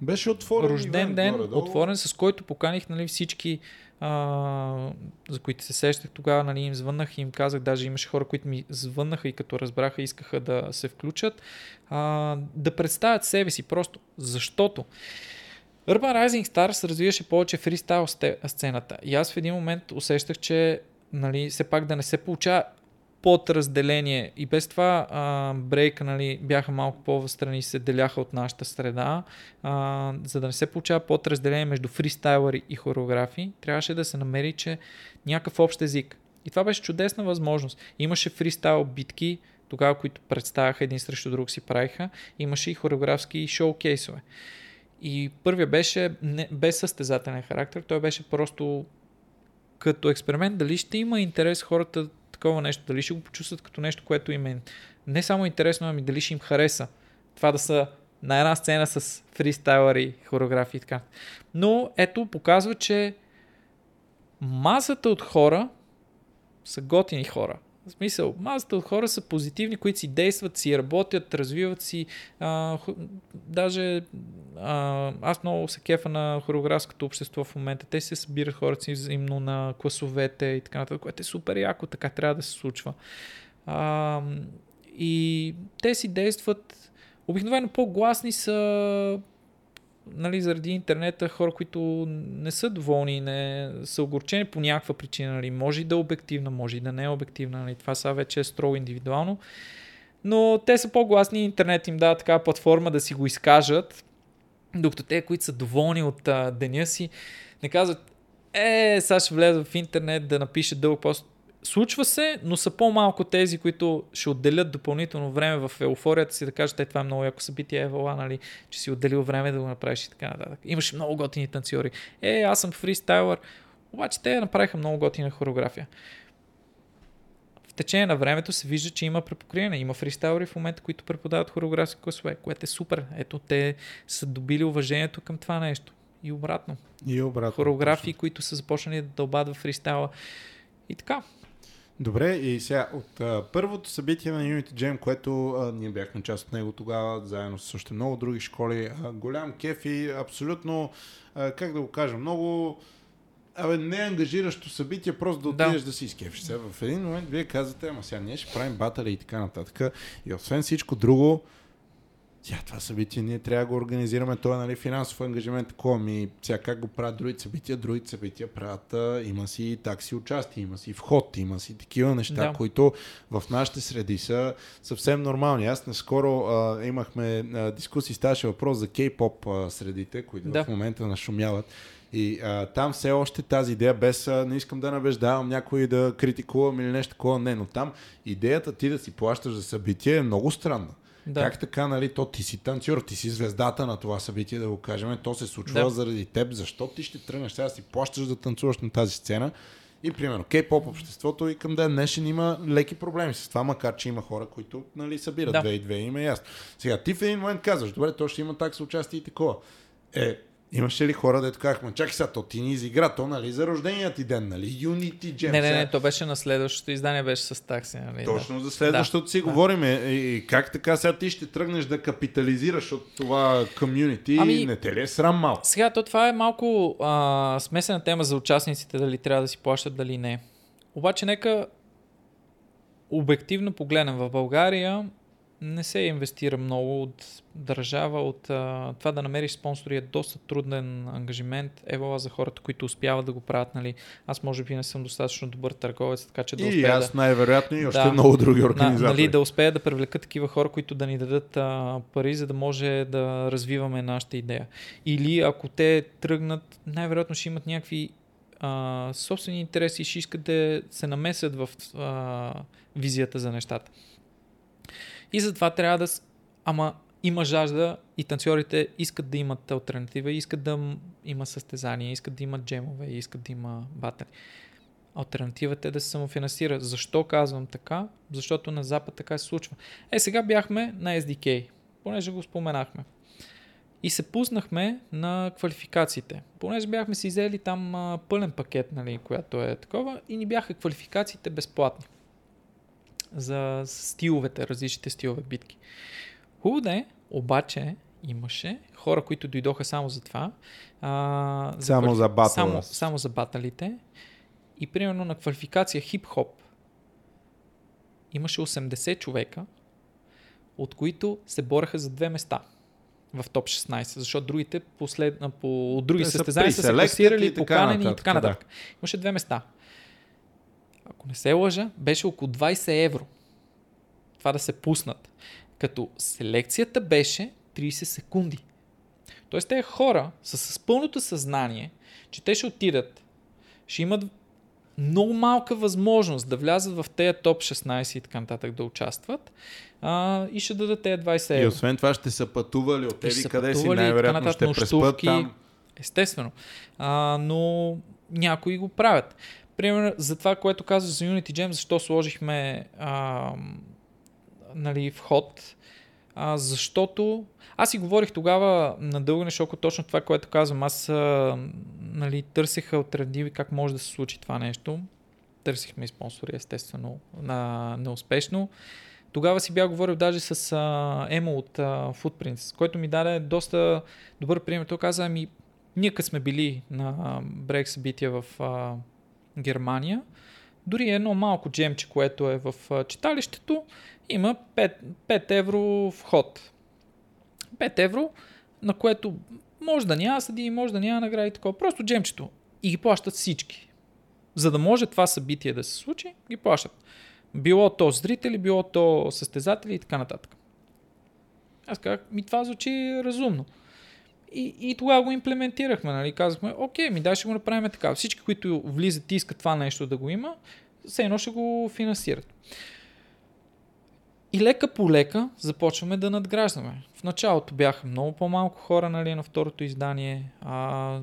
A: Беше отворен
B: рожден
A: ивент
B: ден,
A: горе-долу.
B: отворен, с който поканих нали, всички, а, за които се сещах тогава, нали, им звъннах и им казах, даже имаше хора, които ми звъннаха и като разбраха, искаха да се включат, а, да представят себе си просто, защото Urban Rising Stars развиваше повече фристайл сцената и аз в един момент усещах, че нали, все пак да не се получава подразделение. И без това а, брейка нали, бяха малко по-встрани се деляха от нашата среда. А, за да не се получава подразделение между фристайлъри и хореографи, трябваше да се намери, че някакъв общ език. И това беше чудесна възможност. Имаше фристайл битки, тогава, които представяха един срещу друг си правиха. Имаше и хореографски шоукейсове. И първия беше не, без състезателен характер, той беше просто като експеримент, дали ще има интерес хората такова нещо, дали ще го почувстват като нещо, което им е не само интересно, ами дали ще им хареса. Това да са на една сцена с фристайлъри, хореографии и така. Но ето, показва, че масата от хора са готини хора. В смисъл, масата от хора са позитивни, които си действат, си работят, развиват си. А, даже а, аз много се кефа на хореографското общество в момента. Те се събират хората си взаимно на класовете и така нататък, което е супер яко, така трябва да се случва. А, и те си действат, обикновено по-гласни са нали, заради интернета хора, които не са доволни, не са огорчени по някаква причина. Нали. Може и да е обективна, може и да не е обективна. Нали. Това са вече е строго индивидуално. Но те са по-гласни, интернет им дава такава платформа да си го изкажат, докато те, които са доволни от а, деня си, не казват, е, сега ще влеза в интернет да напиша дълъг пост. Случва се, но са по-малко тези, които ще отделят допълнително време в еуфорията си да кажат, е, това е много яко събитие, Евала, нали, че си отделил време да го направиш и така нататък. Имаш много готини танцори. Е, аз съм фристайлър. Обаче те направиха много готина хореография. В течение на времето се вижда, че има препокриване. Има фристайлери в момента, които преподават хореографски класове, което е супер. Ето, те са добили уважението към това нещо. И обратно.
A: И обратно.
B: Хореографии, точно. които са започнали да дълбат в фристайла. И така.
A: Добре, и сега от а, първото събитие на Unity Jam, което а, ние бяхме част от него тогава, заедно с още много други школи, а, голям кеф и абсолютно, а, как да го кажа, много Абе, не ангажиращо събитие, просто да отидеш да, да си изкефиш се. В един момент вие казвате, ама сега ние ще правим батали и така нататък. И освен всичко друго, сега това събитие ние трябва да го организираме, това е нали, финансов ангажимент, такова ми, сега как го правят другите събития, другите събития правят, има си такси участие, има си вход, има си такива неща, да. които в нашите среди са съвсем нормални. Аз наскоро а, имахме а, дискусии, ставаше въпрос за кей-поп а, средите, които да. в момента нашумяват. И а, там все още тази идея, без а, не искам да набеждавам някой да критикувам или нещо такова, не, но там идеята ти да си плащаш за събитие е много странна. Да. Как така, нали, то ти си танцор, ти си звездата на това събитие, да го кажем, то се случва да. заради теб, защо ти ще тръгнеш сега да си плащаш да танцуваш на тази сцена и примерно кей-поп обществото и към ден днешен има леки проблеми с това, макар че има хора, които нали, събират да. две и две, има ясно. Сега ти в един момент казваш, добре, то ще има такса участие и такова. Е, Имаше ли хора, дето казахме, чакай сега, то ти ни изигра, то нали за рождения ти ден, нали? Unity Jam.
B: Не, не, не, то беше на следващото издание, беше с такси. Нали?
A: Точно за следващото да. си да. говорим. И как така сега ти ще тръгнеш да капитализираш от това комюнити? Ами, не те ли е срам малко?
B: Сега, то това е малко а, смесена тема за участниците, дали трябва да си плащат, дали не. Обаче нека обективно погледнем в България не се инвестира много от държава, от а, това да намериш спонсори е доста труден ангажимент. Ева за хората, които успяват да го правят, нали. Аз може би не съм достатъчно добър търговец, така че да успея
A: И аз да, най-вероятно и още да, много други организации.
B: Нали, да успея да привлека такива хора, които да ни дадат а, пари, за да може да развиваме нашата идея. Или ако те тръгнат, най-вероятно ще имат някакви а, собствени интереси и ще искат да се намесят в а, визията за нещата. И затова трябва да... Ама има жажда и танцорите искат да имат альтернатива, искат да има състезания, искат да имат джемове, искат да има батали. Альтернативата е да се самофинансира. Защо казвам така? Защото на Запад така се случва. Е, сега бяхме на SDK, понеже го споменахме. И се пуснахме на квалификациите. Понеже бяхме си взели там а, пълен пакет, нали, която е такова, и ни бяха квалификациите безплатни за стиловете, различните стилове битки. Хубаво да е, обаче имаше хора, които дойдоха само за това.
A: А, за само квалиф... за батъл.
B: Само, само за баталите. И примерно на квалификация хип-хоп имаше 80 човека, от които се бореха за две места в топ 16, защото другите послед... по други състезания са се класирали, поканени и така нататък. Да. Имаше две места. ако не се лъжа, беше около 20 евро. Това да се пуснат. Като селекцията беше 30 секунди. Тоест тези хора са с пълното съзнание, че те ще отидат, ще имат много малка възможност да влязат в тези топ 16 и така нататък да участват а, и ще дадат тези 20 евро.
A: И освен това ще са пътували от тези къде си, най-вероятно ще преспът там.
B: Естествено. А, но някои го правят. Примерно за това, което казваш за Unity Jam, защо сложихме а, нали, вход, а, защото аз си говорих тогава на дълго нешоко точно това, което казвам. Аз а, нали, търсих альтернативи как може да се случи това нещо. Търсихме и спонсори, естествено, на, неуспешно. Тогава си бях говорил даже с а, Емо от а, Footprints, който ми даде доста добър пример. Той каза ми, ние сме били на брейк събития в а, Германия, дори едно малко джемче, което е в а, читалището, има 5, 5 евро вход. 5 евро, на което може да няма съди, може да няма награди такова. Просто джемчето. И ги плащат всички. За да може това събитие да се случи, ги плащат. Било то зрители, било то състезатели и така нататък. Аз казах, ми това звучи разумно. И, и тогава го имплементирахме, нали? Казахме, окей, ми дай ще го направим така. Всички, които влизат и искат това нещо да го има, все едно ще го финансират. И лека по лека започваме да надграждаме. В началото бяха много по-малко хора нали, на второто издание. А,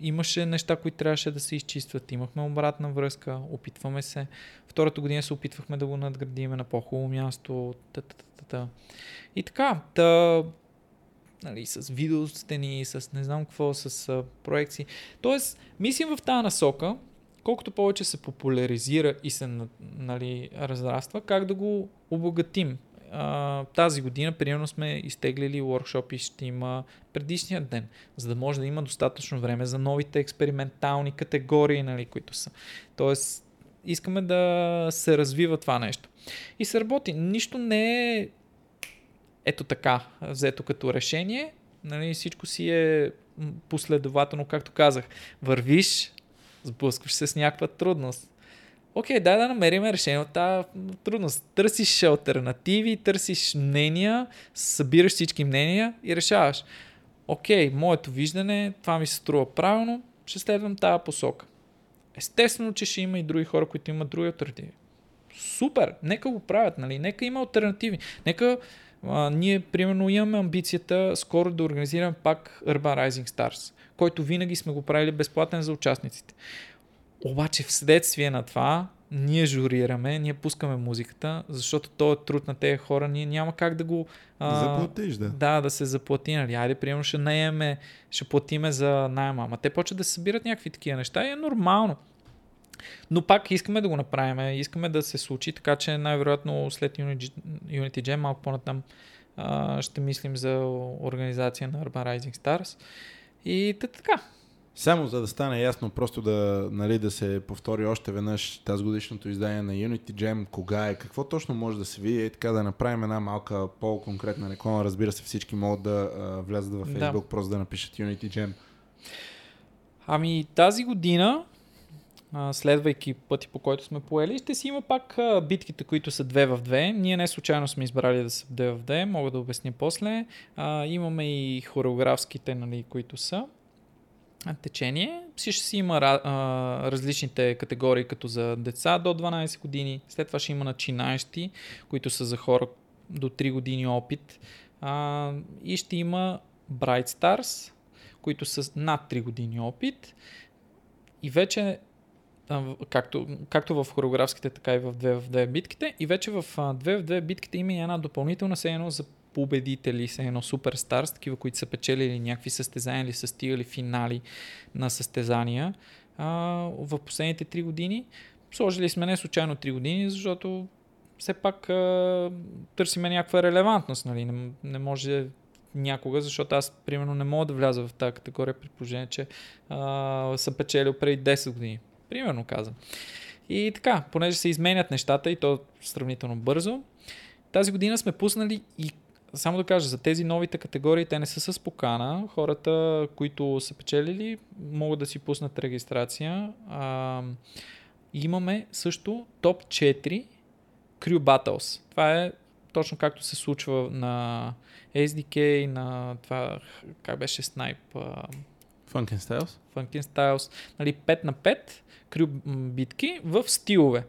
B: имаше неща, които трябваше да се изчистват. Имахме обратна връзка, опитваме се. Втората година се опитвахме да го надградиме на по-хубаво място. Та-та-та-та. И така, та, нали, с видеостени, с не знам какво, с а, проекции. Тоест, мислим в тази насока, колкото повече се популяризира и се нали, разраства, как да го обогатим. А, тази година, примерно, сме изтеглили workshop ще има предишния ден, за да може да има достатъчно време за новите експериментални категории, нали, които са. Тоест, искаме да се развива това нещо. И се работи. Нищо не е ето така, взето като решение. Нали, всичко си е последователно, както казах. Вървиш, сблъскваш се с някаква трудност. Окей, дай да намерим решение от тази трудност. Търсиш альтернативи, търсиш мнения, събираш всички мнения и решаваш. Окей, моето виждане, това ми се струва правилно, ще следвам тази посока. Естествено, че ще има и други хора, които имат други альтернативи. Супер! Нека го правят, нали? Нека има альтернативи. Нека а, ние, примерно, имаме амбицията скоро да организираме пак Urban Rising Stars който винаги сме го правили безплатен за участниците. Обаче вследствие на това, ние журираме, ние пускаме музиката, защото то е труд на тези хора, ние няма как да го...
A: А, Заплатиш, да.
B: Да, да се заплати, нали? Айде, примерно ще наеме, ще платиме за найема. Ама те почват да се събират някакви такива неща и е нормално. Но пак искаме да го направим, искаме да се случи, така че най-вероятно след Unity, Unity Jam малко по-натам ще мислим за организация на Urban Rising Stars. И така.
A: Само за да стане ясно, просто да, нали, да се повтори още веднъж тази годишното издание на Unity Jam, кога е, какво точно може да се види и така да направим една малка по-конкретна реклама. Разбира се, всички могат да а, влязат в Facebook, да. просто да напишат Unity Jam.
B: Ами тази година, следвайки пъти по който сме поели, ще си има пак битките, които са две в две. Ние не случайно сме избрали да са две в две, мога да обясня после. Имаме и хореографските, нали, които са течение. Ще си има а, различните категории, като за деца до 12 години. След това ще има начинаещи, които са за хора до 3 години опит. А, и ще има Bright Stars, които са над 3 години опит. И вече както, както в хореографските, така и в 2 в 2 битките. И вече в 2 в 2 битките има и една допълнителна сцена за победители, се едно суперстарс, такива, които са печелили някакви състезания или са стигали финали на състезания а, в последните 3 години. Сложили сме не случайно 3 години, защото все пак а, търсиме някаква релевантност. Нали? Не, не може някога, защото аз, примерно, не мога да вляза в тази категория при положение, че а, съм печелил преди 10 години. Примерно казвам. И така, понеже се изменят нещата и то сравнително бързо, тази година сме пуснали и само да кажа, за тези новите категории те не са с покана. Хората, които са печелили, могат да си пуснат регистрация. А, имаме също топ 4 Crew Battles. Това е точно както се случва на SDK, на това, как беше Snipe,
A: Funkin Styles.
B: Funkin Styles, нали, 5 на 5 крю битки в стилове.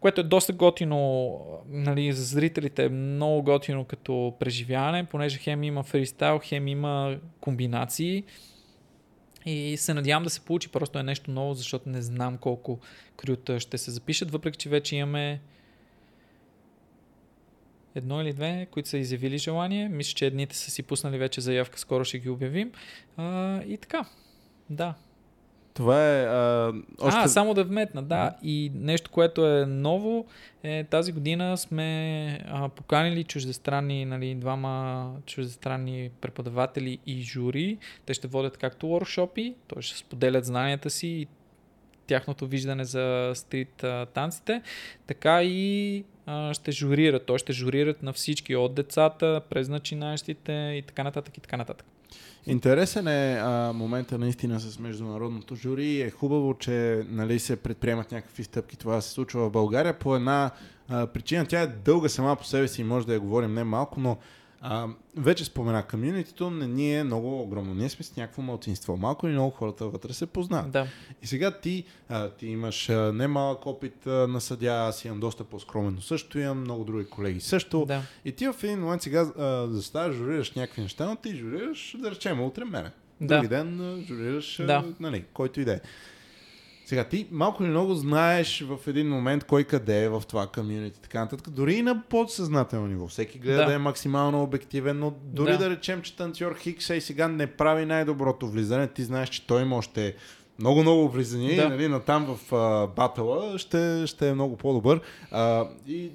B: Което е доста готино, нали, за зрителите е много готино като преживяване, понеже хем има фристайл, хем има комбинации. И се надявам да се получи, просто е нещо ново, защото не знам колко крюта ще се запишат, въпреки че вече имаме едно или две, които са изявили желание. Мисля, че едните са си пуснали вече заявка, скоро ще ги обявим. А, и така, да.
A: Това е... А,
B: още... а, само да вметна, да. И нещо, което е ново, е тази година сме а, поканили чуждестранни, нали, двама чуждестранни преподаватели и жури. Те ще водят както workshopи, т.е. ще споделят знанията си и тяхното виждане за стрит а, танците, така и ще журират. Той ще журират на всички, от децата, през начинаещите и така нататък и така нататък.
A: Интересен е а, момента наистина с международното жури. Е хубаво, че нали, се предприемат някакви стъпки. Това се случва в България по една а, причина. Тя е дълга сама по себе си и може да я говорим не малко, но а, вече спомена, комьюнитито не ни е много огромно. Ние сме с някакво мълцинство. Малко или много хората вътре се познават.
B: Да.
A: И сега ти, а, ти имаш а, немалък опит а, на съдя, аз имам доста по-скромен, но също имам много други колеги също.
B: Да.
A: И ти в един момент сега заставаш, журираш някакви неща, но ти журираш, да речем, утре мене.
B: Да.
A: Други ден а, журираш,
B: Да.
A: нали, който и да е. Сега ти малко или много знаеш в един момент кой къде е в това комьюнити, така нататък. Дори и на подсъзнателно ниво. Всеки гледа да,
B: Да.
A: е максимално обективен, но дори да,
B: Да.
A: речем, че танцор Хикс и сега не прави най-доброто влизане, ти знаеш, че той има още много, много влизания
B: Да.
A: нали, натам в а, батъла ще, ще е много по-добър. А, и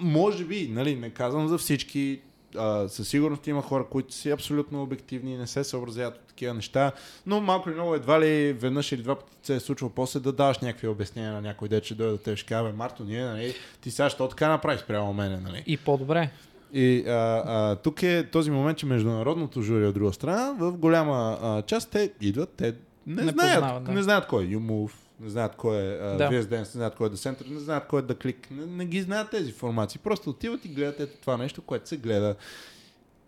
A: може би, нали, не казвам за всички, а, със сигурност има хора, които са абсолютно обективни и не се съобразяват от такива неща, но малко или много едва ли веднъж или два пъти се е случвало после да даваш някакви обяснения на някой дет, че дойде да те ще каже, «Бе, Марто, ние, нали, ти сега що така направи спрямо мене, нали?
B: И по-добре.
A: И а, а, тук е този момент, че международното жури от друга страна, в голяма а, част те идват, те не,
B: Не
A: знаят,
B: познават, да.
A: не знаят кой е YouMove, не знаят кой е а,
B: Да.
A: Не знаят кой е The Center, не знаят кой е The Click, не, не ги знаят тези формации. Просто отиват и гледат ето това нещо, което се гледа.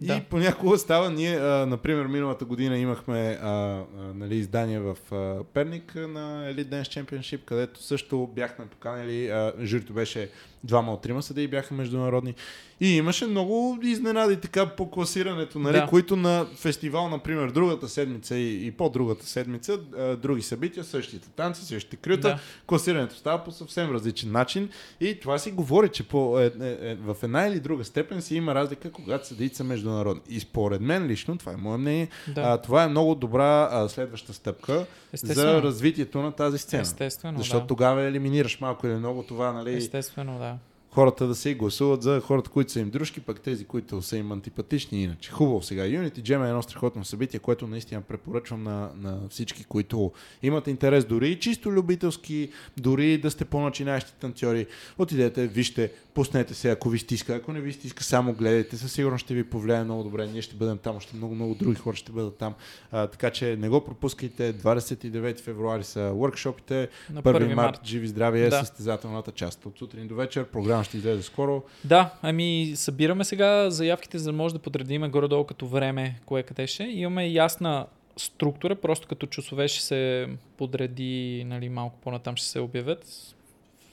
A: И
B: Да.
A: понякога става, ние, а, например, миналата година имахме а, а, нали, издание в а, Перник на Elite Dance Championship, където също бяхме поканили, а, журито беше двама от трима съдии бяха международни. И имаше много изненади така по класирането, нали,
B: Да.
A: които на фестивал, например, другата седмица и, и по-другата седмица, а, други събития, същите танци, същите крюта,
B: Да.
A: класирането става по съвсем различен начин и това си говори, че по, е, е, е, в една или друга степен си има разлика, когато съдиите са международни. И според мен лично, това е мое мнение,
B: Да.
A: а, това е много добра а, следваща стъпка
B: Естествено.
A: за развитието на тази сцена.
B: Естествено,
A: Защото
B: да.
A: тогава елиминираш малко или много това, нали,
B: Естествено, да.
A: Хората да се гласуват за хората, които са им дружки, пък тези, които са им антипатични. Иначе хубаво сега. Unity Jam е едно страхотно събитие, което наистина препоръчвам на, на всички, които имат интерес, дори и чисто любителски, дори да сте по-начинаещи танцори. Отидете, вижте, пуснете се, ако ви стиска. Ако не ви стиска, само гледайте. Със сигурност ще ви повлияе много добре. Ние ще бъдем там, още много, много други хора ще бъдат там. А, така че не го пропускайте. 29 февруари са workshopите.
B: На
A: 1
B: 1
A: март,
B: март.
A: живи здраве е
B: Да.
A: състезателната част. От сутрин до вечер. Програма ще излезе скоро.
B: Да, ами събираме сега заявките, за да може да подредиме горе-долу като време, кое къде ще. Имаме ясна структура, просто като часове ще се подреди, нали, малко по-натам ще се обявят.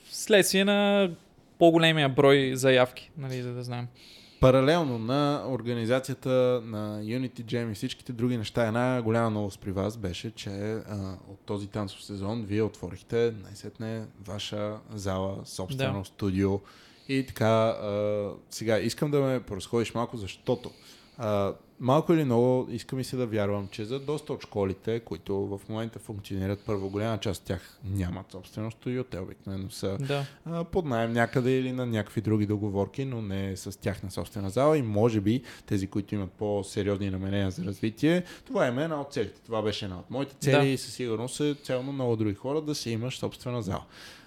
B: Вследствие на по-големия брой заявки, нали, за да знаем.
A: Паралелно на организацията на Unity Jam и всичките други неща, една голяма новост при вас беше, че а, от този танцов сезон вие отворихте най-сетне ваша зала, собствено
B: Да.
A: студио. И така, а, сега искам да ме поразходиш малко, защото а, малко или много искам и се да вярвам, че за доста от школите, които в момента функционират, първо голяма част от тях нямат собствено студио, те обикновено са
B: Да,
A: а, под найем някъде или на някакви други договорки, но не с тяхна собствена зала и може би тези, които имат по-сериозни намерения за развитие, това е една от целите. Това беше една от моите цели
B: Да.
A: и със сигурност е цел на много други хора да си имаш собствена зала.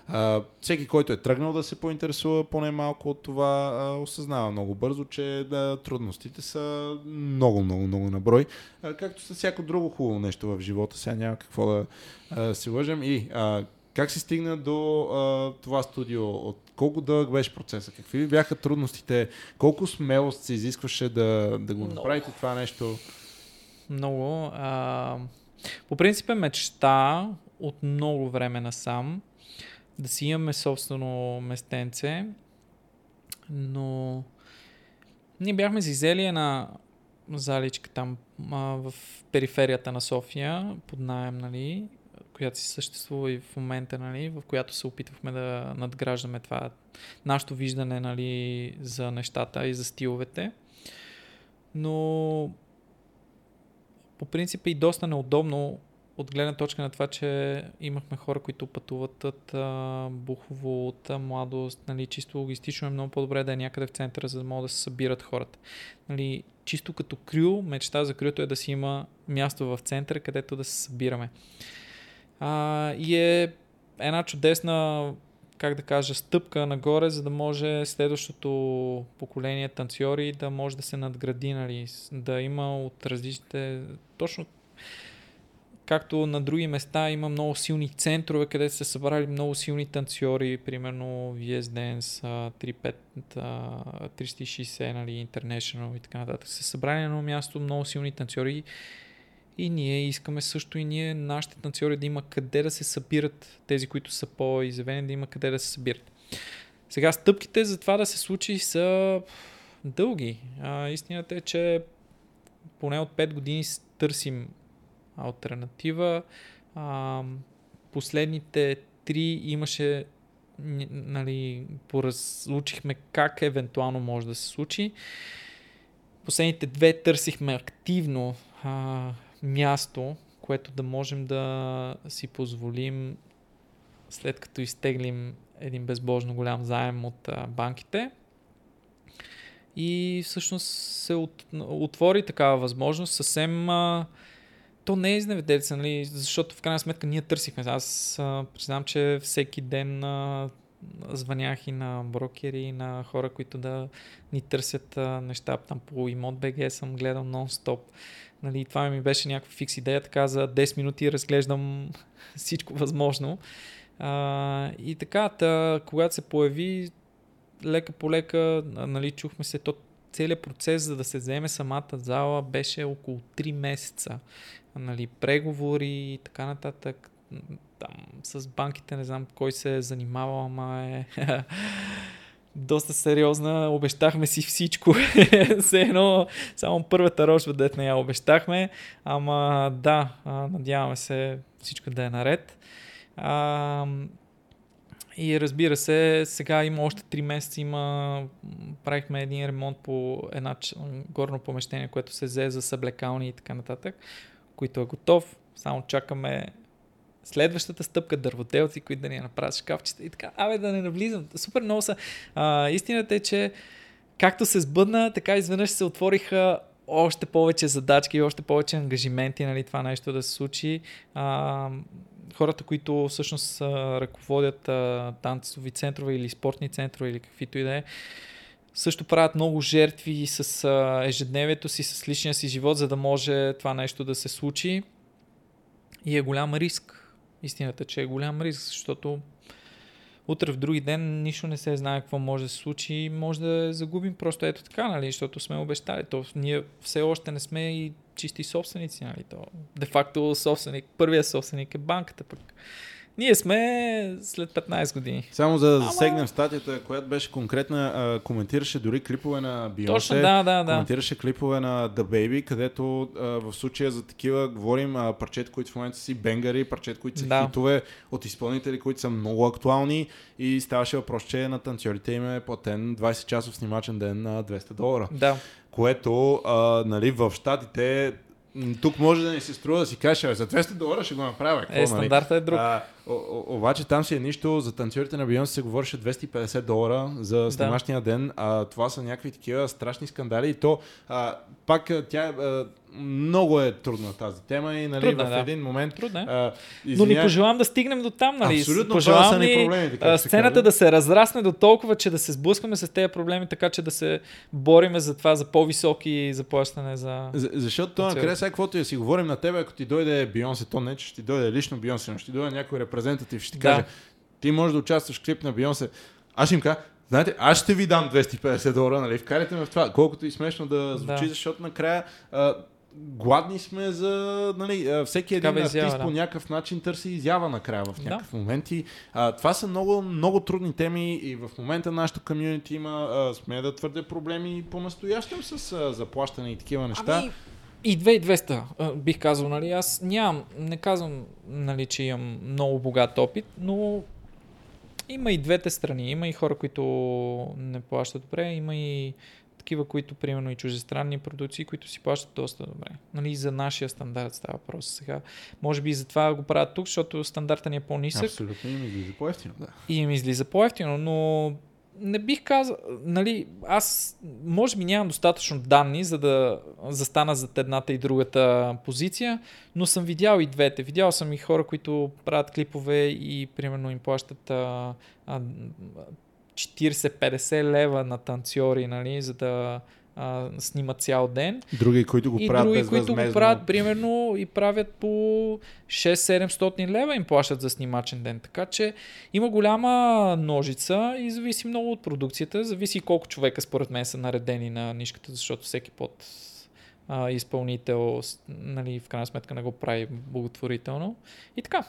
A: А, всеки, който е тръгнал да се поинтересува поне малко от това, а, осъзнава много бързо, че да, трудностите са много, много, много на брой. А, както с всяко друго хубаво нещо в живота, сега няма какво да а, се лъжем. И а, Как си стигна до а, това студио? От колко дълъг беше процеса? Какви бяха трудностите? Колко смелост се изискваше да, да го направите no. това нещо?
B: Много. А, по принцип е мечта от много време насам да си имаме собствено местенце, но ние бяхме си взели една заличка там а, в периферията на София, под найем, нали, която си съществува и в момента, нали, в която се опитвахме да надграждаме това нашето виждане нали, за нещата и за стиловете. Но по принцип е и доста неудобно от гледна точка на това, че имахме хора, които пътуват от а, Бухово, от а, младост, нали, чисто логистично е много по-добре да е някъде в центъра, за да могат да се събират хората. Нали, чисто като крю, мечта за крюто е да си има място в центъра, където да се събираме. А, и е една чудесна как да кажа, стъпка нагоре, за да може следващото поколение танцори да може да се надгради, нали, да има от различните, точно както на други места има много силни центрове, където се събрали много силни танцори, примерно VS Dance, 35, 360, нали, International и така нататък. Се събрали на едно място много силни танцори и ние искаме също и ние, нашите танцори, да има къде да се събират, тези, които са по-изявени, да има къде да се събират. Сега стъпките за това да се случи са дълги. А, истината е, че поне от 5 години търсим альтернатива. А, последните три имаше нали, поразлучихме как евентуално може да се случи. Последните две търсихме активно а, място, което да можем да си позволим след като изтеглим един безбожно голям заем от а, банките. И всъщност се от, отвори такава възможност съвсем а, то не е изневеделица, нали, защото в крайна сметка ние търсихме. Аз а, признам, че всеки ден а, звънях и на брокери, и на хора, които да ни търсят а, неща. Там по имот БГ съм гледал нон-стоп. Нали, това ми беше някаква фикс идея, така за 10 минути разглеждам (laughs) всичко възможно. А, и така, та, когато се появи лека по лека, нали, чухме се, то целият процес, за да се вземе самата зала, беше около 3 месеца нали, преговори и така нататък. Там с банките не знам кой се е занимавал, ама е (laughs) доста сериозна. Обещахме си всичко. (laughs) Все едно, само първата рожба дет не я обещахме. Ама да, надяваме се всичко да е наред. А, и разбира се, сега има още 3 месеца, има, правихме един ремонт по една горно помещение, което се взе за съблекални и така нататък които е готов. Само чакаме следващата стъпка, дърводелци, които да ни направят шкафчета и така. Абе, да не навлизам. Супер много са. А, истината е, че както се сбъдна, така изведнъж се отвориха още повече задачки още повече ангажименти, нали, това нещо да се случи. А, хората, които всъщност ръководят а, танцови центрове или спортни центрове или каквито и да е, също правят много жертви с а, ежедневието си, с личния си живот, за да може това нещо да се случи. И е голям риск. Истината, че е голям риск, защото утре в други ден нищо не се знае какво може да се случи и може да загубим просто ето така, нали, защото сме обещали. То ние все още не сме и чисти собственици, нали, то де факто собственик, първият собственик е банката пък. Ние сме след 15 години.
A: Само за да засегнем Ама... статията, която беше конкретна, а, коментираше дори клипове на Бионсе.
B: Точно, да, да, да.
A: Коментираше клипове на The Baby, където а, в случая за такива говорим а, парчета, които в момента си бенгари, парчета, които са да. хитове от изпълнители, които са много актуални и ставаше въпрос, че на танцорите им е платен 20 часов снимачен ден на 200 долара.
B: Да
A: което а, нали, в Штатите тук може да ни се струва да си кажеш, за 200 долара ще го направя. Какво,
B: е, нали? стандарта е друг. А,
A: о, о, обаче там си е нищо, за танцорите на Бионс се говореше 250 долара за снимашния да. ден, а това са някакви такива страшни скандали и то а, пак тя а, много е трудна тази тема и нали, трудна, в да. един момент...
B: Трудна. Е. А, извиня... Но ни пожелавам да стигнем до там. Нали?
A: Абсолютно, пожелавам това са ни проблемите.
B: Как сцената се да се разрасне до толкова, че да се сблъскваме с тези проблеми, така че да се бориме за това, за по-високи заплащане за...
A: за защото накрая сега, каквото и си говорим на тебе, ако ти дойде Бионсе, то не, че ще ти дойде лично Бионсе, но ще ти дойде някой репрезентатив ще ти да. каже, ти можеш да участваш в клип на Бионсе. Аз ще им кажа, знаете, аз ще ви дам 250 долара, нали? Вкарайте ме в това. Колкото и смешно да звучи, да. защото накрая а, гладни сме за нали, всеки един артист изява, да. по някакъв начин търси изява накрая в някакъв да. момент. И, а, това са много, много трудни теми и в момента нашото комьюнити има, а, сме да твърде проблеми по-настоящем с а, заплащане и такива неща. Ами...
B: И 2200 бих казал, нали, аз нямам, не казвам, нали, че имам много богат опит, но има и двете страни. Има и хора, които не плащат добре, има и такива, които, примерно, и чужестранни продукции, които си плащат доста добре. Нали, за нашия стандарт става въпрос сега. Може би и затова го правят тук, защото стандарта ни е по-нисък.
A: Абсолютно им излиза по-ефтино, да.
B: И им излиза по-ефтино, но не бих казал, нали, аз може би нямам достатъчно данни, за да застана зад едната и другата позиция, но съм видял и двете. Видял съм и хора, които правят клипове и примерно им плащат а, а, 40-50 лева на танцори, нали, за да а, снимат цял ден.
A: Други, които го
B: и
A: правят
B: други, които го правят, примерно, и правят по 6-700 лева им плащат за снимачен ден. Така че има голяма ножица и зависи много от продукцията. Зависи колко човека според мен са наредени на нишката, защото всеки под а, изпълнител, нали, в крайна сметка не го прави благотворително. И така.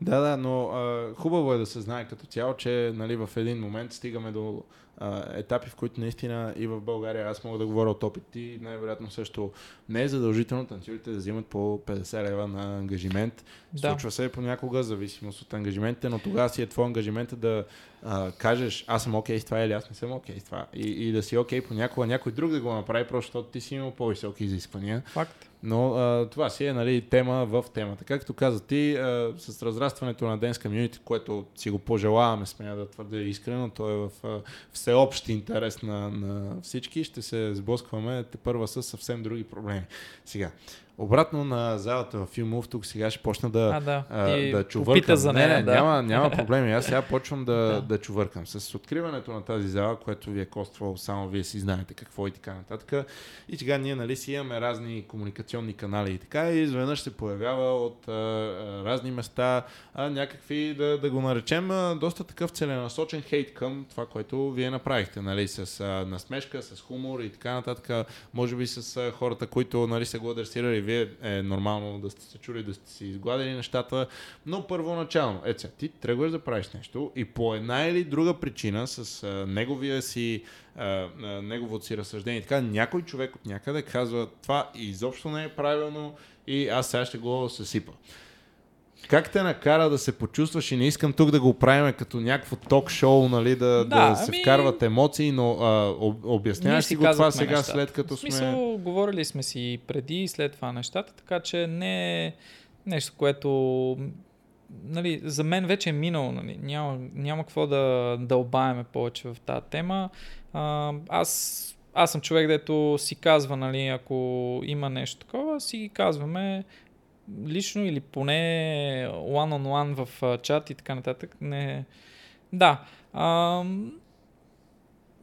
A: Да, да, но а, хубаво е да се знае като цяло, че нали, в един момент стигаме до а, етапи, в които наистина и в България аз мога да говоря от опит и най-вероятно също не е задължително танцорите да взимат по 50 лева на ангажимент. Да. Случва се понякога, зависимост от ангажиментите, но тогава си е твой ангажимент да а, кажеш аз съм окей okay с това или аз не съм окей okay с това. И, и да си окей okay понякога някой друг да го направи, просто защото ти си имал по-високи изисквания.
B: Факт.
A: Но а, това си е нали, тема в темата. Както каза ти, а, с разрастването на Dance Community, което си го пожелаваме, смея да твърде искрено, то е в а, всеобщ интерес на, на всички, ще се сблъскваме те първа с съвсем други проблеми. Сега, Обратно на залата в Филмов, тук сега ще почна да,
B: а, да.
A: А, да чувъркам.
B: За
A: нея,
B: не, не,
A: да. няма, няма (laughs) проблеми. Аз сега почвам да, да. да чувъркам. С откриването на тази зала, което ви е коствало, само вие си знаете какво и така нататък. И сега ние нали, си имаме разни комуникационни канали и така. И изведнъж се появява от а, а, разни места а, някакви, да, да го наречем, а, доста такъв целенасочен хейт към това, което вие направихте. Нали, с а, насмешка, с хумор и така нататък. Може би с а, хората, които нали, са го адресирали вие е нормално да сте се чули, да сте си изгладили нещата, но първоначално, е, ти тръгваш да правиш нещо и по една или друга причина с а, неговия си а, неговото си разсъждение. Така, някой човек от някъде казва, това изобщо не е правилно и аз сега ще го съсипа. Как те накара да се почувстваш и не искам тук да го правим като някакво ток-шоу, нали, да, да, да се ами... вкарват емоции, но а, обясняваш си го това сега нещата. след като
B: сме... В смисъл, сме... говорили сме си преди и след това нещата, така че не е нещо, което нали, за мен вече е минало. Нали, няма, няма какво да дълбаеме повече в тази тема. А, аз аз съм човек, дето си казва, нали, ако има нещо такова, си ги казваме лично или поне one-on-one в чат и така нататък. Не... Да. А,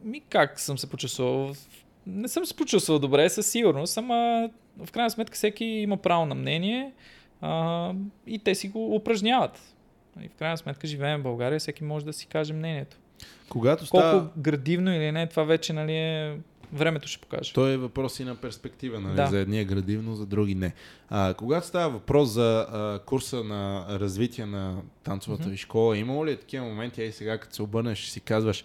B: ми как съм се почувствал? Не съм се почувствал добре, със сигурност, ама в крайна сметка всеки има право на мнение а, и те си го упражняват. И в крайна сметка живеем в България, всеки може да си каже мнението.
A: Когато
B: Колко става... градивно или не, това вече нали, е времето ще покаже.
A: То е въпрос и на перспектива, нали? Да. За едни е градивно, за други не. А, когато става въпрос за а, курса на развитие на танцовата mm-hmm. ви школа, имало ли е такива моменти, ей сега като се обърнеш си казваш,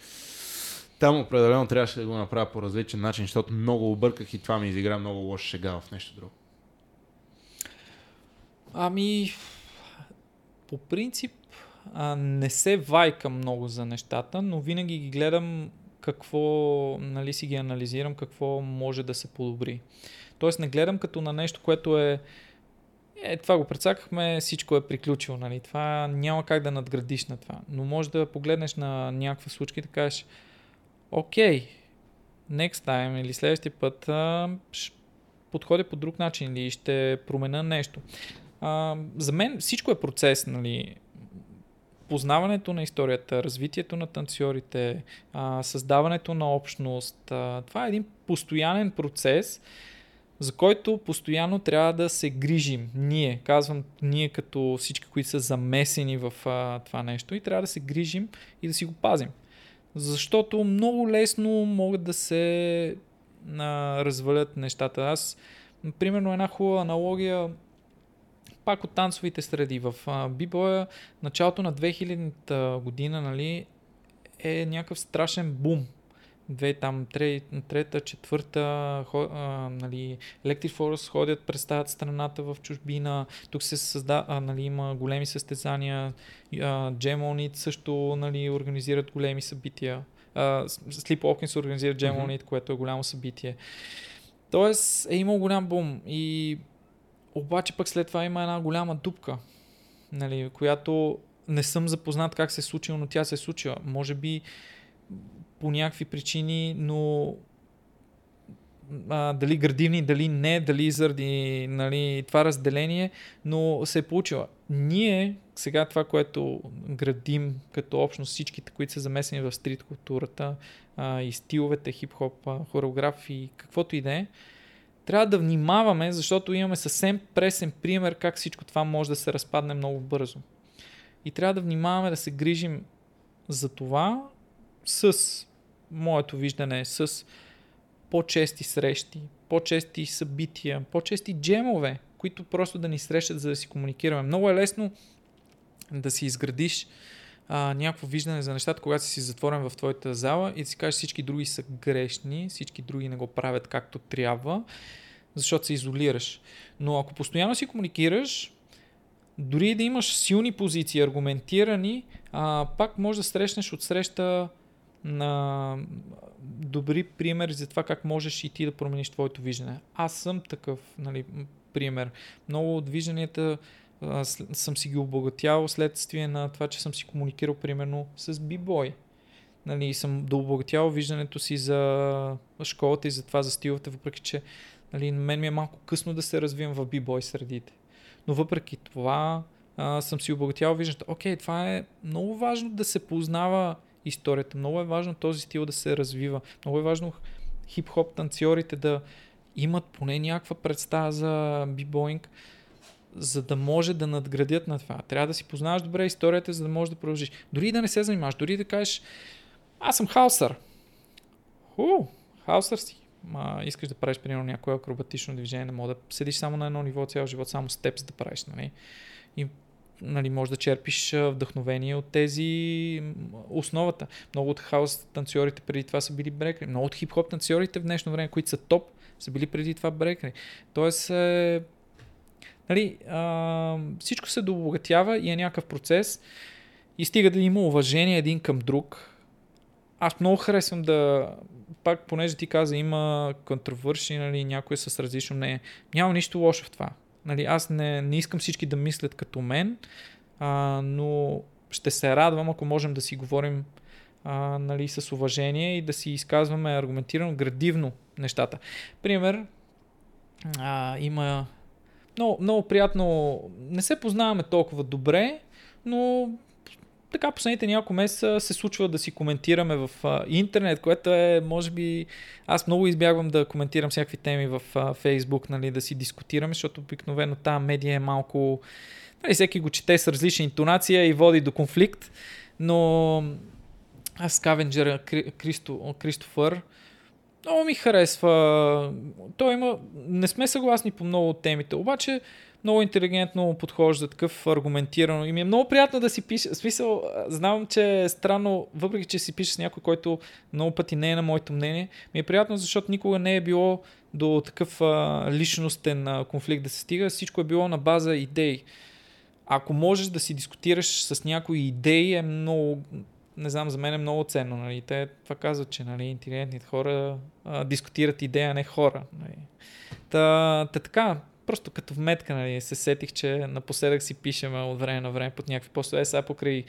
A: там определено трябваше да го направя по различен начин, защото много обърках и това ми изигра много лоша шега в нещо друго.
B: Ами, по принцип, а, не се вайкам много за нещата, но винаги ги гледам какво, нали си ги анализирам, какво може да се подобри. Тоест не гледам като на нещо, което е е, това го прецакахме, всичко е приключило, нали? Това няма как да надградиш на това. Но може да погледнеш на някаква случка и да кажеш, окей, next time или следващия път а, ще подходя по друг начин или ще променя нещо. А, за мен всичко е процес, нали? Познаването на историята, развитието на танцорите, създаването на общност. Това е един постоянен процес, за който постоянно трябва да се грижим. Ние, казвам ние като всички, които са замесени в това нещо и трябва да се грижим и да си го пазим. Защото много лесно могат да се развалят нещата. Аз, примерно, една хубава аналогия пак от танцовите среди. В бибоя началото на 2000-та година нали, е някакъв страшен бум. Две там, трета, четвърта, хо, а, нали, Electric Force ходят, представят страната в чужбина. Тук се създава, нали, има големи състезания. Джемонит също нали, организират големи събития. Sleep Hawkins организира Джемонит, mm-hmm. което е голямо събитие. Тоест е имал голям бум и обаче пък след това има една голяма дупка, нали, която не съм запознат как се е случила, но тя се е случила. Може би по някакви причини, но а, дали градивни, дали не, дали заради нали, това разделение, но се е получила. Ние, сега това, което градим като общност, всичките, които са замесени в стрит културата и стиловете, хип-хоп, хореографии, каквото и да е, трябва да внимаваме, защото имаме съвсем пресен пример как всичко това може да се разпадне много бързо. И трябва да внимаваме да се грижим за това с моето виждане, с по-чести срещи, по-чести събития, по-чести джемове, които просто да ни срещат, за да си комуникираме. Много е лесно да си изградиш а, някакво виждане за нещата, когато си затворен в твоята зала и да си кажеш всички други са грешни, всички други не го правят както трябва, защото се изолираш. Но ако постоянно си комуникираш, дори да имаш силни позиции, аргументирани, а, пак може да срещнеш от среща на добри примери за това как можеш и ти да промениш твоето виждане. Аз съм такъв нали, пример. Много от вижданията съм си ги обогатял следствие на това, че съм си комуникирал примерно с бибой. Нали, съм да обогатял виждането си за школата и за това за стиловете, въпреки че нали, мен ми е малко късно да се развивам в бибой средите. Но въпреки това а, съм си обогатял виждането. Окей, това е много важно да се познава историята. Много е важно този стил да се развива. Много е важно хип-хоп танцорите да имат поне някаква представа за бибоинг за да може да надградят на това. Трябва да си познаваш добре историята, за да можеш да продължиш. Дори да не се занимаваш, дори да кажеш, аз съм хаусър. Ху, хаусър си. Ма, искаш да правиш, примерно, някое акробатично движение, не мога да седиш само на едно ниво цял живот, само степс да правиш, нали? И нали, може да черпиш вдъхновение от тези основата. Много от хаос танцорите преди това са били брекери. Много от хип-хоп танцорите в днешно време, които са топ, са били преди това брекери. Тоест, е, Нали, а, всичко се добогатява и е някакъв процес и стига да има уважение един към друг. Аз много харесвам да, пак понеже ти каза, има контровърши, нали, някой с различно мнение. Няма нищо лошо в това. Нали, аз не, не искам всички да мислят като мен, а, но ще се радвам, ако можем да си говорим а, нали, с уважение и да си изказваме аргументирано, градивно нещата. Пример, а, има много, много приятно. Не се познаваме толкова добре, но така последните няколко месеца се случва да си коментираме в а, интернет, което е, може би, аз много избягвам да коментирам всякакви теми в а, Фейсбук, нали, да си дискутираме, защото обикновено тази медия е малко, нали, всеки го чете с различна интонация и води до конфликт, но аз Скавенджер Кристо, Кристофър, много ми харесва. Той има... Не сме съгласни по много от темите, обаче много интелигентно подхожда, такъв аргументирано. И ми е много приятно да си пише. Смисъл, знам, че е странно, въпреки че си пише с някой, който много пъти не е на моето мнение, ми е приятно, защото никога не е било до такъв а, личностен а, конфликт да се стига. Всичко е било на база идеи. Ако можеш да си дискутираш с някои идеи, е много, не знам, за мен е много ценно. Нали? Те това казват, че нали, интелигентните хора а, дискутират идея, а не хора. Нали? Та, та така, просто като вметка нали, се сетих, че напоследък си пишеме от време на време под някакви постове. Сега покрай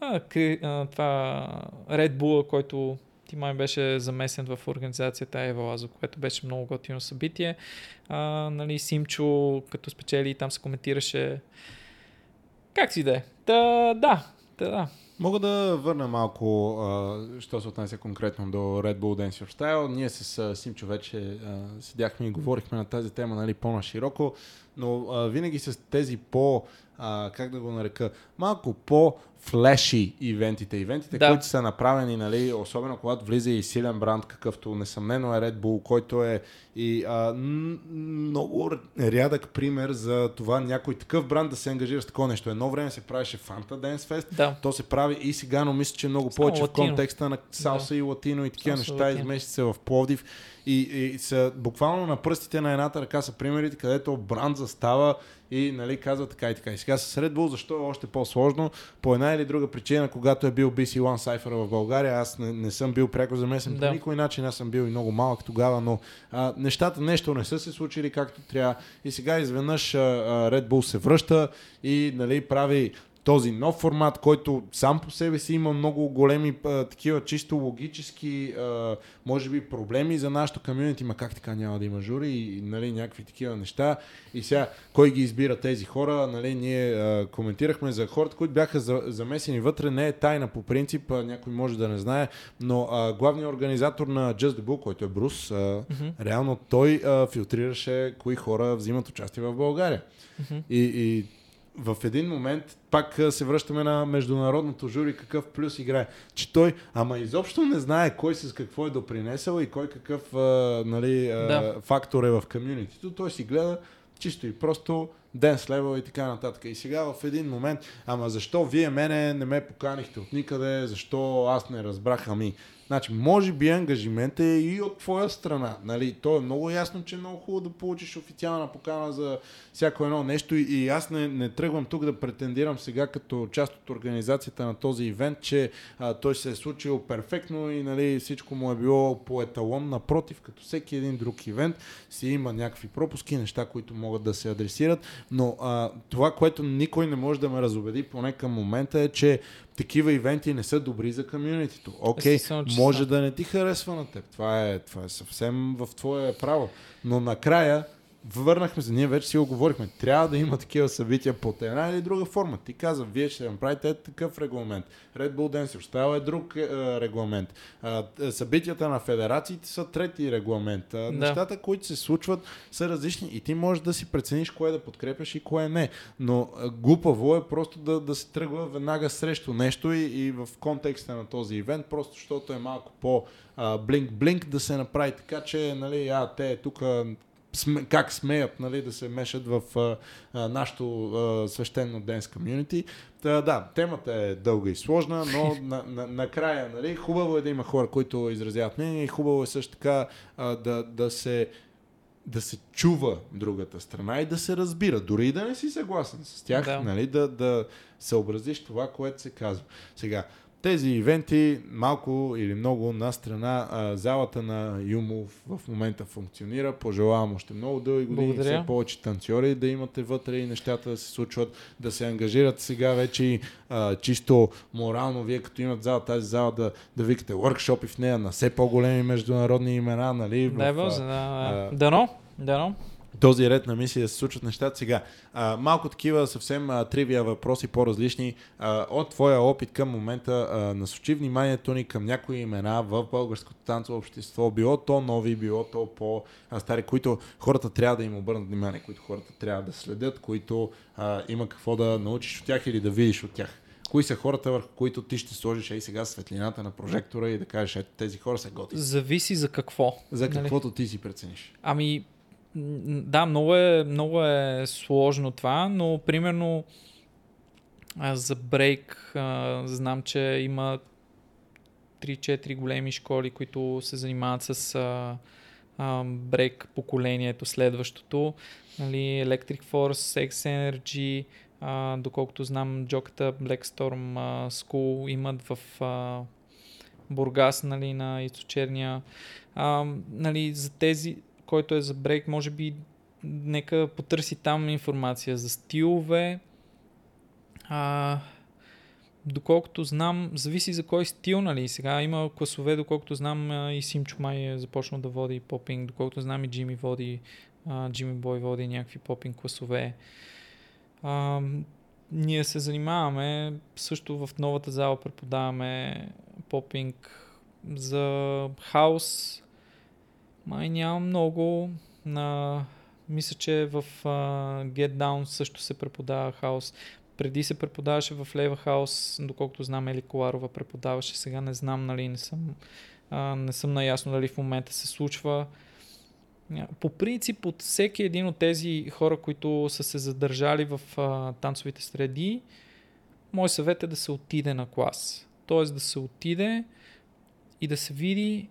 B: а, кри, а, това Red Bull, който ти май беше замесен в организацията Ева за което беше много готино събитие. А, нали, Симчо, като спечели, там се коментираше как си да е. Та, да, та, да
A: Мога да върна малко, а, що се отнася конкретно до Red Bull Dance Your Style. Ние с а, Симчо вече а, седяхме и говорихме на тази тема нали, по-нашироко, но а, винаги с тези по, а, как да го нарека, малко по флеши ивентите. Ивентите, да. които са направени, нали, особено когато влиза и силен бранд, какъвто несъмнено е Red Bull, който е и а, много рядък пример за това някой такъв бранд да се ангажира с такова нещо. Едно време се правеше Fanta Dance Fest,
B: да.
A: то се прави и сега, но мисля, че много повече в контекста на салса да. и латино и такива неща, измести се в Пловдив. И, и са буквално на пръстите на едната ръка са примерите, където бранд застава и нали, казва така и така. И сега с Red Bull, защо е още по-сложно? По една или друга причина, когато е бил BC One Cypher в България, аз не, не съм бил пряко замесен да. по никой начин, аз съм бил и много малък тогава, но а, нещата нещо не са се случили както трябва. И сега изведнъж а, Red Bull се връща и нали, прави този нов формат, който сам по себе си има много големи а, такива чисто логически, а, може би, проблеми за нашото комьюнити, ма как така няма да има жури и нали, някакви такива неща. И сега, кой ги избира тези хора, нали, ние а, коментирахме за хората, които бяха за, замесени вътре, не е тайна по принцип, а, някой може да не знае, но а, главният организатор на Just the Bull, който е Брус, а, mm-hmm. реално той а, филтрираше кои хора взимат участие в България. Mm-hmm. И, и в един момент пак се връщаме на международното жури, какъв плюс играе. Че той, ама изобщо не знае кой с какво е допринесъл и кой какъв а, нали, а, да. фактор е в комьюнитито. Той си гледа чисто и просто денс левел и така нататък. И сега в един момент, ама защо вие мене не ме поканихте от никъде, защо аз не разбрах, ами Значи, може би ангажимент е и от твоя страна. Нали? То е много ясно, че е много хубаво да получиш официална покана за всяко едно нещо и аз не, не тръгвам тук да претендирам сега като част от организацията на този ивент, че а, той се е случил перфектно и нали, всичко му е било по еталон. Напротив, като всеки един друг ивент си има някакви пропуски, неща, които могат да се адресират, но а, това, което никой не може да ме разобеди поне към момента е, че такива ивенти не са добри за комьюнитито. Окей, okay, може да не ти харесва на теб. Това е, това е съвсем в твое право. Но накрая върнахме се, ние вече си го говорихме. Трябва да има такива събития под една или друга форма. Ти каза, вие ще направите такъв регламент. Red Bull Dance Style е друг е, регламент. А, е, събитията на федерациите са трети регламент. А, да. Нещата, които се случват, са различни и ти можеш да си прецениш кое да подкрепяш и кое не. Но а, глупаво е просто да, да се тръгва веднага срещу нещо и, и в контекста на този ивент, просто защото е малко по блинк-блинк да се направи така, че нали, а, те тук сме, как смеят нали, да се мешат в а, а, нашото а, свещено денс комьюнити. Та, да, темата е дълга и сложна, но (laughs) на, на, накрая нали, хубаво е да има хора, които изразяват мнение и хубаво е също така а, да, да се да се чува другата страна и да се разбира, дори и да не си съгласен с тях, да. нали, да, да съобразиш това, което се казва. Сега, тези ивенти, малко или много на страна, а, залата на Юмо в момента функционира. Пожелавам още много дълги години, Благодаря. все повече танцори да имате вътре и нещата да се случват, да се ангажират сега вече и а, чисто морално, вие като имат зала, тази зала да, да викате workshopи в нея на все по-големи международни имена, нали?
B: В, да, да. Дано, дано
A: този ред на мисия се случват нещата сега. А, малко такива съвсем а, тривия въпроси, по-различни. А, от твоя опит към момента а, насочи вниманието ни към някои имена в българското танцово общество, било то нови, било то по-стари, които хората трябва да им обърнат внимание, които хората трябва да следят, които а, има какво да научиш от тях или да видиш от тях кои са хората, върху които ти ще сложиш и сега светлината на прожектора и да кажеш, ето тези хора са готини.
B: Зависи за какво.
A: За нали? каквото нали? ти си прецениш.
B: Ами, да, много е, много е сложно това, но примерно за брейк знам, че има 3-4 големи школи, които се занимават с а, брейк поколението, следващото. Нали, Electric Force, X Energy, доколкото знам, джоката Blackstorm School имат в Бургас, нали, на източерния. А, нали, за тези, който е за брейк, може би нека потърси там информация за стилове. А, доколкото знам, зависи за кой стил, нали? Сега има класове, доколкото знам и Симчо май е започнал да води попинг, доколкото знам и Джими води, а, Джими Бой води някакви попинг класове. А, ние се занимаваме, също в новата зала преподаваме попинг за хаос. Май няма много. На... Мисля, че в uh, Get Down също се преподава хаос. Преди се преподаваше в Лева хаос, доколкото знам Ели Коларова преподаваше. Сега не знам, нали, не съм, uh, не съм наясно дали в момента се случва. По принцип, от всеки един от тези хора, които са се задържали в а, танцовите среди, мой съвет е да се отиде на клас. Тоест да се отиде и да се види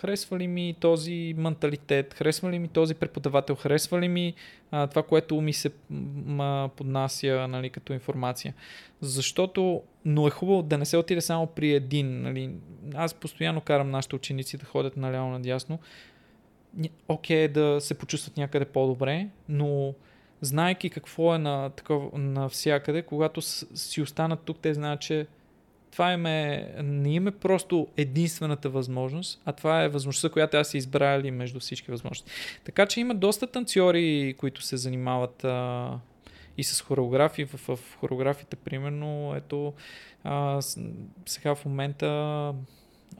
B: харесва ли ми този менталитет, харесва ли ми този преподавател, харесва ли ми а, това, което ми се м- поднася нали, като информация. Защото, но е хубаво да не се отиде само при един. Нали. Аз постоянно карам нашите ученици да ходят наляво надясно, окей okay, да се почувстват някъде по-добре, но знайки какво е на, такова, навсякъде, когато си останат тук, те знаят, че това им е, не им е просто единствената възможност, а това е възможността, която аз си избрали между всички възможности. Така че има доста танцори, които се занимават а, и с хореографии. В, в хореографите, примерно, ето а, сега в момента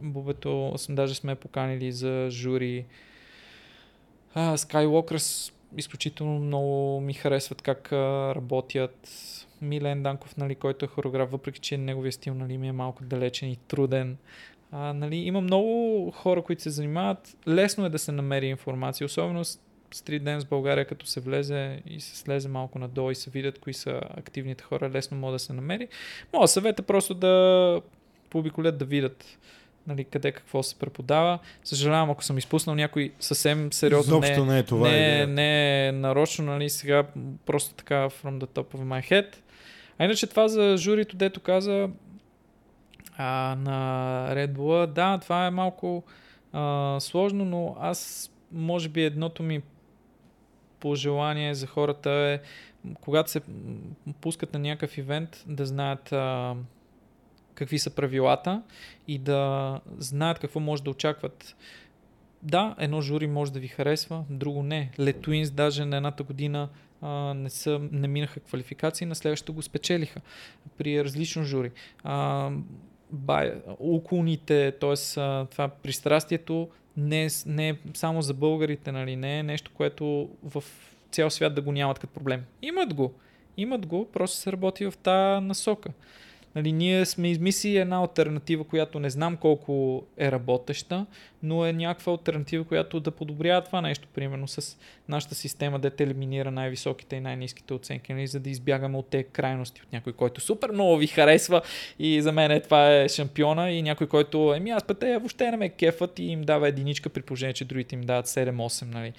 B: Бубето, даже сме поканили за жури а, Skywalkers изключително много ми харесват как работят. Милен Данков, нали, който е хореограф, въпреки че неговия стил нали, ми е малко далечен и труден. А, нали, има много хора, които се занимават. Лесно е да се намери информация, особено с Street Dance в България, като се влезе и се слезе малко надолу и се видят кои са активните хора, лесно може да се намери. Моя съвет е просто да пообиколят да видят нали, къде какво се преподава. Съжалявам, ако съм изпуснал някой съвсем сериозно.
A: не, не е това.
B: Не, не е нарочно, нали, сега просто така from the top of my head. А иначе това за журито, дето каза а, на Red Bull, да, това е малко а, сложно, но аз може би едното ми пожелание за хората е когато се пускат на някакъв ивент, да знаят а, какви са правилата и да знаят какво може да очакват. Да, едно жури може да ви харесва, друго не. Летуинс даже на едната година а, не, са, не минаха квалификации, на следващата го спечелиха при различно жури. А, бай, уклоните, т.е. това пристрастието не е, не е само за българите, нали? не е нещо, което в цял свят да го нямат като проблем. Имат го, имат го, просто се работи в тази насока. Нали, ние сме измислили една альтернатива, която не знам колко е работеща, но е някаква альтернатива, която да подобрява това нещо, примерно с нашата система, да те елиминира най-високите и най-низките оценки, нали, за да избягаме от тези крайности от някой, който супер много ви харесва и за мен е, това е шампиона и някой, който, еми аз пъте въобще не ме кефът и им дава единичка при положение, че другите им дават 7-8. Нали.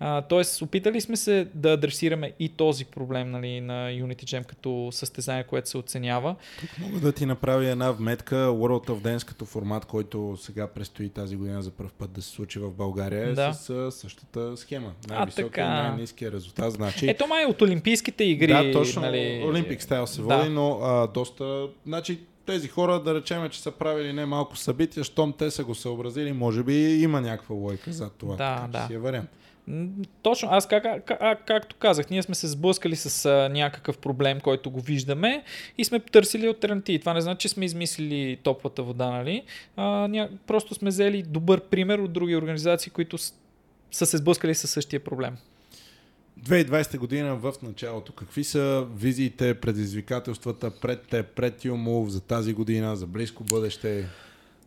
B: А, тоест, опитали сме се да адресираме и този проблем нали, на Unity Jam като състезание, което се оценява.
A: Тук мога да ти направя една вметка. World of Dance като формат, който сега предстои тази година за първ път да се случи в България, да. с същата схема. Най-високия и най-низкия резултат. Значи...
B: Ето май от Олимпийските игри.
A: Да, точно. Нали... Олимпик стайл се води, да. но а, доста... Значи, тези хора, да речем, че са правили не малко събития, щом те са го съобразили, може би има някаква лойка за това. Да, да. Си е вариант.
B: Точно, аз как, как, както казах, ние сме се сблъскали с а, някакъв проблем, който го виждаме и сме търсили альтернативи. Това не значи, че сме измислили топлата вода, нали? А, ня... Просто сме взели добър пример от други организации, които са се сблъскали с същия проблем.
A: 2020 година в началото. Какви са визиите, предизвикателствата пред те, пред Юмов за тази година, за близко бъдеще?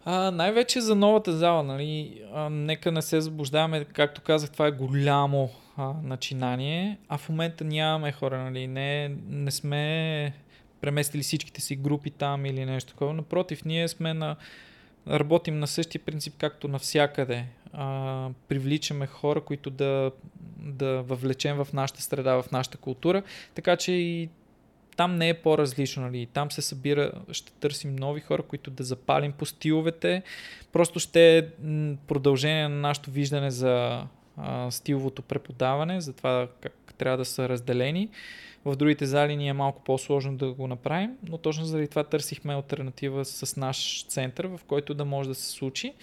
B: А, най-вече за новата зала, нали, а, нека не се заблуждаваме, както казах, това е голямо а, начинание, а в момента нямаме хора, нали, не, не сме преместили всичките си групи там или нещо такова. Напротив, ние сме на, работим на същия принцип, както навсякъде. А, привличаме хора, които да, да въвлечем в нашата среда, в нашата култура, така че и там не е по-различно. Нали? Там се събира, ще търсим нови хора, които да запалим по стиловете. Просто ще е продължение на нашето виждане за а, стиловото преподаване, за това как трябва да са разделени. В другите зали ни е малко по-сложно да го направим, но точно заради това търсихме альтернатива с наш център, в който да може да се случи.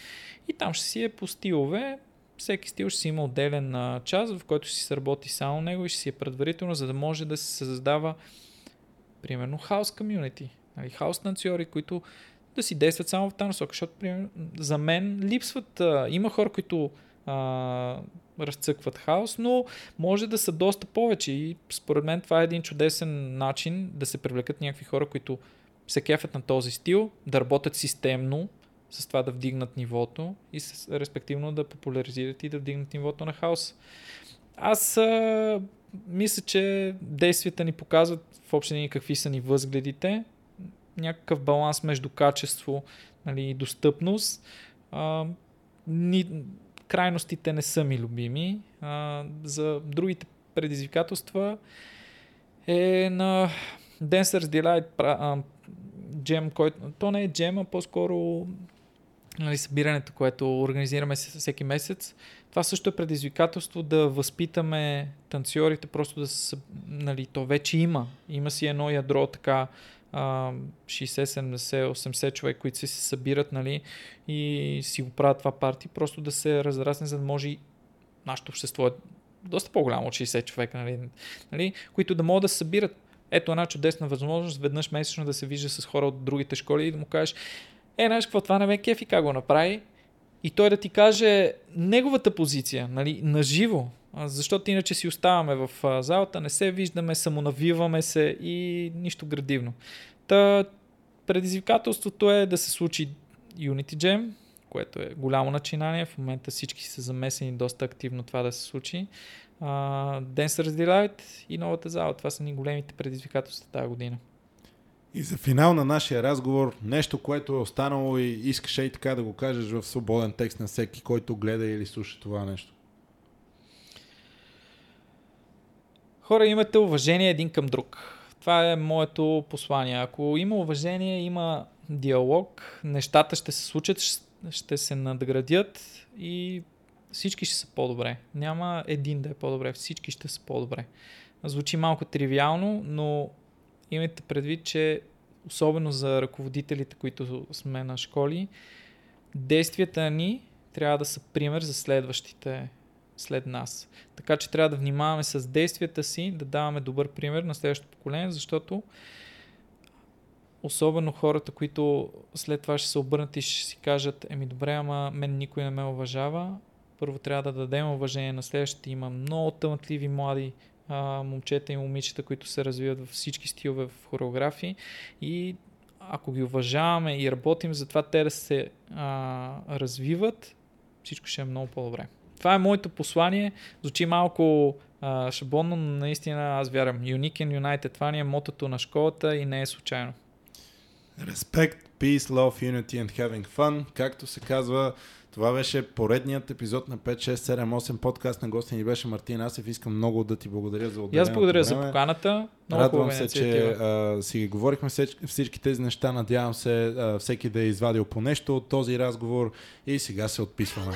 B: И там ще си е по стилове. Всеки стил ще си има отделен час, в който си се работи само него и ще си е предварително, за да може да се създава примерно хаос комюнити, нали, хаос танцори, които да си действат само в тази насока, защото примерно, за мен липсват, а, има хора, които а, разцъкват хаос, но може да са доста повече и според мен това е един чудесен начин да се привлекат някакви хора, които се кефят на този стил, да работят системно, с това да вдигнат нивото и с, респективно да популяризират и да вдигнат нивото на хаос. Аз а, мисля, че действията ни показват в общи линии какви са ни възгледите, някакъв баланс между качество нали, и достъпност. А, ни, крайностите не са ми любими. А, за другите предизвикателства е на Dancer's Delight а, джем, който... То не е джем, а по-скоро нали, събирането, което организираме всеки месец. Това също е предизвикателство да възпитаме танцорите, просто да се... Нали, то вече има. Има си едно ядро така 60, 70, 80 човек, които се събират нали, и си го правят това парти, просто да се разрасне, за да може нашето общество е доста по-голямо от 60 човека, нали, нали, които да могат да се събират. Ето една чудесна възможност веднъж месечно да се вижда с хора от другите школи и да му кажеш, е, знаеш какво, това не ме кефи, как го направи. И той да ти каже неговата позиция, нали, наживо, защото иначе си оставаме в залата, не се виждаме, самонавиваме се и нищо градивно. Та, предизвикателството е да се случи Unity Jam, което е голямо начинание. В момента всички са замесени доста активно това да се случи. Uh, Dancer's Delight и новата зала. Това са ни големите предизвикателства тази година.
A: И за финал на нашия разговор, нещо, което е останало и искаш и така да го кажеш в свободен текст на всеки, който гледа или слуша това нещо.
B: Хора, имате уважение един към друг. Това е моето послание. Ако има уважение, има диалог, нещата ще се случат, ще се надградят и всички ще са по-добре. Няма един да е по-добре, всички ще са по-добре. Звучи малко тривиално, но имайте предвид, че особено за ръководителите, които сме на школи, действията ни трябва да са пример за следващите след нас. Така че трябва да внимаваме с действията си, да даваме добър пример на следващото поколение, защото особено хората, които след това ще се обърнат и ще си кажат, еми добре, ама мен никой не ме уважава. Първо трябва да дадем уважение на следващите. Има много тъмътливи млади а, момчета и момичета, които се развиват във всички стилове в хореографии и ако ги уважаваме и работим за това те да се а, развиват, всичко ще е много по-добре. Това е моето послание. Звучи малко а, шаблонно, но наистина аз вярвам. Unique and United. Това ни е мотото на школата и не е случайно.
A: Respect, peace, love, unity and having fun. Както се казва, това беше поредният епизод на 5, 6, 7, 8 подкаст на гости ни беше Мартин Асев. Искам много да ти благодаря за отделеното
B: аз благодаря време. за поканата.
A: Много Радвам се, че а, си говорихме всички тези неща. Надявам се а, всеки да е извадил по нещо от този разговор и сега се отписваме.